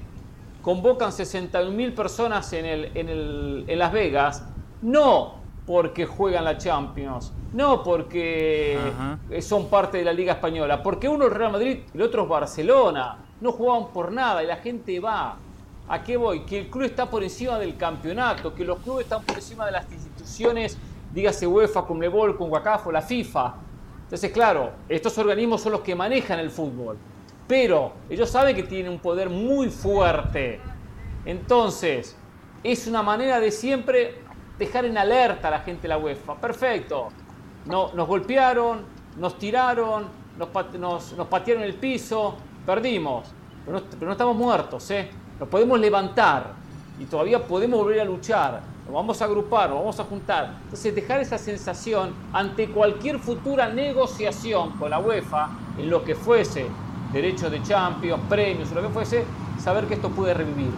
convocan 61.000 personas en, el, en, el, en Las Vegas, no porque juegan la Champions, no porque son parte de la Liga Española, porque uno es Real Madrid y el otro es Barcelona. No jugaban por nada y la gente va. ¿A qué voy? Que el club está por encima del campeonato, que los clubes están por encima de las instituciones, dígase UEFA, Conmebol, con o la FIFA. Entonces, claro, estos organismos son los que manejan el fútbol, pero ellos saben que tienen un poder muy fuerte. Entonces, es una manera de siempre dejar en alerta a la gente de la UEFA. Perfecto. No, nos golpearon, nos tiraron, nos, nos, patearon el piso, perdimos. Pero no, estamos muertos, ¿eh? Nos podemos levantar y todavía podemos volver a luchar nos vamos a agrupar, nos vamos a juntar. Entonces, dejar esa sensación ante cualquier futura negociación con la UEFA, en lo que fuese, derechos de Champions, premios, lo que fuese, saber que esto puede revivir.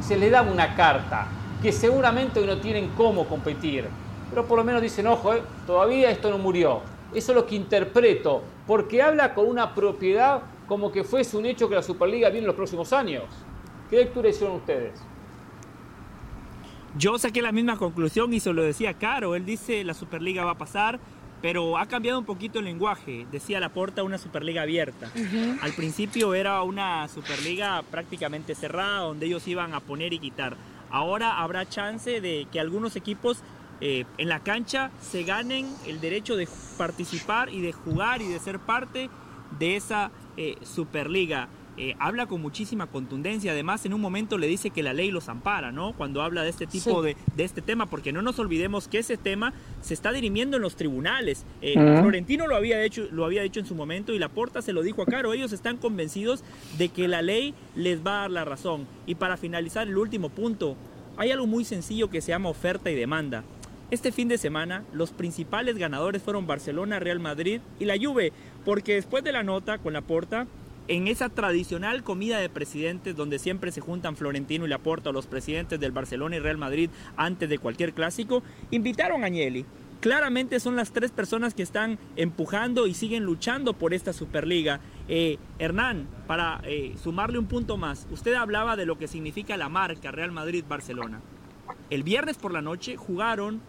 Se le da una carta, que seguramente hoy no tienen cómo competir, pero por lo menos dicen, ojo, eh, todavía esto no murió. Eso es lo que interpreto, porque habla con una propiedad como que fuese un hecho que la Superliga viene en los próximos años. ¿Qué lectura hicieron ustedes? Yo saqué la misma conclusión y se lo decía Caro. Él dice la Superliga va a pasar, pero ha cambiado un poquito el lenguaje. Decía la porta una Superliga abierta. Al principio era una Superliga prácticamente cerrada, donde ellos iban a poner y quitar. Ahora habrá chance de que algunos equipos eh, en la cancha se ganen el derecho de participar y de jugar y de ser parte de esa eh, Superliga. Eh, habla con muchísima contundencia. Además, en un momento le dice que la ley los ampara, ¿no? Cuando habla de este tipo de, este tema, porque no nos olvidemos que ese tema se está dirimiendo en los tribunales. Eh, Florentino lo había, hecho, lo había dicho en su momento y Laporta se lo dijo a Caro. Ellos están convencidos de que la ley les va a dar la razón. Y para finalizar, el último punto, hay algo muy sencillo que se llama oferta y demanda. Este fin de semana, los principales ganadores fueron Barcelona, Real Madrid y la Juve, porque después de la nota con la porta, en esa tradicional comida de presidentes donde siempre se juntan Florentino y Laporta, los presidentes del Barcelona y Real Madrid antes de cualquier clásico, invitaron a Agnelli. Claramente son las tres personas que están empujando y siguen luchando por esta Superliga. Eh, Hernán, para eh, sumarle un punto más, usted hablaba de lo que significa la marca Real Madrid-Barcelona. El viernes por la noche jugaron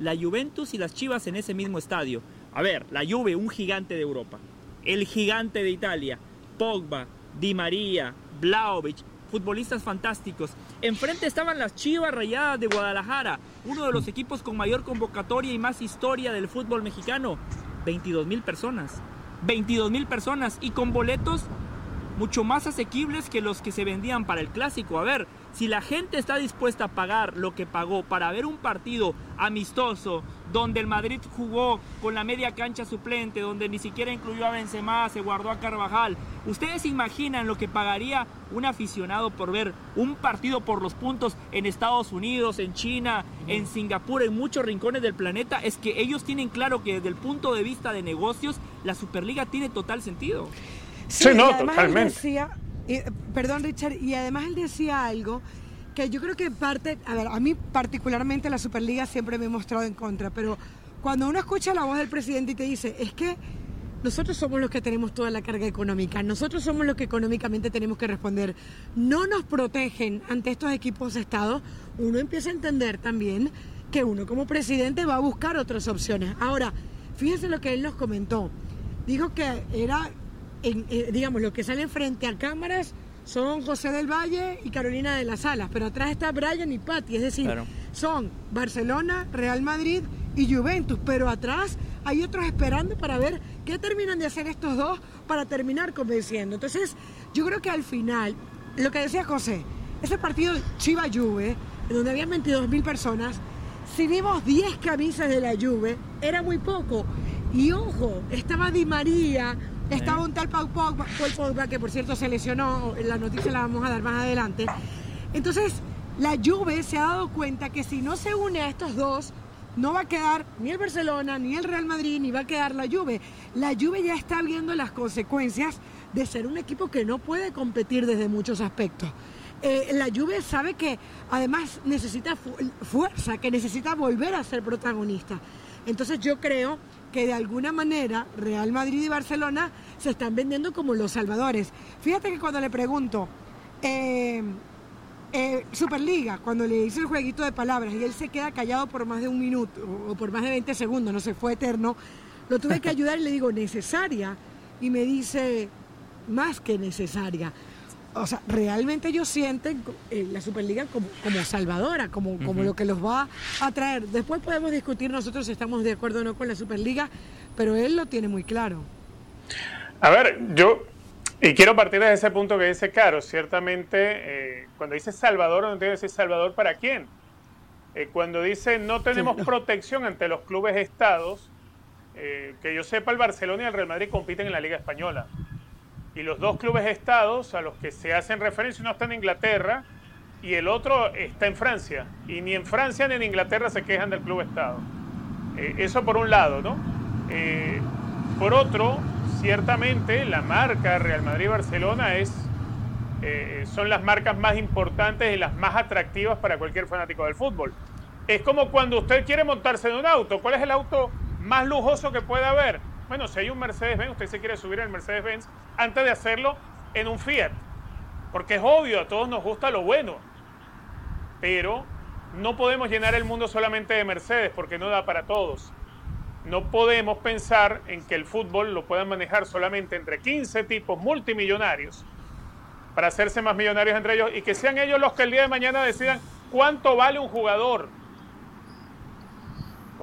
la Juventus y las Chivas en ese mismo estadio. A ver, la Juve, un gigante de Europa. El gigante de Italia Pogba, Di María, Blaovic, futbolistas fantásticos. Enfrente estaban las Chivas Rayadas de Guadalajara, uno de los equipos con mayor convocatoria y más historia del fútbol mexicano. 22 mil personas. 22 mil personas y con boletos mucho más asequibles que los que se vendían para el clásico. A ver, si la gente está dispuesta a pagar lo que pagó para ver un partido amistoso, donde el Madrid jugó con la media cancha suplente, donde ni siquiera incluyó a Benzema, se guardó a Carvajal, ¿ustedes imaginan lo que pagaría un aficionado por ver un partido por los puntos en Estados Unidos, en China, en Singapur, en muchos rincones del planeta? Es que ellos tienen claro que desde el punto de vista de negocios, la Superliga tiene total sentido. Sí, no, totalmente. Perdón, Richard, y además él decía algo que yo creo que parte, a ver, a mí particularmente la Superliga siempre me he mostrado en contra, pero cuando uno escucha la voz del presidente y te dice, es que nosotros somos los que tenemos toda la carga económica, nosotros somos los que económicamente tenemos que responder, no nos protegen ante estos equipos de Estado, uno empieza a entender también que uno como presidente va a buscar otras opciones. Ahora, fíjense lo que él nos comentó. Dijo que era, eh, digamos, lo que sale frente a cámaras son José del Valle y Carolina de las Alas, pero atrás está Brian y Patti, es decir, son Barcelona, Real Madrid y Juventus, pero atrás hay otros esperando para ver qué terminan de hacer estos dos para terminar convenciendo. Entonces, yo creo que al final, lo que decía José, ese partido Chiva-Juve, donde había 22 mil personas, si vimos 10 camisas de la Juve, era muy poco. Y ojo, estaba Di María, estaba un tal Paul Pogba, que por cierto se lesionó, la noticia la vamos a dar más adelante. Entonces, la Juve se ha dado cuenta que si no se une a estos dos, no va a quedar ni el Barcelona, ni el Real Madrid, ni va a quedar la Juve. La Juve ya está viendo las consecuencias de ser un equipo que no puede competir desde muchos aspectos. Eh, la Juve sabe que además necesita fuerza, que necesita volver a ser protagonista. Entonces yo creo que de alguna manera Real Madrid y Barcelona se están vendiendo como los salvadores. Fíjate que cuando le pregunto, eh, eh, Superliga, cuando le hice el jueguito de palabras y él se queda callado por más de un minuto o por más de 20 segundos, no se fue eterno, lo tuve que ayudar y le digo, necesaria. Y me dice, más que necesaria. O sea, realmente ellos sienten eh, la Superliga como, como salvadora, como, como lo que los va a traer. Después podemos discutir nosotros si estamos de acuerdo o no con la Superliga, pero él lo tiene muy claro. A ver, yo y quiero partir de ese punto que dice Caro. Ciertamente, eh, cuando dice Salvador, no tiene que decir Salvador para quién. Eh, cuando dice no tenemos protección ante los clubes estados, que yo sepa, el Barcelona y el Real Madrid compiten en la Liga Española. Y los dos clubes estados a los que se hacen referencia, uno está en Inglaterra y el otro está en Francia. Y ni en Francia ni en Inglaterra se quejan del club estado. eso por un lado, ¿no? por otro, ciertamente la marca Real Madrid-Barcelona es, eh, son las marcas más importantes y las más atractivas para cualquier fanático del fútbol. Es como cuando usted quiere montarse en un auto. ¿Cuál es el auto más lujoso que puede haber? Bueno, si hay un Mercedes-Benz, usted se quiere subir al Mercedes-Benz antes de hacerlo en un Fiat. Porque es obvio, a todos nos gusta lo bueno. Pero no podemos llenar el mundo solamente de Mercedes porque no da para todos no podemos pensar en que el fútbol lo puedan manejar solamente entre 15 tipos multimillonarios para hacerse más millonarios entre ellos y que sean ellos los que el día de mañana decidan cuánto vale un jugador.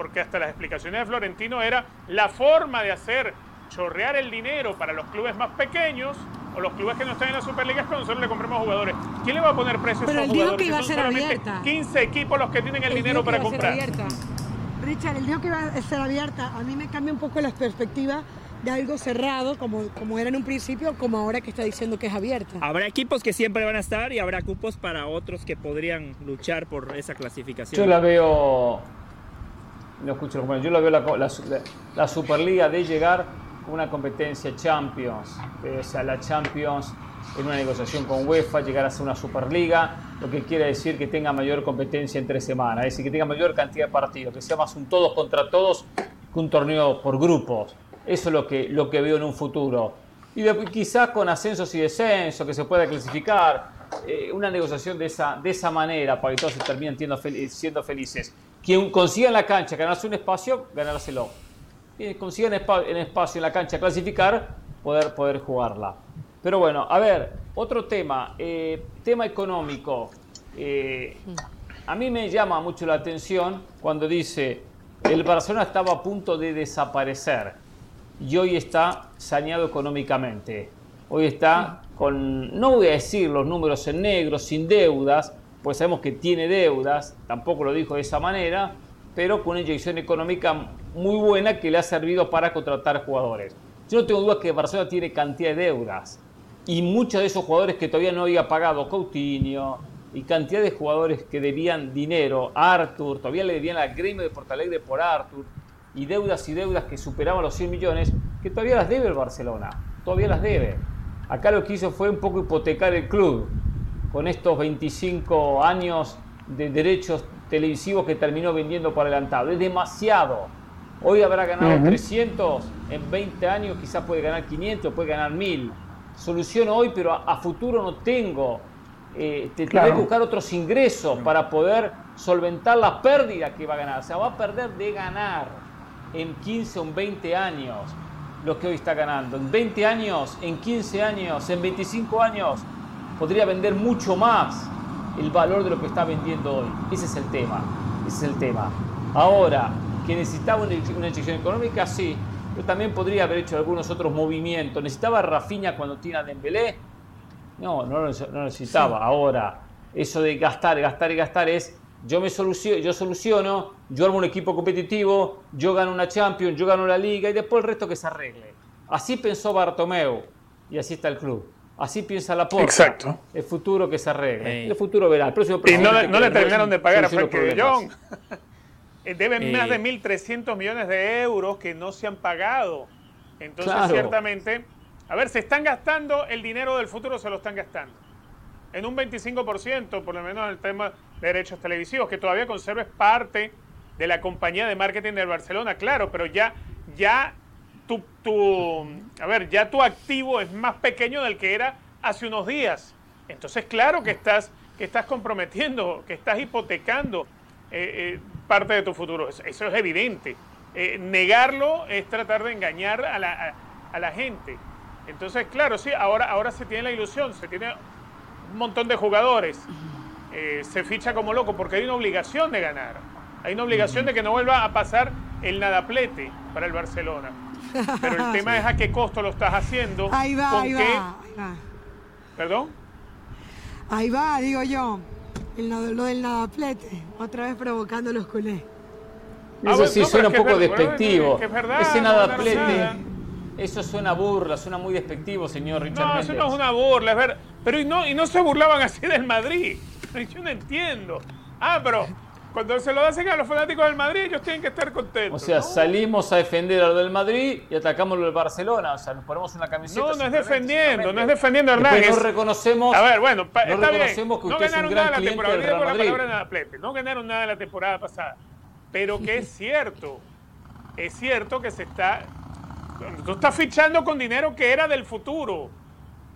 Porque hasta las explicaciones de Florentino era la forma de hacer chorrear el dinero para los clubes más pequeños o los clubes que no están en la Superliga es cuando nosotros le compremos jugadores. ¿Quién le va a poner precios a esos jugadores? Que iba a ser abierta. 15 equipos los que tienen el, dinero para comprar. Richard, el dijo que iba a ser abierta, a mí me cambia un poco la perspectiva de algo cerrado, como, como era en un principio, como ahora que está diciendo que es abierta. Habrá equipos que siempre van a estar y habrá cupos para otros que podrían luchar por esa clasificación. Yo la veo, no escucho yo la veo la, la, Superliga de llegar con una competencia Champions, o sea, la Champions en una negociación con UEFA, llegar a ser una Superliga, lo que quiere decir que tenga mayor competencia entre semanas, es decir, que tenga mayor cantidad de partidos, que sea más un todos contra todos que un torneo por grupos. Eso es lo que, lo que veo en un futuro. Y quizás con ascensos y descensos, que se pueda clasificar, eh, una negociación de esa, de esa manera para que todos se terminen siendo felices. Quien consiga en la cancha ganarse un espacio, ganárselo. Quien consiga en, espacio en la cancha clasificar, poder, poder jugarla. Pero bueno, a ver, otro tema, eh, tema económico. Eh, a mí me llama mucho la atención cuando dice, el Barcelona estaba a punto de desaparecer y hoy está saneado económicamente. Hoy está con, no voy a decir los números en negro, sin deudas, pues sabemos que tiene deudas, tampoco lo dijo de esa manera, pero con una inyección económica muy buena que le ha servido para contratar jugadores. Yo no tengo duda que Barcelona tiene cantidad de deudas, y muchos de esos jugadores que todavía no había pagado Coutinho y cantidad de jugadores que debían dinero, Arthur, todavía le debían al gremio de Portalegre por Arthur y deudas y deudas que superaban los 100 millones, que todavía las debe el Barcelona, todavía las debe. Acá lo que hizo fue un poco hipotecar el club con estos 25 años de derechos televisivos que terminó vendiendo por adelantado. Es demasiado. Hoy habrá ganado 300, en 20 años quizás puede ganar 500, puede ganar 1000 soluciono hoy, pero a, futuro no tengo eh, te que buscar otros ingresos para poder solventar la pérdida que va a ganar. O sea, va a perder de ganar en 15 o en 20 años lo que hoy está ganando. En 20 años, en 15 años, en 25 años, podría vender mucho más el valor de lo que está vendiendo hoy. Ese es el tema. Ese es el tema. Ahora, que necesitaba una, inyección económica, sí. Pero también podría haber hecho algunos otros movimientos. ¿Necesitaba Rafinha cuando tiene a Dembélé? No, no lo, necesitaba. Ahora, eso de gastar, gastar y gastar es yo me soluciono, yo soluciono, yo armo un equipo competitivo, yo gano una Champions, yo gano la Liga y después el resto que se arregle. Así pensó Bartomeu y así está el club. Así piensa la Porta. Exacto. El futuro que se arregle. El futuro verá. El próximo y no, le terminaron de pagar a Frankie de Jong. Eh, deben más de 1.300 millones de euros que no se han pagado. Entonces, ciertamente, a ver, se están gastando el dinero del futuro, se lo están gastando. En un 25%, por lo menos en el tema de derechos televisivos, que todavía conserva parte de la compañía de marketing del Barcelona, claro, pero ya, ya tu, a ver, ya tu activo es más pequeño del que era hace unos días. Entonces, claro que estás, que estás comprometiendo, que estás hipotecando eh, eh, parte de tu futuro. Eso, es evidente. Eh, negarlo es tratar de engañar a la, a, la, gente. Entonces, claro, sí, ahora, ahora se tiene la ilusión, se tiene un montón de jugadores. se ficha como loco porque hay una obligación de ganar. Hay una obligación de que no vuelva a pasar el nadaplete para el Barcelona. Pero el tema es a qué costo lo estás haciendo. Ahí va, ahí, va, ahí va. ¿Perdón? Ahí va, digo yo. lo del nadaplete. Otra vez provocando los culés. Ah, eso sí suena un poco despectivo. Ese nadaplete. Eso suena burla, suena muy despectivo, señor Richard. No, eso no es una burla, es ver. Pero y no, y no se burlaban así del Madrid. Yo no entiendo. Ah, pero cuando se lo hacen a los fanáticos del Madrid, ellos tienen que estar contentos. O sea, salimos a defender a lo del Madrid y atacamos lo del Barcelona. O sea, nos ponemos una camiseta. No, no es defendiendo, no es defendiendo a Hernán. No reconocemos. A ver, bueno, está reconocemos bien. que usted no ganaron es un gran nada la temporada. Del Real Madrid. La no ganaron nada la temporada pasada. Pero que es cierto, es cierto que se está. Tú estás fichando con dinero que era del futuro.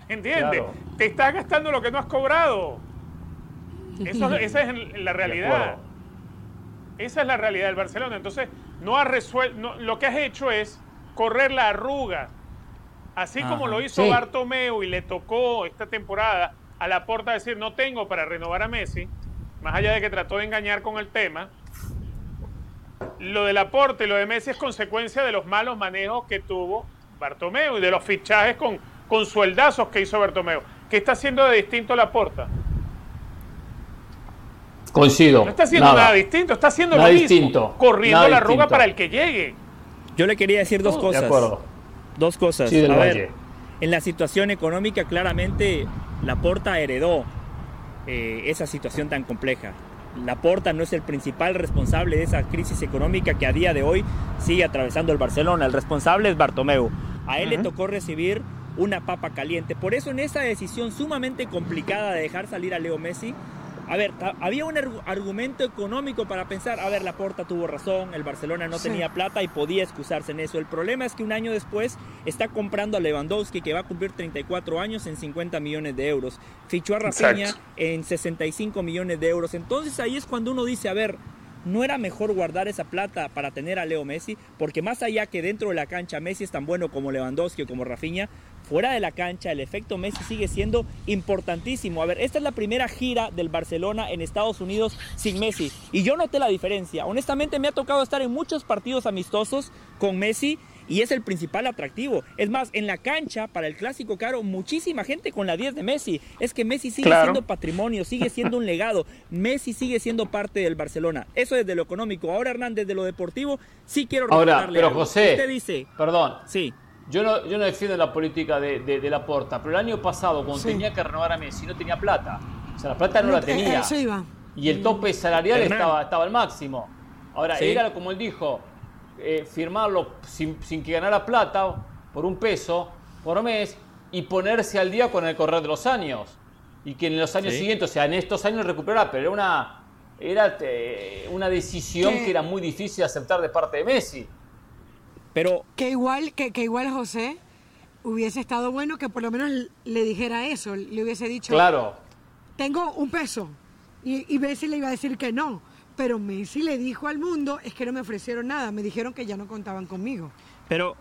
¿Entiendes? Te estás gastando lo que no has cobrado. Eso, esa es la realidad. Esa es la realidad del Barcelona. Entonces, no ha resuelto, lo que has hecho es correr la arruga. Así como lo hizo Bartomeu y le tocó esta temporada a la puerta decir no tengo para renovar a Messi, más allá de que trató de engañar con el tema, lo del aporte y lo de Messi es consecuencia de los malos manejos que tuvo Bartomeu y de los fichajes con, con sueldazos que hizo Bartomeu. ¿Qué está haciendo de distinto la porta? Coincido. No está haciendo nada, distinto, está haciendo lo mismo. Corriendo la arruga para el que llegue. Yo le quería decir dos cosas. De acuerdo. Dos cosas. a ver, en la situación económica, claramente, Laporta heredó eh, esa situación tan compleja. Laporta no es el principal responsable de esa crisis económica que a día de hoy sigue atravesando el Barcelona. El responsable es Bartomeu. A él le tocó recibir una papa caliente. Por eso en esa decisión sumamente complicada de dejar salir a Leo Messi, a ver, había un argumento económico para pensar, a ver, la Porta tuvo razón, el Barcelona no tenía plata y podía excusarse en eso. El problema es que un año después está comprando a Lewandowski, que va a cumplir 34 años en 50 millones de euros. Fichó a Rafinha en 65 millones de euros. Entonces ahí es cuando uno dice, a ver, ¿no era mejor guardar esa plata para tener a Leo Messi? Porque más allá que dentro de la cancha Messi es tan bueno como Lewandowski o como Rafinha, fuera de la cancha, el efecto Messi sigue siendo importantísimo. A ver, esta es la primera gira del Barcelona en Estados Unidos sin Messi. Y yo noté la diferencia. Honestamente me ha tocado estar en muchos partidos amistosos con Messi y es el principal atractivo. Es más, en la cancha, para el clásico caro, muchísima gente con la 10 de Messi. Es que Messi sigue siendo patrimonio, sigue siendo un legado. Messi sigue siendo parte del Barcelona. Eso desde lo económico. Ahora, Hernán, desde lo deportivo, sí quiero Ahora, pero José, usted dice, perdón. Sí. Yo no, yo no defiendo la política de, de, la porta, pero el año pasado, cuando tenía que renovar a Messi, no tenía plata. O sea, la plata no, la tenía. Y el tope salarial estaba, estaba al máximo. Ahora, era como él dijo, eh, firmarlo sin, sin, que ganara plata por un peso por mes y ponerse al día con el correr de los años. Y que en los años siguientes, o sea, en estos años recuperará, pero era una, era, eh, una decisión que era muy difícil de aceptar de parte de Messi. Pero... Que igual, que, que igual José hubiese estado bueno que por lo menos le dijera eso, le hubiese dicho... Claro. tengo un peso. Y, y Messi le iba a decir que no. Pero Messi le dijo al mundo, es que no me ofrecieron nada, me dijeron que ya no contaban conmigo. Pero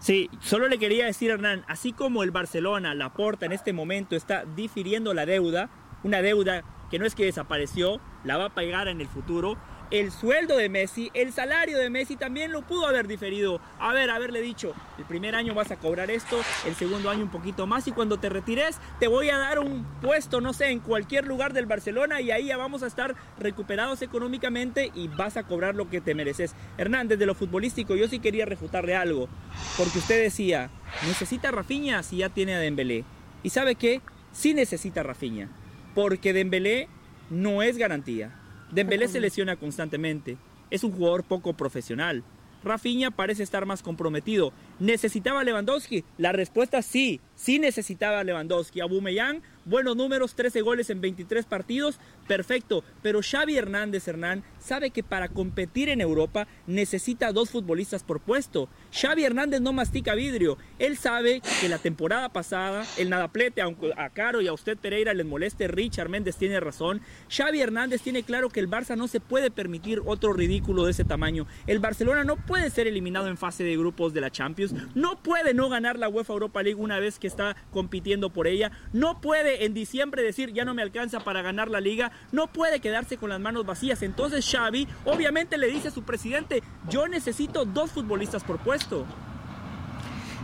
Sí, solo le quería decir, Hernán, así como el Barcelona, la Porta en este momento está difiriendo la deuda, una deuda que no es que desapareció, la va a pagar en el futuro, el sueldo de Messi, el salario de Messi también lo pudo haber diferido. A ver, haberle dicho, el primer año vas a cobrar esto, el segundo año un poquito más y cuando te retires te voy a dar un puesto, no sé, en cualquier lugar del Barcelona y ahí ya vamos a estar recuperados económicamente y vas a cobrar lo que te mereces. Hernández, de lo futbolístico, yo sí quería refutarle algo, porque usted decía, necesita Rafinha si ya tiene a Dembélé. ¿Y sabe qué? Sí necesita Rafinha, porque Dembélé no es garantía. Dembélé se lesiona constantemente. Es un jugador poco profesional. Rafinha parece estar más comprometido. ¿Necesitaba Lewandowski? La respuesta sí, sí necesitaba Lewandowski. Aubameyang buenos números, 13 goles en 23 partidos, perfecto. Pero Xavi Hernández Hernán sabe que para competir en Europa necesita dos futbolistas por puesto. Xavi Hernández no mastica vidrio. Él sabe que la temporada pasada, el nadaplete, aunque a Caro y a usted Pereira les moleste, Richard Méndez tiene razón. Xavi Hernández tiene claro que el Barça no se puede permitir otro ridículo de ese tamaño. El Barcelona no puede ser eliminado en fase de grupos de la Champions. No puede no ganar la UEFA Europa League una vez que está compitiendo por ella. No puede en diciembre decir ya no me alcanza para ganar la liga, no puede quedarse con las manos vacías. Entonces Xavi obviamente le dice a su presidente, yo necesito dos futbolistas por puesto.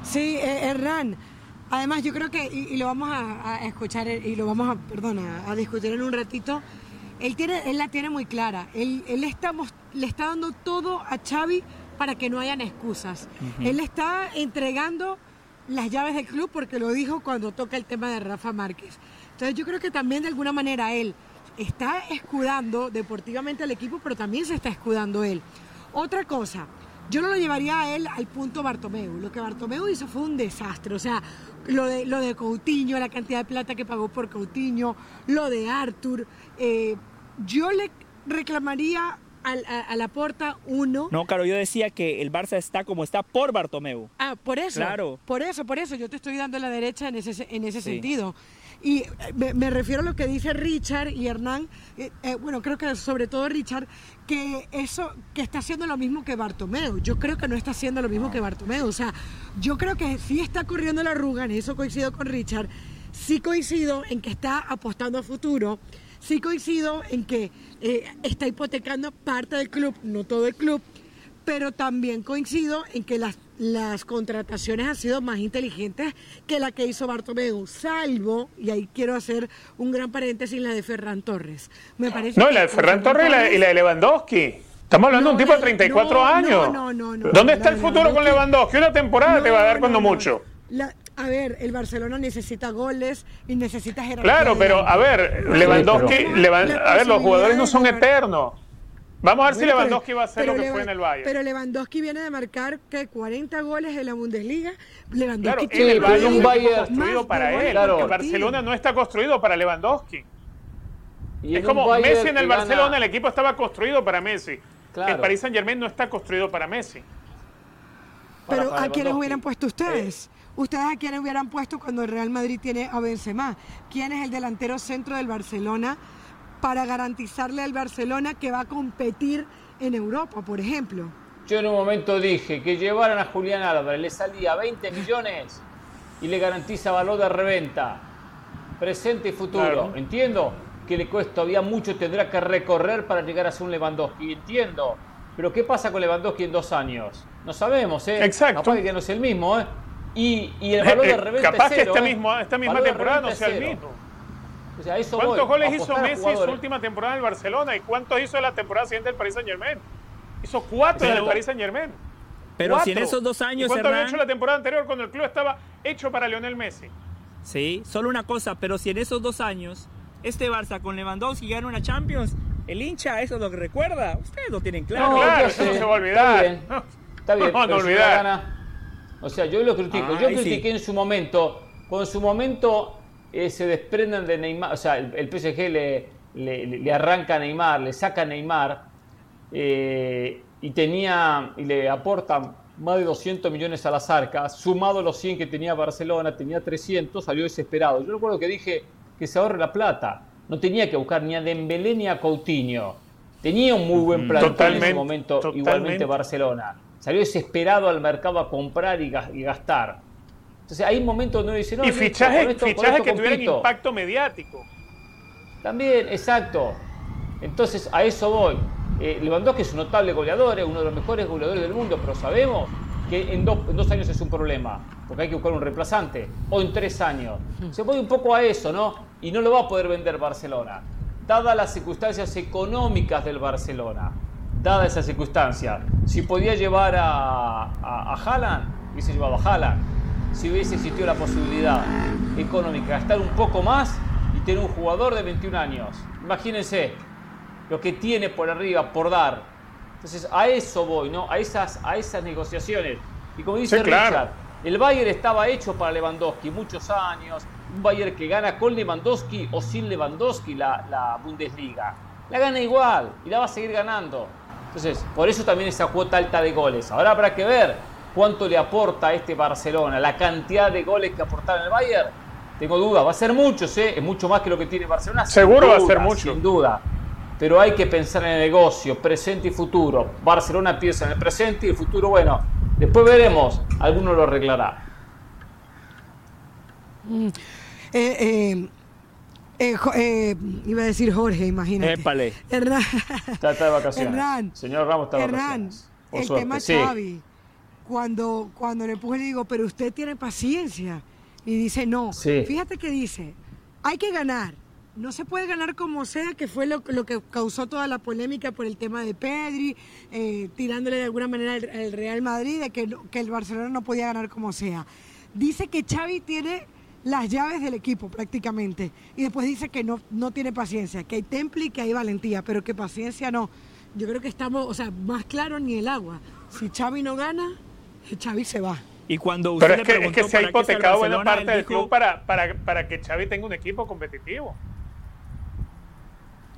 Sí, eh, Hernán. Además, yo creo que, y, lo vamos a, escuchar, y lo vamos a, perdón, a, discutir en un ratito, él, tiene, él la tiene muy clara. Él, él estamos, le está dando todo a Xavi para que no hayan excusas. Él está entregando las llaves del club porque lo dijo cuando toca el tema de Rafa Márquez. Entonces yo creo que también de alguna manera él está escudando deportivamente al equipo, pero también se está escudando él. Otra cosa, yo no lo llevaría a él al punto Bartomeu. Lo que Bartomeu hizo fue un desastre. O sea, lo de, lo de Coutinho, la cantidad de plata que pagó por Coutinho, lo de Arthur. Eh, yo le reclamaría a, la puerta uno. No, claro, yo decía que el Barça está como está por Bartomeu. Ah, por eso. Claro. Por eso, por eso. Yo te estoy dando la derecha en ese, en ese sentido. Y eh, me, refiero a lo que dice Richard y Hernán, eh, eh, bueno, creo que sobre todo Richard, que eso, que está haciendo lo mismo que Bartomeu. Yo creo que no está haciendo lo mismo que Bartomeu. O sea, yo creo que sí está corriendo la arruga, en eso coincido con Richard, sí coincido en que está apostando a futuro Sí coincido en que eh, está hipotecando parte del club, no todo el club, pero también coincido en que las, las contrataciones han sido más inteligentes que la que hizo Bartomeu, salvo, y ahí quiero hacer un gran paréntesis, la de Ferran Torres. Me parece no, la de Ferran Torres, y, la, de Lewandowski. Estamos hablando de un tipo de 34 años. No, no, no, ¿Dónde está el futuro con Lewandowski? Una temporada te va a dar cuando mucho. A ver, el Barcelona necesita goles y necesita jerarquía. Claro, pero a ver, Lewandowski, a ver, los jugadores no son eternos. Vamos a ver si Lewandowski va a hacer lo que fue en el Bayern. Pero Lewandowski viene de marcar que 40 goles en la Bundesliga. Lewandowski claro, el Bayern un Bayern construido para él. Claro. El Barcelona no está construido para Lewandowski. es como Messi en el Barcelona, el equipo estaba construido para Messi. El Paris Saint Germain no está construido para Messi. Pero ¿a quiénes hubieran puesto ustedes? ¿Ustedes a quiénes hubieran puesto cuando el Real Madrid tiene a Benzema? ¿Quién es el delantero centro del Barcelona para garantizarle al Barcelona que va a competir en Europa, por ejemplo? Yo en un momento dije que llevaran a Julián Álvarez, le salía 20 millones y le garantiza valor de reventa, presente y futuro. Entiendo que le cuesta todavía mucho, tendrá que recorrer para llegar a ser un Lewandowski, entiendo. Pero ¿qué pasa con Lewandowski en dos años? No sabemos, ¿eh? Exacto. Capaz que no es el mismo, ¿eh? Y, el valor de reventa Capaz que esta, misma, esta misma temporada no sea el mismo. ¿Cuántos goles hizo Messi en su última temporada en el Barcelona? ¿Y cuántos hizo en la temporada siguiente del Paris Saint Germain? Hizo cuatro en el Paris Saint Germain. Pero si en esos dos años. ¿Y ¿Cuánto había hecho la temporada anterior cuando el club estaba hecho para Lionel Messi? Sí, solo una cosa, pero si en esos dos años este Barça con Lewandowski gana una Champions, el hincha eso es lo que recuerda. Ustedes lo tienen claro. No, claro, eso no se va a olvidar. Está bien, está bien no, no olvidar. O sea, yo lo critico. yo critiqué en su momento, cuando en su momento eh, se desprenden de Neymar, o sea, el, PSG le, le, arranca a Neymar, le saca a Neymar eh, y tenía y le aporta más de 200 millones a las arcas, sumado los 100 que tenía Barcelona, tenía 300, salió desesperado. Yo recuerdo que dije que se ahorre la plata. no tenía que buscar ni a Dembélé ni a Coutinho. Tenía un muy buen plan en ese momento, igualmente Barcelona. Salió desesperado al mercado a comprar y, gastar. Entonces hay momentos donde uno dice, no, y fichajes, que tuvieran impacto mediático. También, exacto. Entonces a eso voy. Eh, Lewandowski es un notable goleador, es uno de los mejores goleadores del mundo, pero sabemos que en dos, años es un problema, porque hay que buscar un reemplazante, o en tres años. Se voy un poco a eso, ¿no? Y no lo va a poder vender Barcelona. Dadas las circunstancias económicas del Barcelona, dadas esas circunstancias, si podía llevar a, a, a Haaland, hubiese llevado a Haaland. Si hubiese existido la posibilidad económica de gastar un poco más y tener un jugador de 21 años. Imagínense lo que tiene por arriba, por dar, entonces a eso voy, ¿no? A esas, a esas negociaciones. Y como dice Richard, el Bayern estaba hecho para Lewandowski muchos años. Un Bayern que gana con Lewandowski o sin Lewandowski la, la Bundesliga. La gana igual y la va a seguir ganando. Entonces, por eso también esa cuota alta de goles. Ahora habrá que ver cuánto le aporta a este Barcelona, la cantidad de goles que aportaron el Bayern. Tengo duda, va a ser mucho, ¿eh? es mucho más que lo que tiene Barcelona. Seguro va a ser mucho. Sin duda pero hay que pensar en el negocio, presente y futuro. Barcelona piensa en el presente y el futuro, bueno, después veremos, alguno lo arreglará. Mm. Eh, eh, eh, iba a decir Jorge, imagínate. Épale. Hernán. Está, de vacaciones. Señor Ramos está de vacaciones. el tema Xavi, cuando, cuando le puse le digo, pero usted tiene paciencia. Y dice, no. Fíjate que dice, hay que ganar no se puede ganar como sea, que fue lo, que causó toda la polémica por el tema de Pedri, eh, tirándole de alguna manera al, Real Madrid, de que, que, el Barcelona no podía ganar como sea. Dice que Xavi tiene las llaves del equipo prácticamente, y después dice que no, no tiene paciencia, que hay temple y que hay valentía, pero que paciencia no. Yo creo que estamos, o sea, más claro ni el agua. Si Xavi no gana, Xavi se va. Y cuando usted Pero es que, es que se ha hipotecado buena parte del club para, para, para que Xavi tenga un equipo competitivo.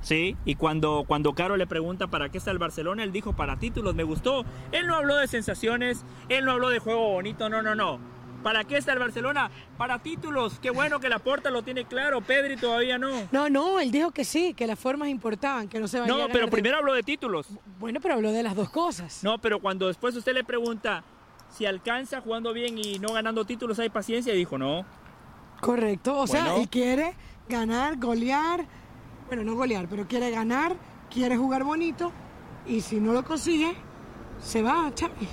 Sí, y cuando, cuando Caro le pregunta para qué está el Barcelona, él dijo para títulos, me gustó. Él no habló de sensaciones, él no habló de juego bonito, no, no, no. ¿Para qué está el Barcelona? Para títulos. Qué bueno que la Porta lo tiene claro. Pedri todavía no. No, no, él dijo que sí, que las formas importaban, que no se vaya No, pero primero habló de títulos. Bueno, pero habló de las dos cosas. No, pero cuando después usted le pregunta si alcanza jugando bien y no ganando títulos, hay paciencia, y dijo no. Correcto, o sea, él quiere ganar, golear, bueno, no golear, pero quiere ganar, quiere jugar bonito y si no lo consigue, se va, Xavi.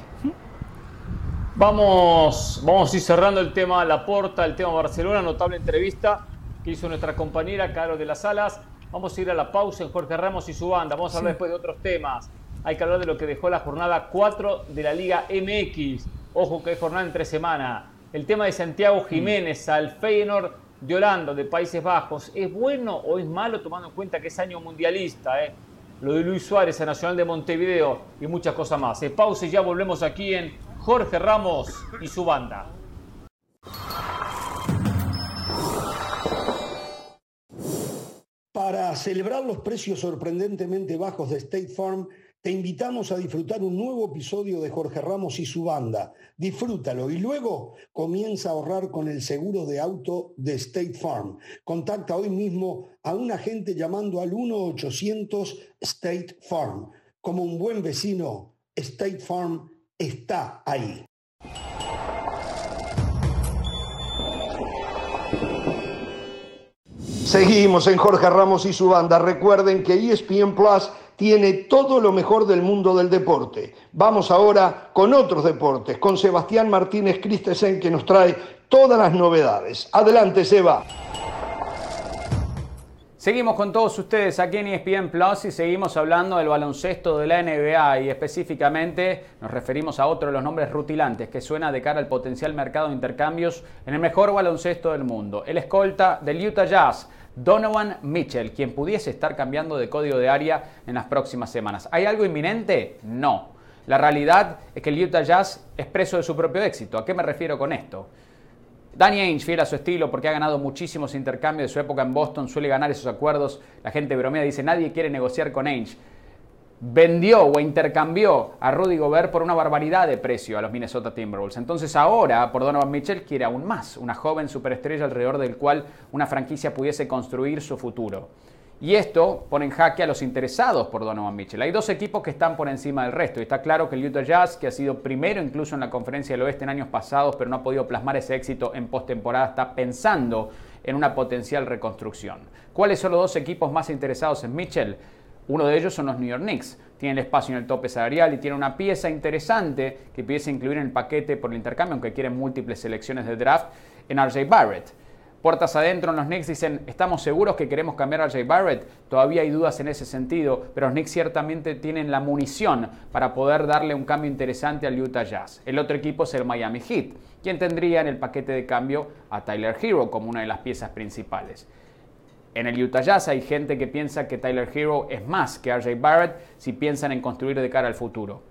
Vamos, vamos a ir cerrando el tema La Porta, el tema Barcelona, notable entrevista que hizo nuestra compañera Caro de las Alas. Vamos a ir a la pausa en Jorge Ramos y su banda. Vamos a hablar después de otros temas. Hay que hablar de lo que dejó la jornada 4 de la Liga MX. Ojo que hay jornada en tres semanas. El tema de Santiago Jiménez al Feyenoord de Holanda, de Países Bajos, ¿es bueno o es malo tomando en cuenta que es año mundialista? Eh? Lo de Luis Suárez, el Nacional de Montevideo y muchas cosas más. Eh, pausa y ya volvemos aquí en Jorge Ramos y su banda. Para celebrar los precios sorprendentemente bajos de State Farm, te invitamos a disfrutar un nuevo episodio de Jorge Ramos y su banda. Disfrútalo y luego comienza a ahorrar con el seguro de auto de State Farm. Contacta hoy mismo a un agente llamando al 1-800 State Farm. Como un buen vecino, State Farm está ahí. Seguimos en Jorge Ramos y su banda. Recuerden que ESPN Plus tiene todo lo mejor del mundo del deporte. Vamos ahora con otros deportes, con Sebastián Martínez Christensen que nos trae todas las novedades. Adelante, Seba. Seguimos con todos ustedes aquí en ESPN Plus y seguimos hablando del baloncesto de la NBA y específicamente nos referimos a otro de los nombres rutilantes que suena de cara al potencial mercado de intercambios en el mejor baloncesto del mundo, el escolta del Utah Jazz. Donovan Mitchell, quien pudiese estar cambiando de código de área en las próximas semanas. ¿Hay algo inminente? No. La realidad es que el Utah Jazz es preso de su propio éxito. ¿A qué me refiero con esto? Danny Ainge, fiel a su estilo porque ha ganado muchísimos intercambios de su época en Boston, suele ganar esos acuerdos. La gente bromea, dice, nadie quiere negociar con Ainge. vendió o intercambió a Rudy Gobert por una barbaridad de precio a los Minnesota Timberwolves. Entonces ahora, por Donovan Mitchell, quiere aún más, una joven superestrella alrededor del cual una franquicia pudiese construir su futuro. Y esto pone en jaque a los interesados por Donovan Mitchell. Hay dos equipos que están por encima del resto. Y está claro que el Utah Jazz, que ha sido primero incluso en la Conferencia del Oeste en años pasados, pero no ha podido plasmar ese éxito en postemporada, está pensando en una potencial reconstrucción. ¿Cuáles son los dos equipos más interesados en Mitchell? Uno de ellos son los New York Knicks. Tienen espacio en el tope salarial y tienen una pieza interesante que pudiese incluir en el paquete por el intercambio, aunque quieren múltiples selecciones de draft, en RJ Barrett. Puertas adentro, los Knicks dicen, estamos seguros que queremos cambiar a RJ Barrett. Todavía hay dudas en ese sentido, pero los Knicks ciertamente tienen la munición para poder darle un cambio interesante al Utah Jazz. El otro equipo es el Miami Heat, quien tendría en el paquete de cambio a Tyler Hero como una de las piezas principales. En el Utah Jazz hay gente que piensa que Tyler Hero es más que RJ Barrett si piensan en construir de cara al futuro.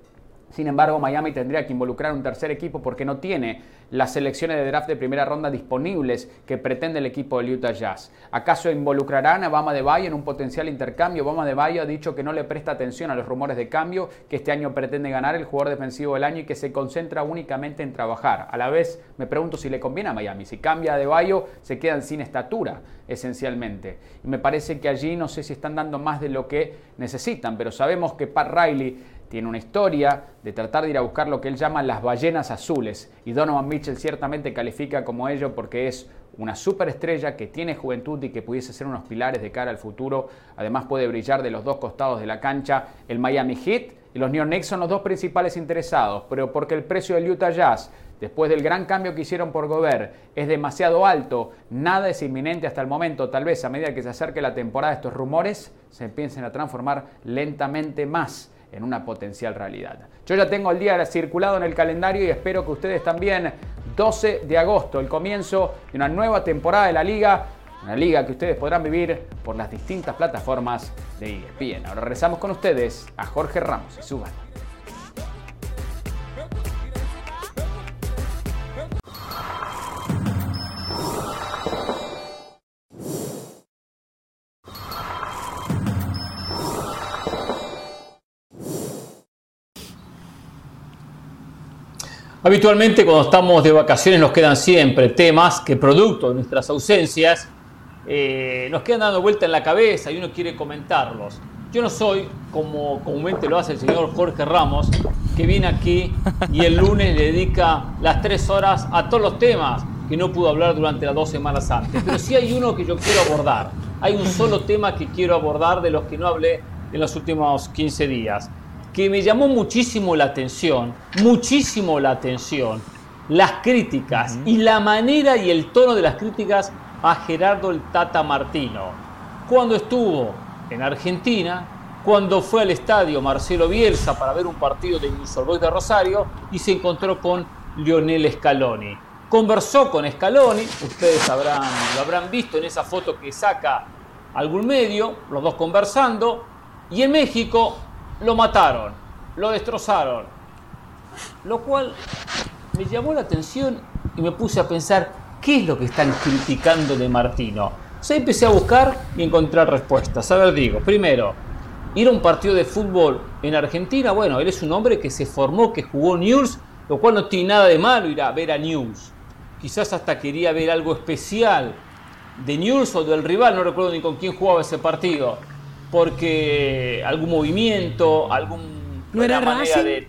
Sin embargo, Miami tendría que involucrar un tercer equipo porque no tiene las selecciones de draft de primera ronda disponibles que pretende el equipo del Utah Jazz. ¿Acaso involucrarán a Bama de Bayo en un potencial intercambio? Bama de Bayo ha dicho que no le presta atención a los rumores de cambio, que este año pretende ganar el jugador defensivo del año y que se concentra únicamente en trabajar. A la vez, me pregunto si le conviene a Miami. Si cambia de Bayo, se quedan sin estatura, esencialmente. Y me parece que allí no sé si están dando más de lo que necesitan, pero sabemos que Pat Riley tiene una historia de tratar de ir a buscar lo que él llama las ballenas azules. Y Donovan Mitchell ciertamente califica como ello porque es una superestrella que tiene juventud y que pudiese ser unos pilares de cara al futuro. Además puede brillar de los dos costados de la cancha. El Miami Heat y los New Knicks son los dos principales interesados, pero porque el precio del Utah Jazz después del gran cambio que hicieron por Gobert, es demasiado alto, nada es inminente hasta el momento, tal vez a medida que se acerque la temporada estos rumores se empiecen a transformar lentamente más en una potencial realidad. Yo ya tengo el día circulado en el calendario y espero que ustedes también. 12 de agosto, el comienzo de una nueva temporada de la liga, una liga que ustedes podrán vivir por las distintas plataformas de ESPN. Ahora regresamos con ustedes a Jorge Ramos y su banda. Habitualmente cuando estamos de vacaciones nos quedan siempre temas que producto de nuestras ausencias eh, nos quedan dando vuelta en la cabeza y uno quiere comentarlos. Yo no soy, como comúnmente lo hace el señor Jorge Ramos, que viene aquí y el lunes le dedica las tres horas a todos los temas que no pudo hablar durante las dos semanas antes. Pero sí hay uno que yo quiero abordar. Hay un solo tema que quiero abordar de los que no hablé en los últimos 15 días que me llamó muchísimo la atención, muchísimo la atención, las críticas y la manera y el tono de las críticas a Gerardo el Tata Martino. Cuando estuvo en Argentina, cuando fue al estadio Marcelo Bielsa para ver un partido de Boys de Rosario y se encontró con Lionel Scaloni. Conversó con Scaloni, ustedes habrán, lo habrán visto en esa foto que saca algún medio, los dos conversando, y en México lo mataron, lo destrozaron. Lo cual me llamó la atención y me puse a pensar, ¿qué es lo que están criticando de Martino? O empecé a buscar y encontrar respuestas. A ver, digo, primero, ir a un partido de fútbol en Argentina, bueno, él es un hombre que se formó, que jugó News, lo cual no tiene nada de malo ir a ver a News. Quizás hasta quería ver algo especial de News o del rival, no recuerdo ni con quién jugaba ese partido porque algún movimiento, algún ¿No era manera de,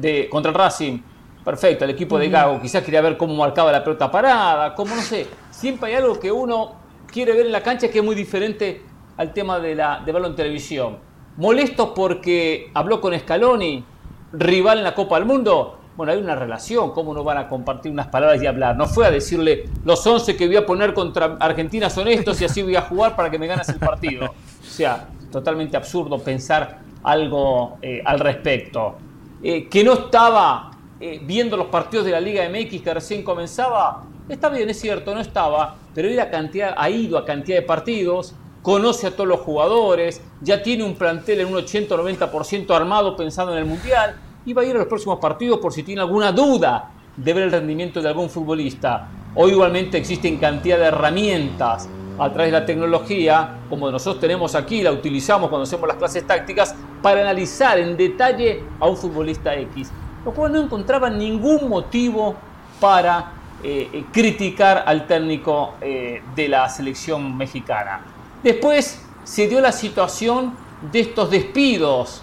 de, contra el Racing, perfecto, el equipo de Gago, quizás quería ver cómo marcaba la pelota parada, como no sé, siempre hay algo que uno quiere ver en la cancha que es muy diferente al tema de la de verlo en televisión. Molesto porque habló con Scaloni, rival en la Copa del Mundo. Bueno, hay una relación, ¿cómo no van a compartir unas palabras y hablar? No fue a decirle, los 11 que voy a poner contra Argentina son estos y así voy a jugar para que me ganes el partido. O sea, totalmente absurdo pensar algo eh, al respecto. Eh, que no estaba eh, viendo los partidos de la Liga MX que recién comenzaba, está bien, es cierto, no estaba, pero cantidad, ha ido a cantidad de partidos, conoce a todos los jugadores, ya tiene un plantel en un 80-90% armado pensando en el Mundial, y va a ir a los próximos partidos por si tiene alguna duda de ver el rendimiento de algún futbolista. Hoy igualmente existen cantidad de herramientas a través de la tecnología, como nosotros tenemos aquí, la utilizamos cuando hacemos las clases tácticas, para analizar en detalle a un futbolista X. Lo cual no encontraba ningún motivo para eh, eh, criticar al técnico eh, de la selección mexicana. Después se dio la situación de estos despidos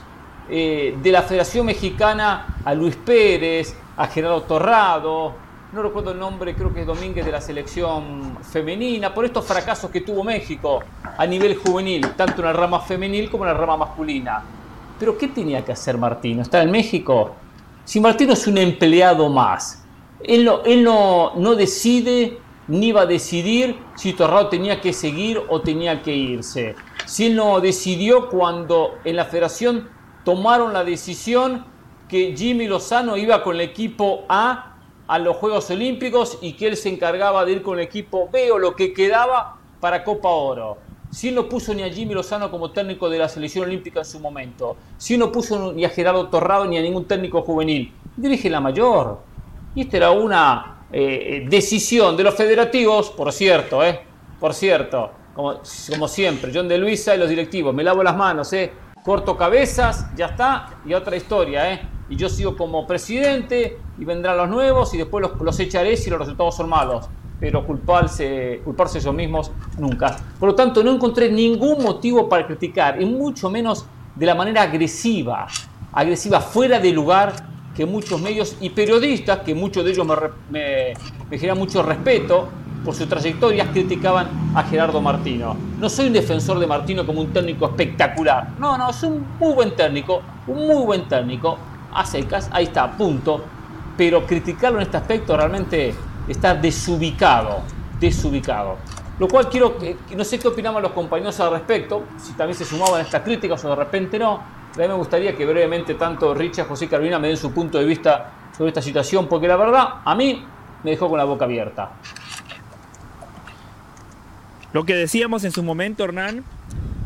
de la Federación Mexicana a Luis Pérez, a Gerardo Torrado, no recuerdo el nombre, creo que es Domínguez de la selección femenina, por estos fracasos que tuvo México a nivel juvenil, tanto en la rama femenil como en la rama masculina. Pero ¿qué tenía que hacer Martino? ¿Está en México? Si Martino es un empleado más, él no, él no, no decide ni va a decidir si Torrado tenía que seguir o tenía que irse. Si él no decidió cuando en la federación tomaron la decisión que Jimmy Lozano iba con el equipo A a los Juegos Olímpicos y que él se encargaba de ir con el equipo B o lo que quedaba para Copa Oro. Si no puso ni a Jimmy Lozano como técnico de la selección olímpica en su momento, si no puso ni a Gerardo Torrado ni a ningún técnico juvenil, dirige la mayor. Y esta era una eh, decisión de los federativos, por cierto, eh, por cierto, como, como siempre, John de Luisa y los directivos, me lavo las manos, eh, corto cabezas, ya está, y otra historia, eh y yo sigo como presidente y vendrán los nuevos y después los, echaré si los resultados son malos. Pero culparse, culparse ellos mismos nunca. Por lo tanto, no encontré ningún motivo para criticar, y mucho menos de la manera agresiva, agresiva fuera de lugar que muchos medios y periodistas, que muchos de ellos me, me, me generan mucho respeto, por sus trayectorias criticaban a Gerardo Martino. No soy un defensor de Martino como un técnico espectacular. No, no, es un muy buen técnico, un muy buen técnico a secas, ahí está, punto. Pero criticarlo en este aspecto realmente está desubicado, desubicado. Lo cual quiero, no sé qué opinamos los compañeros al respecto, si también se sumaban a estas críticas o de repente no. A mí me gustaría que brevemente tanto Richard, José Carolina me den su punto de vista sobre esta situación, porque la verdad a mí me dejó con la boca abierta. Lo que decíamos en su momento, Hernán,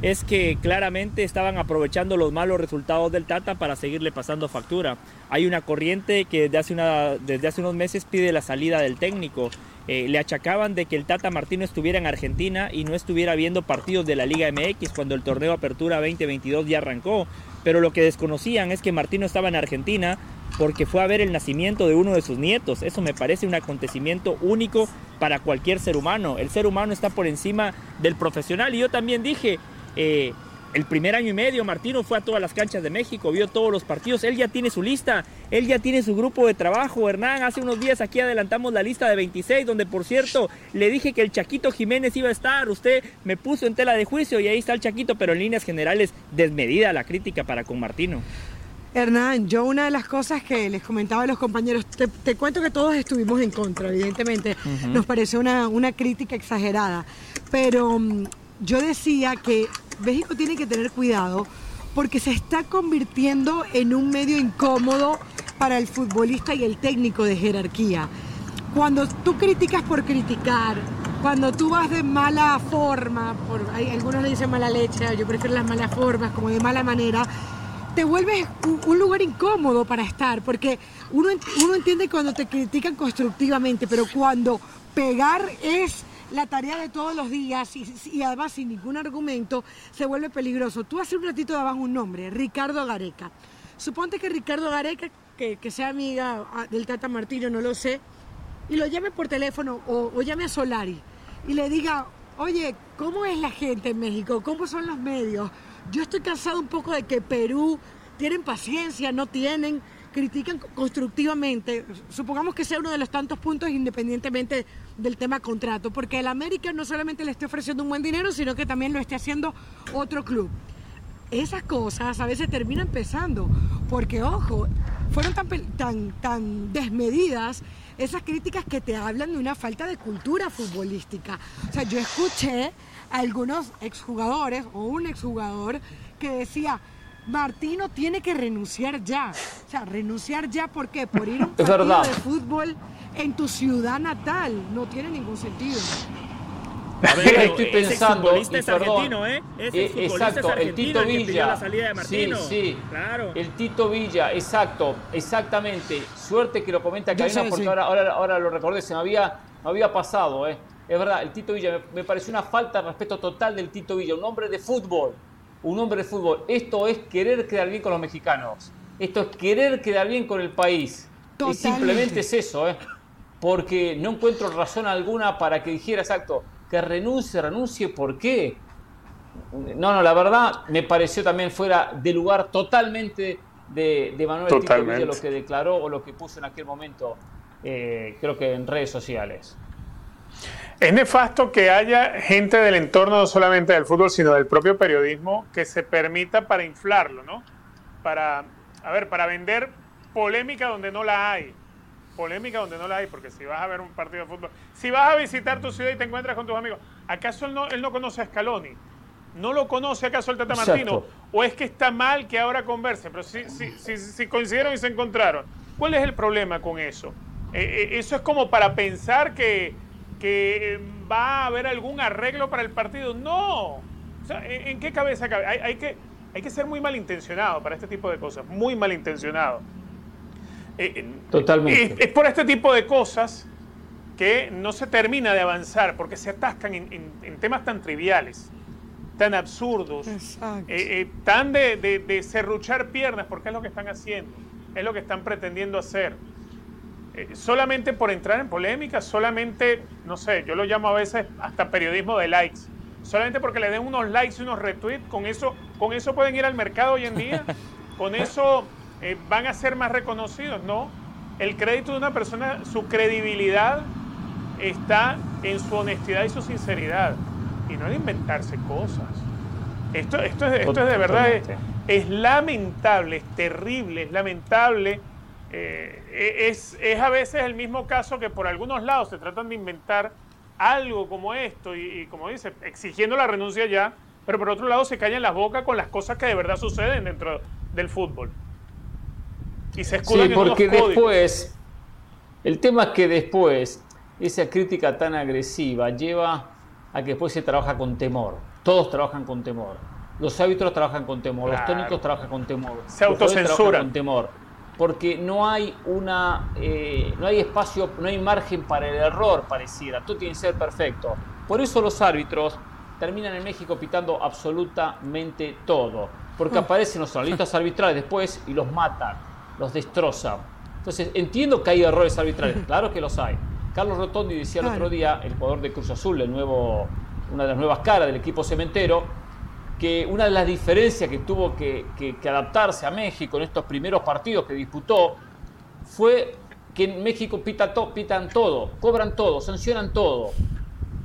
es que claramente estaban aprovechando los malos resultados del Tata para seguirle pasando factura. Hay una corriente que desde hace, una, desde hace unos meses pide la salida del técnico. Eh, le achacaban de que el Tata Martino estuviera en Argentina y no estuviera viendo partidos de la Liga MX cuando el torneo Apertura 2022 ya arrancó. Pero lo que desconocían es que Martino estaba en Argentina porque fue a ver el nacimiento de uno de sus nietos. Eso me parece un acontecimiento único para cualquier ser humano. El ser humano está por encima del profesional y yo también dije, eh, el primer año y medio Martino fue a todas las canchas de México, vio todos los partidos, él ya tiene su lista, él ya tiene su grupo de trabajo. Hernán, hace unos días aquí adelantamos la lista de 26, donde por cierto le dije que el Chaquito Jiménez iba a estar, usted me puso en tela de juicio y ahí está el Chaquito, pero en líneas generales desmedida la crítica para con Martino. Hernán, yo una de las cosas que les comentaba a los compañeros, te, cuento que todos estuvimos en contra, evidentemente, nos pareció una, una crítica exagerada, pero mm, yo decía que México tiene que tener cuidado porque se está convirtiendo en un medio incómodo para el futbolista y el técnico de jerarquía. Cuando tú criticas por criticar, cuando tú vas de mala forma, por, algunos le dicen mala leche, yo prefiero las malas formas, como de mala manera, te vuelves un, lugar incómodo para estar, porque uno, uno entiende cuando te critican constructivamente, pero cuando pegar es la tarea de todos los días y, además sin ningún argumento se vuelve peligroso. Tú hace un ratito dabas un nombre, Ricardo Gareca. Suponte que Ricardo Gareca, que, sea amiga ah, del Tata Martino, no lo sé, y lo llame por teléfono o, o llame a Solari y le diga, oye, ¿cómo es la gente en México? ¿Cómo son los medios? Yo estoy cansado un poco de que Perú tienen paciencia, no tienen critican constructivamente, supongamos que sea uno de los tantos puntos independientemente del tema contrato, porque el América no solamente le esté ofreciendo un buen dinero, sino que también lo esté haciendo otro club. Esas cosas a veces terminan pesando, porque ojo, fueron tan, tan, tan desmedidas esas críticas que te hablan de una falta de cultura futbolística. O sea, yo escuché a algunos exjugadores o un exjugador que decía, Martino tiene que renunciar ya. O sea, renunciar ya, ¿por qué? Por ir a un partido de fútbol en tu ciudad natal. No tiene ningún sentido. A ver, estoy pensando. Es es argentino, ¿eh? Eh, exacto, el Tito Villa. La salida de Martino. Sí, sí. Claro. El Tito Villa, exacto, exactamente. Suerte que lo comenta Karina, porque ahora, ahora, ahora, lo recordé, se me había, me había pasado, ¿eh? Es verdad, el Tito Villa me, pareció una falta de respeto total del Tito Villa, un hombre de fútbol, un hombre de fútbol. Esto es querer quedar bien con los mexicanos. Esto es querer quedar bien con el país. Y simplemente es eso, ¿eh? Porque no encuentro razón alguna para que dijera exacto, que renuncie, renuncie, ¿por qué? No, no, la verdad me pareció también fuera de lugar totalmente de, de Manuel Tito Villa lo que declaró o lo que puso en aquel momento, eh, creo que en redes sociales. Es nefasto que haya gente del entorno, no solamente del fútbol, sino del propio periodismo, que se permita para inflarlo, ¿no? Para, a ver, para vender polémica donde no la hay. Polémica donde no la hay, porque si vas a ver un partido de fútbol, si vas a visitar tu ciudad y te encuentras con tus amigos, ¿acaso él no, él no conoce a Scaloni? ¿No lo conoce acaso el Tata Martino? ¿O es que está mal que ahora converse? Pero si, si, si, coincidieron y se encontraron, ¿cuál es el problema con eso? Eh, eh, eso es como para pensar que, que va a haber algún arreglo para el partido. No. ¿en, qué cabeza cabe? Hay, que, hay que ser muy malintencionado para este tipo de cosas, muy malintencionado. Eh, Totalmente. Es, por este tipo de cosas que no se termina de avanzar, porque se atascan en temas tan triviales tan absurdos, eh, eh, tan de, de, serruchar piernas, porque es lo que están haciendo, es lo que están pretendiendo hacer. Eh, solamente por entrar en polémica, solamente, no sé, yo lo llamo a veces hasta periodismo de likes, solamente porque le den unos likes y unos retweets, con eso, con eso pueden ir al mercado hoy en día, con eso van a ser más reconocidos, ¿no? El crédito de una persona, su credibilidad está en su honestidad y su sinceridad y no de inventarse cosas. Esto, esto, es, esto es de verdad, es, lamentable, es terrible, es lamentable. Eh, es, es, a veces el mismo caso que por algunos lados se tratan de inventar algo como esto y, como dice, exigiendo la renuncia ya, pero por otro lado se callan las bocas con las cosas que de verdad suceden dentro del fútbol. Y se escudan sí, porque después, el tema es que después esa crítica tan agresiva lleva a que después se trabaja con temor. Todos trabajan con temor. Los árbitros trabajan con temor, los técnicos trabajan con temor. Se autocensura. con temor. Porque no hay una eh, no hay espacio, no hay margen para el error, pareciera. Todo tiene que ser perfecto. Por eso los árbitros terminan en México pitando absolutamente todo. Porque mm. aparecen los analistas arbitrales después y los matan, los destrozan. Entonces, entiendo que hay errores arbitrales, claro que los hay. Carlos Rotondi decía el otro día, el jugador de Cruz Azul, el nuevo, una de las nuevas caras del equipo cementero, que una de las diferencias que tuvo que, adaptarse a México en estos primeros partidos que disputó fue que en México pitan todo, cobran todo, sancionan todo.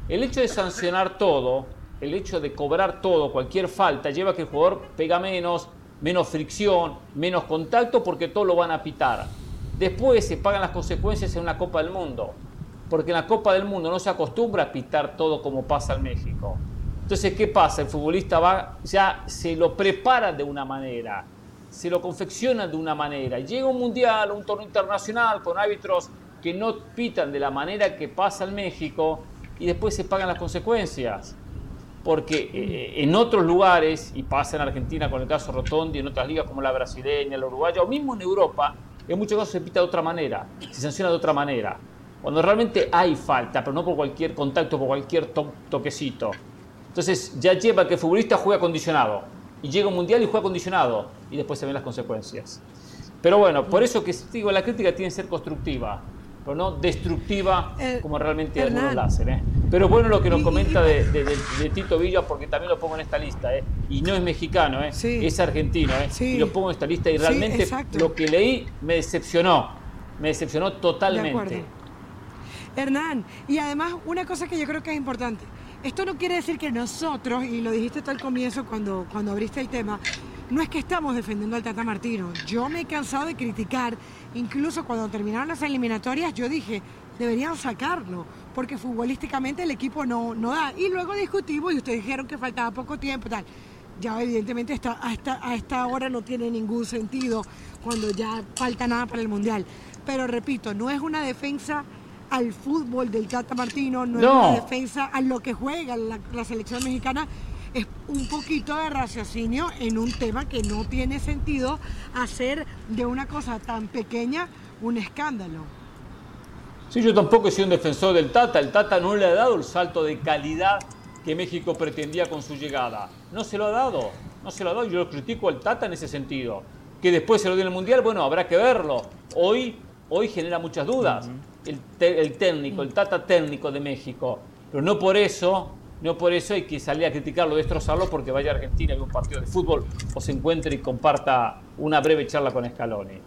El hecho de sancionar todo, el hecho de cobrar todo, cualquier falta, lleva a que el jugador pega menos, menos fricción, menos contacto, porque todo lo van a pitar. Después se pagan las consecuencias en una Copa del Mundo porque en la Copa del Mundo no se acostumbra a pitar todo como pasa en México. Entonces, ¿qué pasa? El futbolista va, ya se lo prepara de una manera, se lo confecciona de una manera. Llega un mundial, un torneo internacional con árbitros que no pitan de la manera que pasa en México y después se pagan las consecuencias. Porque eh, en otros lugares, y pasa en Argentina con el caso Rotondi, en otras ligas como la brasileña, la uruguaya, o mismo en Europa, en muchos casos se pita de otra manera, se sanciona de otra manera cuando realmente hay falta, pero no por cualquier contacto, por cualquier toquecito. Entonces ya lleva que el futbolista juega condicionado y llega un mundial y juega condicionado y después se ven las consecuencias. Pero bueno, por eso que digo, la crítica tiene que ser constructiva, pero no destructiva eh, como realmente algunos la hacen. ¿eh? Pero bueno lo que nos comenta de, Tito Villa, porque también lo pongo en esta lista, ¿eh? y no es mexicano, ¿eh? es argentino, ¿eh? y lo pongo en esta lista y realmente lo que leí me decepcionó, me decepcionó totalmente. Hernán, y además una cosa que yo creo que es importante, esto no quiere decir que nosotros, y lo dijiste tú al comienzo cuando, cuando abriste el tema, no es que estamos defendiendo al Tata Martino. Yo me he cansado de criticar, incluso cuando terminaron las eliminatorias, yo dije, deberían sacarlo, porque futbolísticamente el equipo no, no da. Y luego discutimos y ustedes dijeron que faltaba poco tiempo, tal. Ya evidentemente esta, a esta hora no tiene ningún sentido cuando ya falta nada para el Mundial. Pero repito, no es una defensa al fútbol del Tata Martino, no, es una defensa a lo que juega la, selección mexicana. Es un poquito de raciocinio en un tema que no tiene sentido hacer de una cosa tan pequeña un escándalo. Sí, yo tampoco soy un defensor del Tata. El Tata no le ha dado el salto de calidad que México pretendía con su llegada. No se lo ha dado, no se lo ha dado. Yo lo critico al Tata en ese sentido. Que después se lo dio en el Mundial, bueno, habrá que verlo. Hoy, hoy genera muchas dudas el, técnico, el Tata técnico de México. Pero no por eso no por eso hay que salir a criticarlo, destrozarlo, porque vaya a Argentina a un partido de fútbol o se encuentre y comparta una breve charla con Scaloni.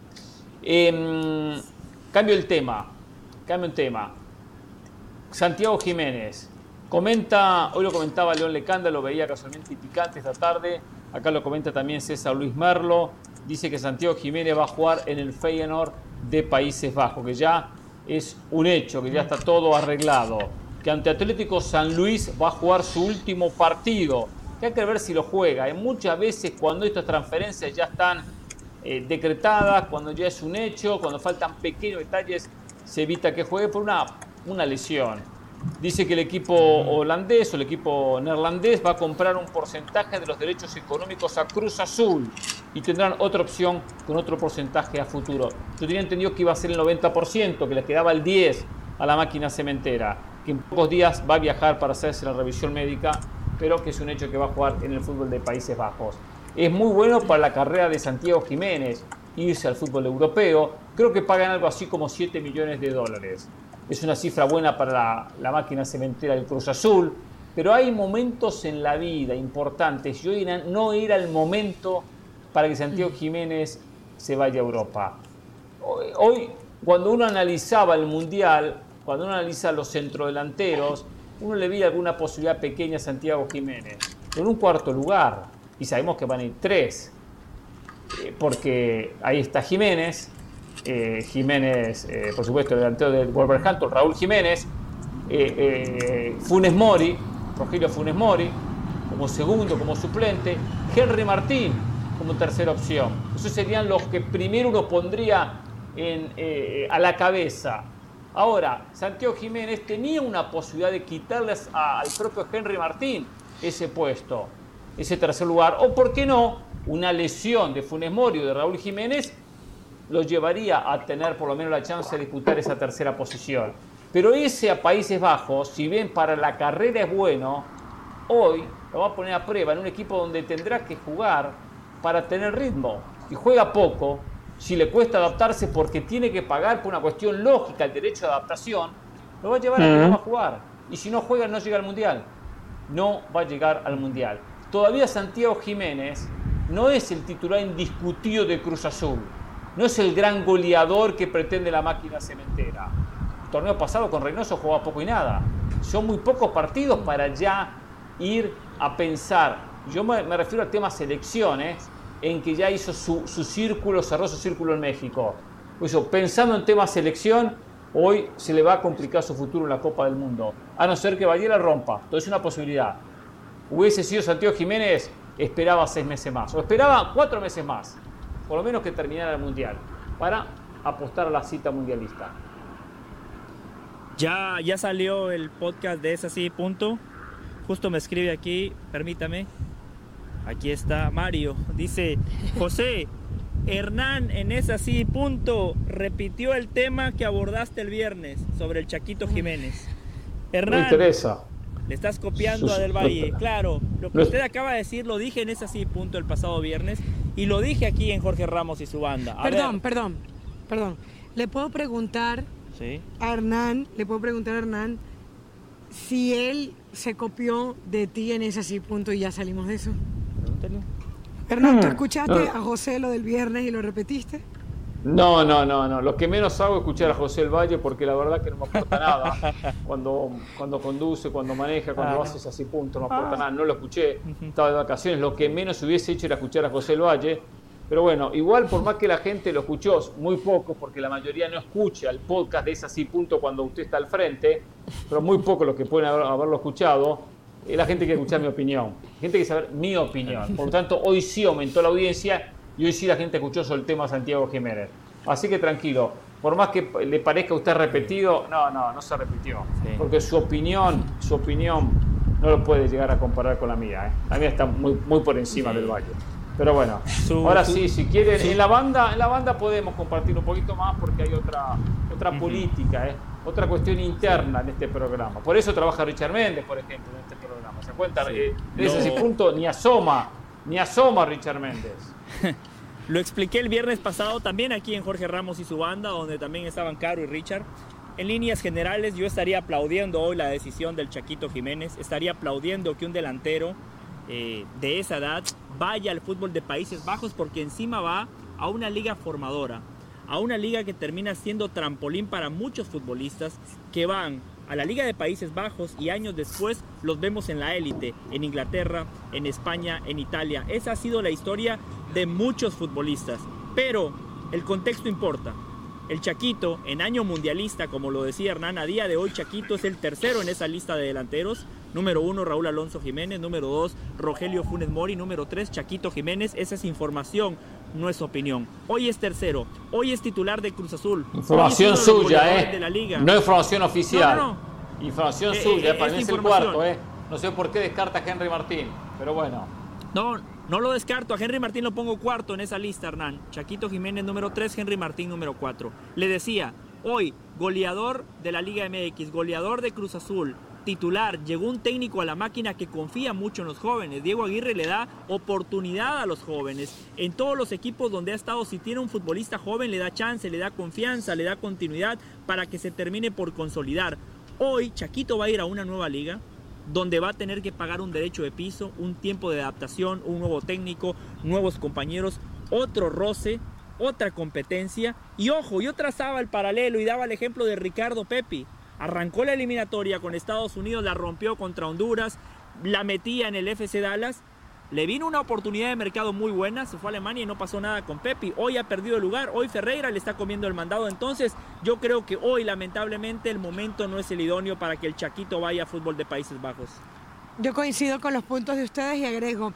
Em, cambio el tema, cambio el tema. Santiago Jiménez, comenta, hoy lo comentaba León Lecanda, lo veía casualmente y picante esta tarde, acá lo comenta también César Luis Merlo, dice que Santiago Jiménez va a jugar en el Feyenoord de Países Bajos, que ya es un hecho, que ya está todo arreglado que ante Atlético San Luis va a jugar su último partido. Que hay que ver si lo juega. ¿eh? Muchas veces cuando estas transferencias ya están eh, decretadas, cuando ya es un hecho, cuando faltan pequeños detalles, se evita que juegue por una, una lesión. Dice que el equipo holandés o el equipo neerlandés va a comprar un porcentaje de los derechos económicos a Cruz Azul y tendrán otra opción con otro porcentaje a futuro. Yo tenía entendido que iba a ser el 90%, que les quedaba el 10% a la máquina cementera que en pocos días va a viajar para hacerse la revisión médica, pero que es un hecho que va a jugar en el fútbol de Países Bajos. Es muy bueno para la carrera de Santiago Jiménez irse al fútbol europeo. Creo que pagan algo así como 7 millones de dólares. Es una cifra buena para la, máquina cementera del Cruz Azul, pero hay momentos en la vida importantes y hoy no era el momento para que Santiago Jiménez se vaya a Europa. hoy cuando uno analizaba el Mundial, cuando uno analiza los centrodelanteros, uno le ve alguna posibilidad pequeña a Santiago Jiménez. En un cuarto lugar, y sabemos que van a ir tres, eh, porque ahí está Jiménez, eh, Jiménez, eh, por supuesto, el delantero del Wolverhampton, Raúl Jiménez, Funes Mori, Rogelio Funes Mori, como segundo, como suplente, Henry Martín como tercera opción. Esos serían los que primero uno pondría a la cabeza. Ahora, Santiago Jiménez tenía una posibilidad de quitarles al propio Henry Martín ese puesto, ese tercer lugar, o por qué no, una lesión de Funes Mori o de Raúl Jiménez lo llevaría a tener por lo menos la chance de disputar esa tercera posición. Pero ese a Países Bajos, si bien para la carrera es bueno, hoy lo va a poner a prueba en un equipo donde tendrá que jugar para tener ritmo. Y juega poco, si le cuesta adaptarse porque tiene que pagar por una cuestión lógica el derecho de adaptación, lo va a llevar a que no va a jugar. Y si no juega, no llega al Mundial. No va a llegar al Mundial. Todavía Santiago Jiménez no es el titular indiscutido de Cruz Azul. No es el gran goleador que pretende la máquina cementera. El torneo pasado con Reynoso jugaba poco y nada. Son muy pocos partidos para ya ir a pensar. Yo me, refiero al tema selecciones en que ya hizo su, círculo, cerró su círculo en México. Pensando en tema selección, hoy se le va a complicar su futuro en la Copa del Mundo. A no ser que la rompa. Entonces es una posibilidad. Hubiese sido Santiago Jiménez, esperaba seis meses más. O esperaba cuatro meses más. Por lo menos que terminara el Mundial. Para apostar a la cita mundialista. Ya, ya salió el podcast de ese así, punto. Justo me escribe aquí, permítame. Aquí está Mario. Dice, José, Hernán en ese así punto repitió el tema que abordaste el viernes sobre el Chaquito Jiménez. Hernán, interesa. Le estás copiando a Del Valle. Claro, lo que usted acaba de decir lo dije en ese así punto el pasado viernes y lo dije aquí en Jorge Ramos y su banda. perdón, perdón, perdón. Le puedo preguntar a Hernán, le puedo preguntar a Hernán si él se copió de ti en ese así punto y ya salimos de eso. Hernán, ¿tú escuchaste a José lo del viernes y lo repetiste? No, no, no, no. Lo que menos hago es escuchar a José el Valle porque la verdad que no me aporta nada. Cuando, cuando conduce, cuando maneja, cuando lo haces así, punto, no me aporta ah. nada. No lo escuché, estaba de vacaciones. Lo que menos hubiese hecho era escuchar a José el Valle. Pero bueno, igual por más que la gente lo escuchó, muy poco, porque la mayoría no escucha el podcast de ese así punto cuando usted está al frente, pero muy poco los que pueden haberlo escuchado la gente quiere escuchar mi opinión. Gente quiere saber mi opinión. Por lo tanto, hoy sí aumentó la audiencia y hoy sí la gente escuchó sobre el tema Santiago Jiménez. Así que tranquilo. Por más que le parezca a usted repetido, no, no, no se repitió. Porque su opinión, su opinión no lo puede llegar a comparar con la mía. ¿eh? La mía está muy, muy por encima del valle. Pero bueno, ahora sí, si quieren, en la banda, en la banda podemos compartir un poquito más porque hay otra, otra política, ¿eh? otra cuestión interna en este programa. Por eso trabaja Richard Méndez, por ejemplo, en este programa. ¿Se cuenta? Eh, ese punto ni asoma, ni asoma Richard Méndez. Lo expliqué el viernes pasado también aquí en Jorge Ramos y su banda, donde también estaban Caro y Richard. En líneas generales, yo estaría aplaudiendo hoy la decisión del Chaquito Jiménez, estaría aplaudiendo que un delantero eh, de esa edad vaya al fútbol de Países Bajos porque encima va a una liga formadora, a una liga que termina siendo trampolín para muchos futbolistas que van a la Liga de Países Bajos y años después los vemos en la élite, en Inglaterra, en España, en Italia. Esa ha sido la historia de muchos futbolistas. Pero el contexto importa. El Chaquito, en año mundialista, como lo decía Hernán, a día de hoy Chaquito es el tercero en esa lista de delanteros. Número uno, Raúl Alonso Jiménez. Número dos, Rogelio Funes Mori. Número tres, Chaquito Jiménez. Esa es información, no es opinión. Hoy es tercero. Hoy es titular de Cruz Azul. Información suya, ¿eh? No información oficial. No, Información eh, suya, eh, para mí es el cuarto, ¿eh? No sé por qué descarta a Henry Martín, pero bueno. No, no lo descarto. A Henry Martín lo pongo cuarto en esa lista, Hernán. Chaquito Jiménez número 3, Henry Martín número 4. Le decía, hoy, goleador de la Liga MX, goleador de Cruz Azul, titular, llegó un técnico a la máquina que confía mucho en los jóvenes. Diego Aguirre le da oportunidad a los jóvenes. En todos los equipos donde ha estado, si tiene un futbolista joven, le da chance, le da confianza, le da continuidad para que se termine por consolidar. Hoy Chaquito va a ir a una nueva liga, donde va a tener que pagar un derecho de piso, un tiempo de adaptación, un nuevo técnico, nuevos compañeros, otro roce, otra competencia. Y ojo, yo trazaba el paralelo y daba el ejemplo de Ricardo Pepi. Arrancó la eliminatoria con Estados Unidos, la rompió contra Honduras, la metía en el FC Dallas le vino una oportunidad de mercado muy buena, se fue a Alemania y no pasó nada con Pepi. Hoy ha perdido el lugar, hoy Ferreira le está comiendo el mandado. Entonces yo creo que hoy lamentablemente el momento no es el idóneo para que el Chaquito vaya a fútbol de Países Bajos. Yo coincido con los puntos de ustedes y agrego,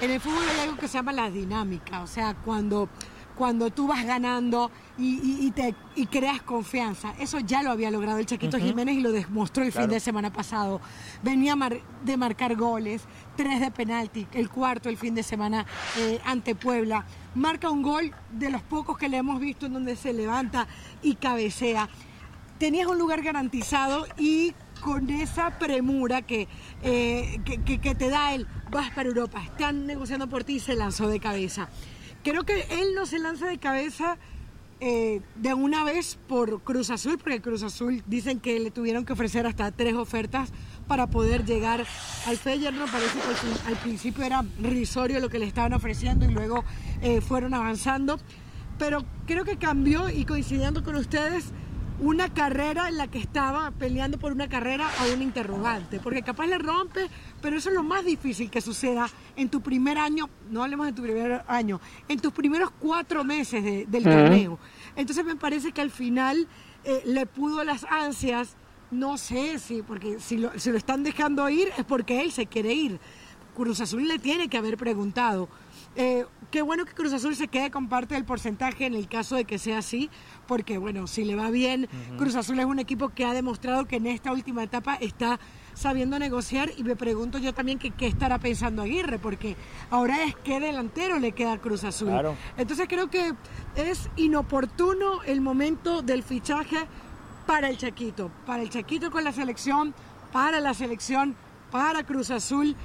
en el fútbol hay algo que se llama la dinámica, o sea, cuando cuando tú vas ganando y, te, creas confianza. Eso ya lo había logrado el Chaquito Jiménez y lo demostró el fin de semana pasado. Venía de marcar goles, tres de penalti, el cuarto el fin de semana eh, ante Puebla. Marca un gol de los pocos que le hemos visto en donde se levanta y cabecea. Tenías un lugar garantizado y con esa premura que, eh, que, que, te da el vas para Europa, están negociando por ti, se lanzó de cabeza. Creo que él no se lanza de cabeza eh, de una vez por Cruz Azul, porque Cruz Azul dicen que le tuvieron que ofrecer hasta tres ofertas para poder llegar al Feyenoord. Parece que al principio era risorio lo que le estaban ofreciendo y luego eh, fueron avanzando. Pero creo que cambió y coincidiendo con ustedes, una carrera en la que estaba peleando por una carrera a un interrogante, porque capaz le rompe, pero eso es lo más difícil que suceda en tu primer año, no hablemos de tu primer año, en tus primeros cuatro meses del torneo. Entonces me parece que al final eh, le pudo las ansias, no sé si, porque si lo, si lo están dejando ir es porque él se quiere ir. Cruz Azul le tiene que haber preguntado. Eh, qué bueno que Cruz Azul se quede con parte del porcentaje en el caso de que sea así, porque bueno, si le va bien, Cruz Azul es un equipo que ha demostrado que en esta última etapa está sabiendo negociar y me pregunto yo también que, qué estará pensando Aguirre, porque ahora es que delantero le queda a Cruz Azul. Entonces creo que es inoportuno el momento del fichaje para el Chaquito, para el Chaquito con la selección, para la selección, para Cruz Azul.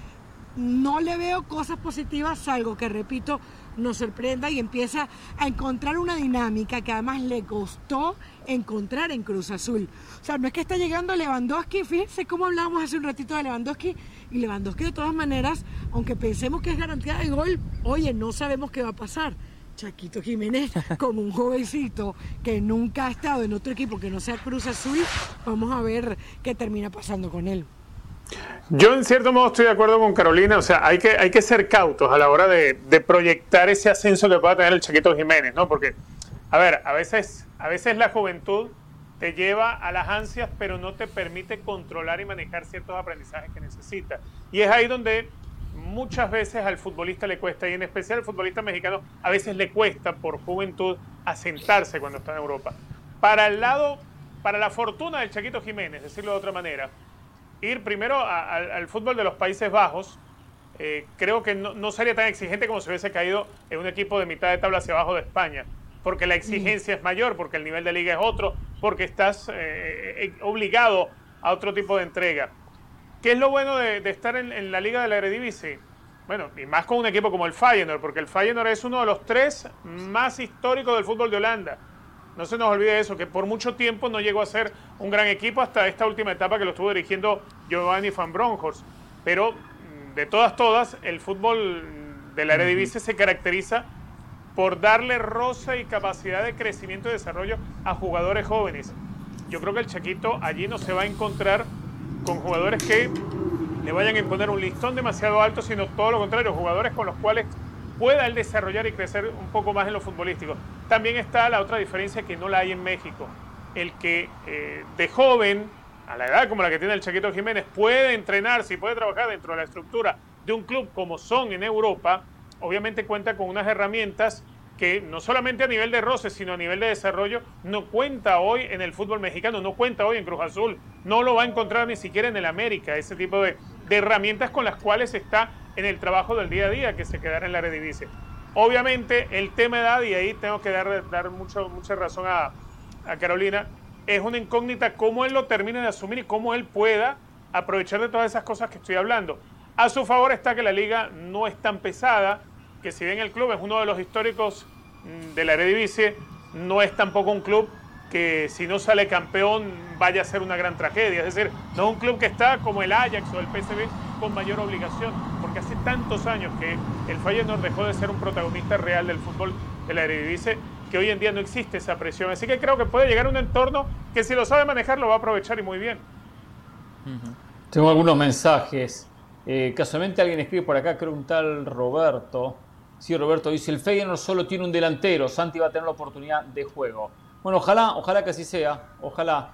No le veo cosas positivas, algo que repito, nos sorprenda y empieza a encontrar una dinámica que además le costó encontrar en Cruz Azul. O sea, no es que está llegando Lewandowski, fíjense cómo hablábamos hace un ratito de Lewandowski, y Lewandowski de todas maneras, aunque pensemos que es garantía de gol, oye, no sabemos qué va a pasar. Chaquito Jiménez, como un jovencito que nunca ha estado en otro equipo que no sea Cruz Azul, vamos a ver qué termina pasando con él. Yo en cierto modo estoy de acuerdo con Carolina, o sea, hay que, hay que ser cautos a la hora de, proyectar ese ascenso que pueda tener el Chaquito Jiménez, ¿no? Porque, a ver, a veces, a veces la juventud te lleva a las ansias, pero no te permite controlar y manejar ciertos aprendizajes que necesitas. Y es ahí donde muchas veces al futbolista le cuesta, y en especial al futbolista mexicano, a veces le cuesta por juventud asentarse cuando está en Europa. Para el lado, para la fortuna del Chaquito Jiménez, decirlo de otra manera, ir primero al fútbol de los Países Bajos, eh, creo que no, sería tan exigente como si hubiese caído en un equipo de mitad de tabla hacia abajo de España, porque la exigencia es mayor, porque el nivel de liga es otro, porque estás eh, obligado a otro tipo de entrega. ¿Qué es lo bueno de, estar en, la liga de la Eredivisie? Bueno, y más con un equipo como el Feyenoord, porque el Feyenoord es uno de los tres más históricos del fútbol de Holanda. No se nos olvide eso, que por mucho tiempo no llegó a ser un gran equipo hasta esta última etapa que lo estuvo dirigiendo Giovanni van Bronckhorst. Pero mm, de todas, todas, el fútbol de la Eredivisie se caracteriza por darle rosa y capacidad de crecimiento y desarrollo a jugadores jóvenes. Yo creo que el Chaquito allí no se va a encontrar con jugadores que le vayan a imponer un listón demasiado alto, sino todo lo contrario, jugadores con los cuales pueda él desarrollar y crecer un poco más en lo futbolístico. También está la otra diferencia que no la hay en México. El que eh, de joven, a la edad como la que tiene el Chaquito Jiménez, puede entrenarse y puede trabajar dentro de la estructura de un club como son en Europa, obviamente cuenta con unas herramientas que no solamente a nivel de roce, sino a nivel de desarrollo, no cuenta hoy en el fútbol mexicano, no cuenta hoy en Cruz Azul, no lo va a encontrar ni siquiera en el América, ese tipo de, de herramientas con las cuales está en el trabajo del día a día que se quedará en la Eredivisie. Obviamente el tema de edad, y ahí tengo que dar, dar mucho, mucha razón a, a Carolina, es una incógnita cómo él lo termine de asumir y cómo él pueda aprovechar de todas esas cosas que estoy hablando. A su favor está que la liga no es tan pesada, que si bien el club es uno de los históricos mm, de la Eredivisie, no es tampoco un club que si no sale campeón vaya a ser una gran tragedia. Es decir, no es un club que está como el Ajax o el PSV con mayor obligación, porque hace tantos años que el Feyenoord dejó de ser un protagonista real del fútbol de la Eredivisie que hoy en día no existe esa presión. Así que creo que puede llegar a un entorno que si lo sabe manejar lo va a aprovechar y muy bien. Tengo algunos mensajes. Eh, casualmente alguien escribe por acá, creo un tal Roberto. Sí, Roberto dice, el Feyenoord solo tiene un delantero, Santi va a tener la oportunidad de juego. Bueno, ojalá, ojalá que así sea, ojalá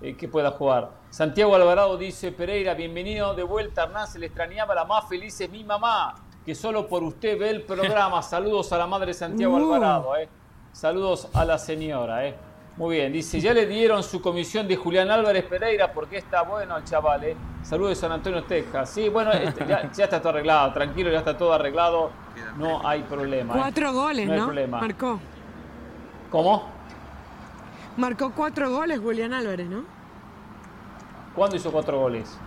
eh, que pueda jugar. Santiago Alvarado dice, Pereira, bienvenido de vuelta, Hernán, se le extrañaba, la más feliz es mi mamá, que solo por usted ve el programa. Saludos a la madre Santiago uh. Alvarado, eh. Saludos a la señora, eh. Muy bien, dice, ya le dieron su comisión de Julián Álvarez Pereira porque está bueno el chaval, eh. Saludos de San Antonio, Texas. Sí, bueno, este, ya, está todo arreglado, tranquilo, ya está todo arreglado, no hay problema. Eh. Cuatro goles, no, ¿no? problema. Marcó. ¿Cómo? Marcó cuatro goles Julián Álvarez, ¿no? ¿Cuándo hizo cuatro goles?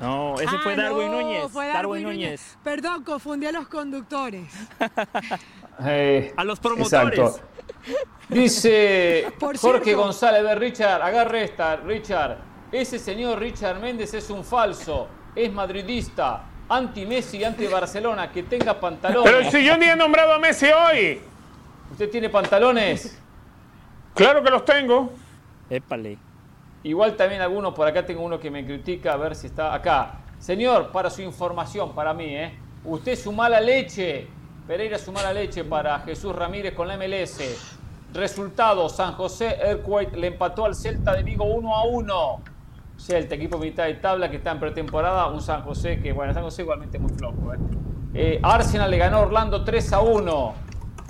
No, ese fue ah, Darwin Núñez. Darwin, Núñez. Perdón, confundí a los conductores. Eh, a los promotores. Exacto. Dice Jorge González, ver Richard, agarre esta, Richard. Ese señor Richard Méndez es un falso, es madridista, anti-Messi, anti-Barcelona, que tenga pantalones. Pero si yo ni he nombrado a Messi hoy. ¿Usted tiene pantalones? Claro que los tengo. Épale. Igual también algunos, por acá tengo uno que me critica, a ver si está acá. Señor, para su información, para mí, ¿eh? Usted su mala leche. Pereira su mala leche para Jesús Ramírez con la MLS. Resultado, San José Earthquake le empató al Celta de Vigo 1 a 1. Celta, equipo mitad de tabla que está en pretemporada. Un San José que, bueno, San José igualmente muy flojo. ¿eh? Eh, Arsenal le ganó a Orlando 3 a 1.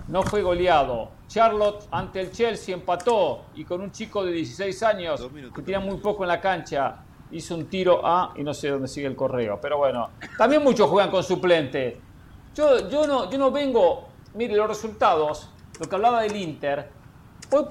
No fue goleado. Charlotte ante el Chelsea empató y con un chico de 16 años que tiene muy poco en la cancha hizo un tiro a y no sé dónde sigue el correo, pero bueno, también muchos juegan con suplente. Yo, yo, no, yo no vengo, mire los resultados, lo que hablaba del Inter, hoy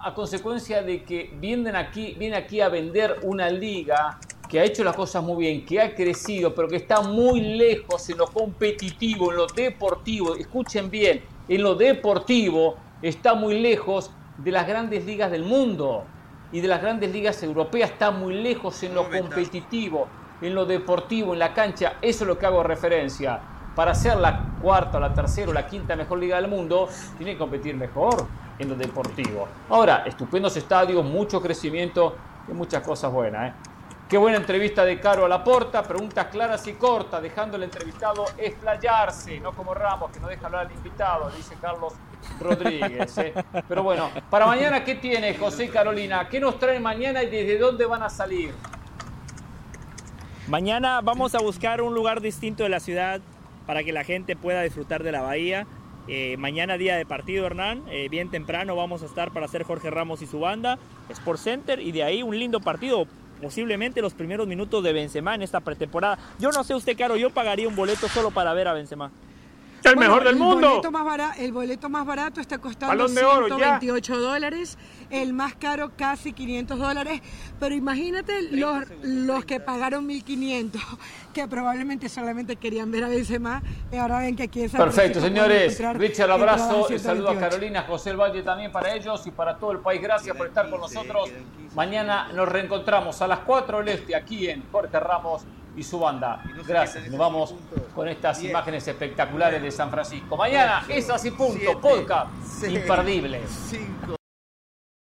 a consecuencia de que vienen aquí, viene aquí a vender una liga que ha hecho las cosas muy bien, que ha crecido, pero que está muy lejos en lo competitivo, en lo deportivo, escuchen bien, en lo deportivo está muy lejos de las grandes ligas del mundo y de las grandes ligas europeas, está muy lejos en lo competitivo, en lo deportivo, en la cancha, eso es lo que hago referencia. Para ser la cuarta la tercera o la quinta mejor liga del mundo, tiene que competir mejor en lo deportivo. Ahora, estupendos estadios, mucho crecimiento y muchas cosas buenas. ¿eh? Qué buena entrevista de Caro a la Porta, preguntas claras y cortas, dejando el entrevistado explayarse, no como Ramos, que no deja hablar al invitado, dice Carlos Rodríguez. ¿eh? Pero bueno, para mañana, ¿qué tiene José y Carolina? ¿Qué nos trae mañana y desde dónde van a salir? Mañana vamos a buscar un lugar distinto de la ciudad para que la gente pueda disfrutar de la bahía. Eh, mañana día de partido, Hernán. Eh, bien temprano vamos a estar para hacer Jorge Ramos y su banda, Sport Center, y de ahí un lindo partido posiblemente los primeros minutos de Benzema en esta pretemporada. Yo no sé usted, Caro, yo pagaría un boleto solo para ver a Benzema. El mejor del mundo. Boleto más el boleto más barato está costando 128 dólares, el más caro casi 500 dólares, pero imagínate los, los que pagaron 1500, que probablemente solamente querían ver a Benzema, y ahora ven que aquí es Perfecto, señores. Richard, abrazo, el saludo a Carolina, José El Valle también para ellos y para todo el país. Gracias por estar con nosotros. Mañana nos reencontramos a las 4 del Este aquí en Jorge Ramos y su banda. Gracias. Nos vamos con estas imágenes espectaculares de San Francisco. Mañana es así punto. Podcast imperdible.